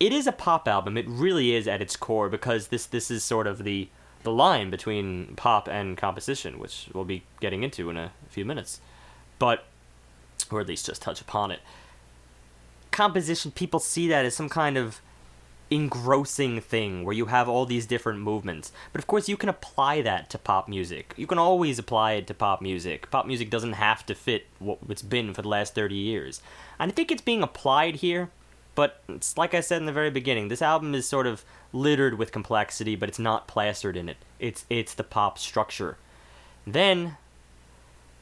It is a pop album. It really is at its core because this this is sort of the the line between pop and composition, which we'll be getting into in a few minutes. But or at least just touch upon it. Composition people see that as some kind of engrossing thing where you have all these different movements. But of course, you can apply that to pop music. You can always apply it to pop music. Pop music doesn't have to fit what it's been for the last 30 years. And I think it's being applied here, but it's like I said in the very beginning, this album is sort of littered with complexity, but it's not plastered in it. It's it's the pop structure. Then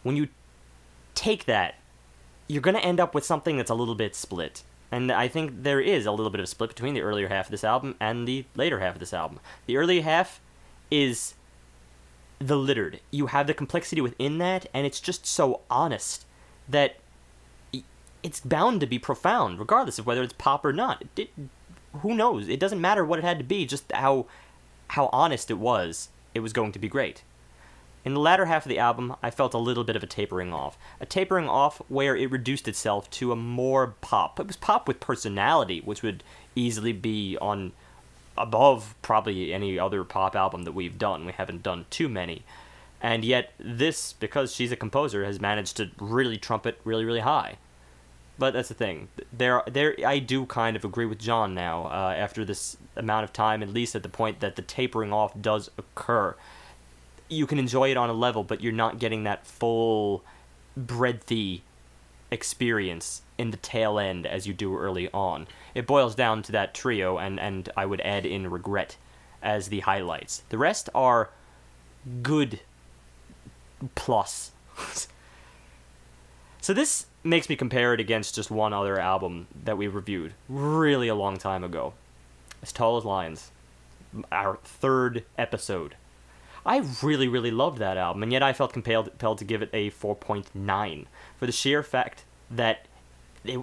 when you take that, you're going to end up with something that's a little bit split. And I think there is a little bit of a split between the earlier half of this album and the later half of this album. The early half is the littered. You have the complexity within that, and it's just so honest that it's bound to be profound, regardless of whether it's pop or not. It- who knows? It doesn't matter what it had to be, just how how honest it was. It was going to be great. In the latter half of the album, I felt a little bit of a tapering off. A tapering off where it reduced itself to a more pop. It was pop with personality, which would easily be on above probably any other pop album that we've done. We haven't done too many. And yet, this, because she's a composer, has managed to really trumpet really, really high. But that's the thing. There, there, I do kind of agree with John now. Uh, after this amount of time, at least at the point that the tapering off does occur, you can enjoy it on a level, but you're not getting that full breadthy experience in the tail end as you do early on. It boils down to that trio, and, and I would add in Regret as the highlights. The rest are good plus. so this makes me compare it against just one other album that we reviewed really a long time ago. As Tall as Lions, our third episode. I really, really loved that album, and yet I felt compelled, compelled to give it a 4.9 for the sheer fact that it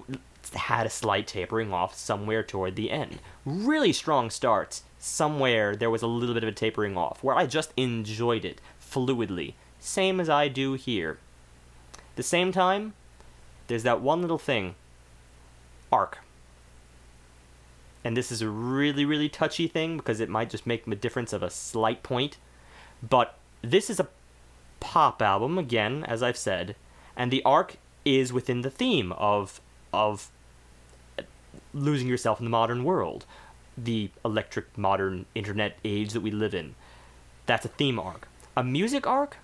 had a slight tapering off somewhere toward the end. Really strong starts. Somewhere there was a little bit of a tapering off, where I just enjoyed it fluidly, same as I do here. the same time, there's that one little thing arc. And this is a really, really touchy thing because it might just make a difference of a slight point. But this is a pop album, again, as I've said, and the arc is within the theme of of losing yourself in the modern world, the electric modern internet age that we live in. That's a theme arc. A music arc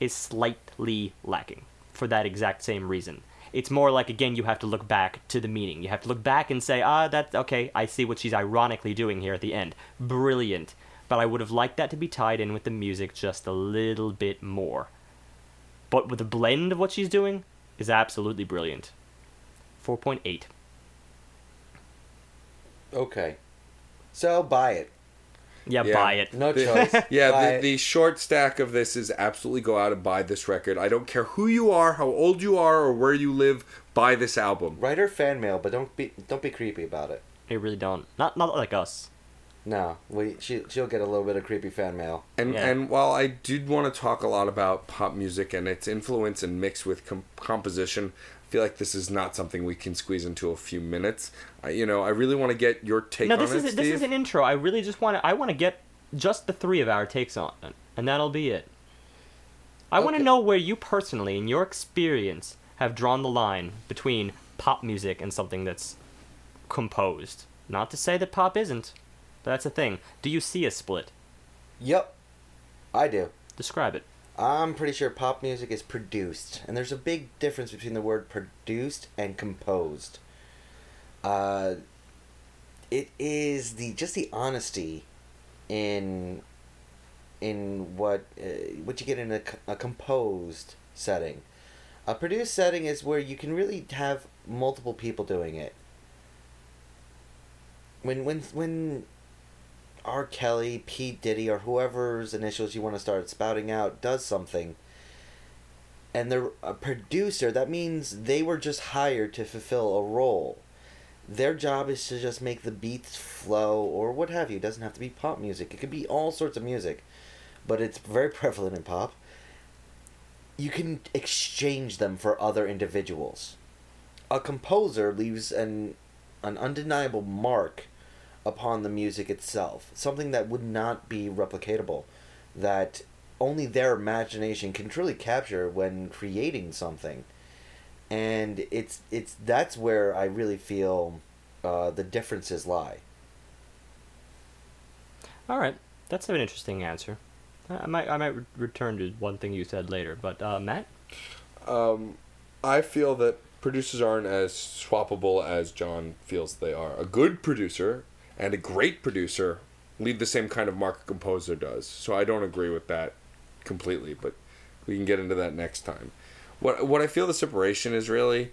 is slightly lacking for that exact same reason. It's more like again you have to look back to the meaning. You have to look back and say, "Ah, that's okay. I see what she's ironically doing here at the end. Brilliant." But I would have liked that to be tied in with the music just a little bit more. But with the blend of what she's doing is absolutely brilliant. 4.8. Okay. So buy it. Yeah, Yeah. buy it. No choice. Yeah, the, the short stack of this is absolutely go out and buy this record. I don't care who you are, how old you are, or where you live. Buy this album. Write her fan mail, but don't be don't be creepy about it. They really don't. Not not like us. No, we she she'll get a little bit of creepy fan mail. And Yeah. and while I did want to talk a lot about pop music and its influence and mix with com- composition, I feel like this is not something we can squeeze into a few minutes. I, you know, I really want to get your take no, on this it, is this Steve. is an intro. I really just want to. I want to get just the three of our takes on it, and that'll be it. I want to know where you personally, in your experience, have drawn the line between pop music and something that's composed. Not to say that pop isn't, but that's a thing. Do you see a split? Yep, I do. Describe it. I'm pretty sure pop music is produced, and there's a big difference between the word produced and composed. Uh, it is the just the honesty in in what uh, what you get in a composed setting. A produced setting is where you can really have multiple people doing it. When when when R. Kelly, P. Diddy, or whoever's initials you want to start spouting out does something, and they're a producer, that means they were just hired to fulfill a role. Their job is to just make the beats flow or what have you. It doesn't have to be pop music, it could be all sorts of music, but it's very prevalent in pop. You can exchange them for other individuals. A composer leaves an, an undeniable mark upon the music itself. Something that would not be replicatable. That only their imagination can truly capture when creating something. And it's it's that's where I really feel uh, the differences lie. All right, that's an interesting answer. I I might I might re- return to one thing you said later, but uh, Matt. Um, I feel that producers aren't as swappable as John feels they are. A good producer and a great producer leave the same kind of mark a composer does. So I don't agree with that completely, but we can get into that next time. What what I feel the separation is really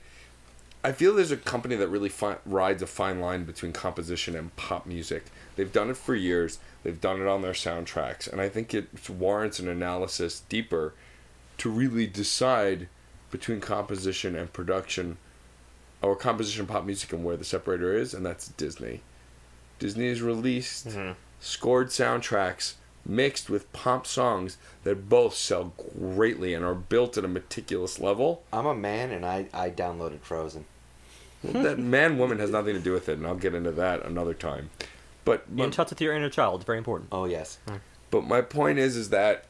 I feel there's a company that really fi- rides a fine line between composition and pop music. They've done it for years. They've done it on their soundtracks, and I think it warrants an analysis deeper to really decide between composition and production, or composition, pop music, and where the separator is, and that's Disney. Disney has released Mhm. scored soundtracks mixed with pop songs that both sell greatly and are built at a meticulous level. I'm a man and I, I downloaded Frozen. that man woman has nothing to do with it, and I'll get into that another time. But In touch with your inner child, it's very important. Oh yes. But my point is, is that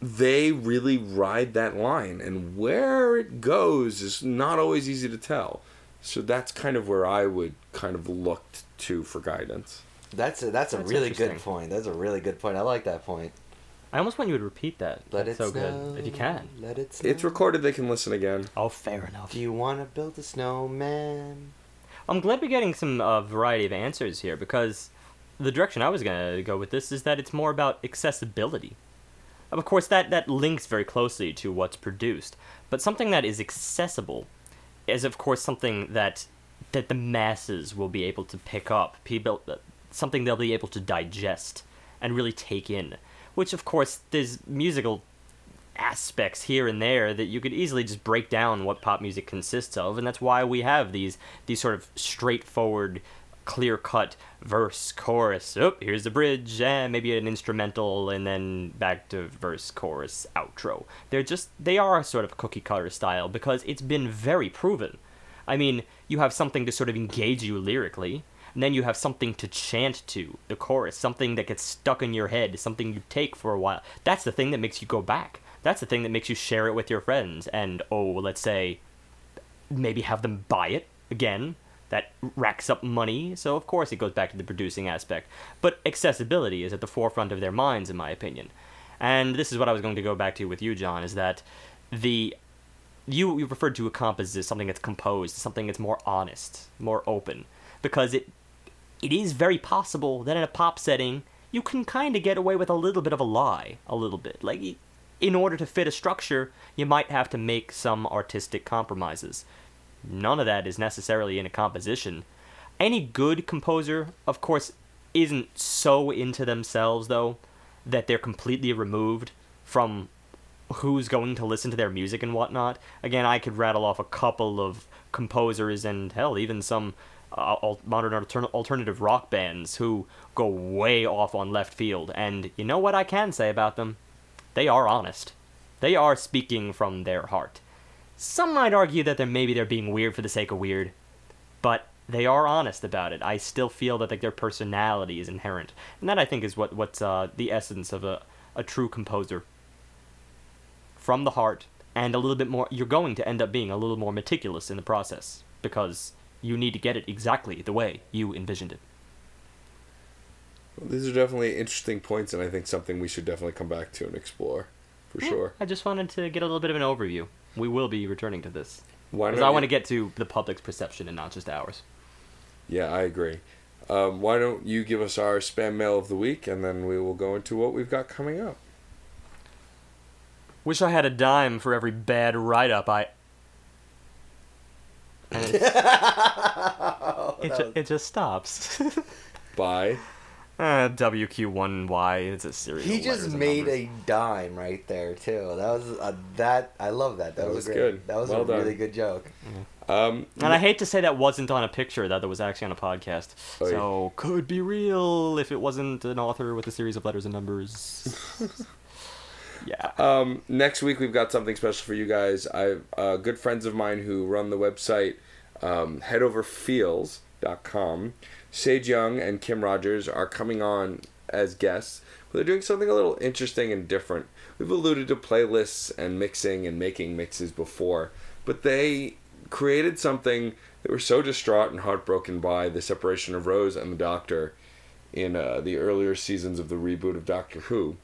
they really ride that line, and where it goes is not always easy to tell. So that's kind of where I would kind of look to for guidance. That's a, that's a That's really good point. That's a really good point. I like that point. I almost want you to repeat that. Let That's it so snow. good. If you can. Let it snow. It's recorded; they can listen again. Oh, fair enough. Do you want to build a snowman? I'm glad we're getting some uh, variety of answers here because the direction I was going to go with this is that it's more about accessibility. Of course, that, that links very closely to what's produced, but something that is accessible is, of course, something that that the masses will be able to pick up, people, something they'll be able to digest and really take in. Which, of course, there's musical aspects here and there that you could easily just break down what pop music consists of, and that's why we have these these sort of straightforward, clear cut verse, chorus. Oh, here's the bridge, and maybe an instrumental, and then back to verse, chorus, outro. They're just they are sort of cookie cutter style because it's been very proven. I mean, you have something to sort of engage you lyrically, and then you have something to chant to, the chorus, something that gets stuck in your head, something you take for a while. That's the thing that makes you go back. That's the thing that makes you share it with your friends, and oh, let's say, maybe have them buy it again. That racks up money, so of course it goes back to the producing aspect. But accessibility is at the forefront of their minds, in my opinion. And this is what I was going to go back to with you, John, is that the you you referred to a comp as something that's composed, something that's more honest, more open, because it it is very possible that in a pop setting you can kind of get away with a little bit of a lie, a little bit. Like in order to fit a structure, you might have to make some artistic compromises. None of that is necessarily in a composition. Any good composer, of course, isn't so into themselves though that they're completely removed from who's going to listen to their music and whatnot. Again, I could rattle off a couple of composers and hell, even some uh, al- modern altern- alternative rock bands who go way off on left field. And you know what I can say about them? They are honest. They are speaking from their heart. Some might argue that they're maybe they're being weird for the sake of weird, but they are honest about it. I still feel that like their personality is inherent, and that I think is what what's uh, the essence of a a true composer from the heart and a little bit more you're going to end up being a little more meticulous in the process because you need to get it exactly the way you envisioned it These are definitely interesting points, and I think something we should definitely come back to and explore for Yeah, sure. i just wanted to get a little bit of an overview we will be returning to this because i want to get to the public's perception and not just ours Yeah, I agree. Um, why don't you give us our spam mail of the week, and then we will go into what we've got coming up. wish i had a dime for every bad write-up i and it, it, ju- it just stops Bye. Uh, wq1y it's a series He of just letters and made a dime right there too. That was uh, that. I love that. That, That was, was great. good. That was Well a done. really good joke. Um, And I hate to say that wasn't on a picture, that that was actually on a podcast. Oy. So, could be real if it wasn't an author with a series of letters and numbers. yeah. Um, next week we've got something special for you guys. I uh, good friends of mine who run the website um, headoverfeels.com. Sage Young and Kim Rogers are coming on as guests. But they're doing something a little interesting and different. We've alluded to playlists and mixing and making mixes before, but they created something that were so distraught and heartbroken by the separation of Rose and the Doctor in uh, the earlier seasons of the reboot of Doctor Who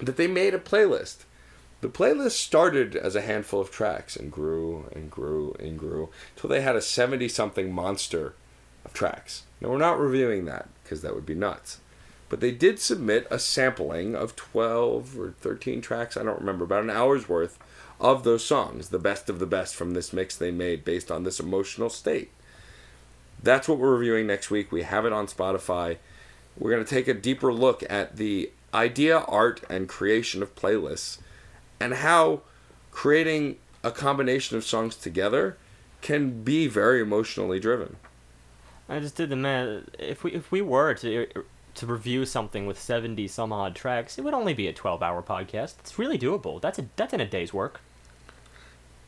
that they made a playlist. The playlist started as a handful of tracks and grew and grew and grew until they had a 70 something monster of tracks. Now, we're not reviewing that because that would be nuts. but they did submit a sampling of 12 or 13 tracks, I don't remember, about an hour's worth of those songs, the best of the best from this mix they made based on this emotional state. That's what we're reviewing next week. We have it on Spotify. We're going to take a deeper look at the idea, art, and creation of playlists and how creating a combination of songs together can be very emotionally driven. I just did the math. If we if we were to to review something with seventy some odd tracks, it would only be a twelve hour podcast. It's really doable. That's a that's in a day's work.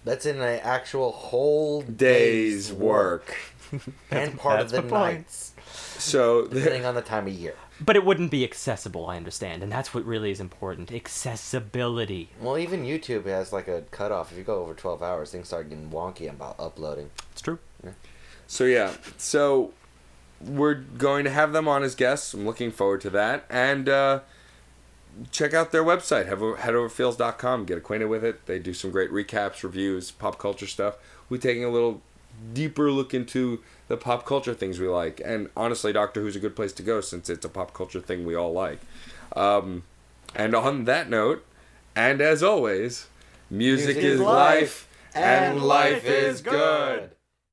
That's in an actual whole Day's day's work. and part of That's the my point. nights, So depending on the time of year. But it wouldn't be accessible. I understand, and that's what really is important: accessibility. Well, even YouTube has like a cutoff. If you go over 12 hours, things start getting wonky about uploading. It's true. So yeah, so we're going to have them on as guests. I'm looking forward to that. And uh, check out their website, head over, headoverfeels.com. Get acquainted with it. They do some great recaps, reviews, pop culture stuff. We're taking a little deeper look into the pop culture things we like. And honestly, Doctor Who's a good place to go since it's a pop culture thing we all like. Um, and on that note, and as always, music, Music is life, and life is good.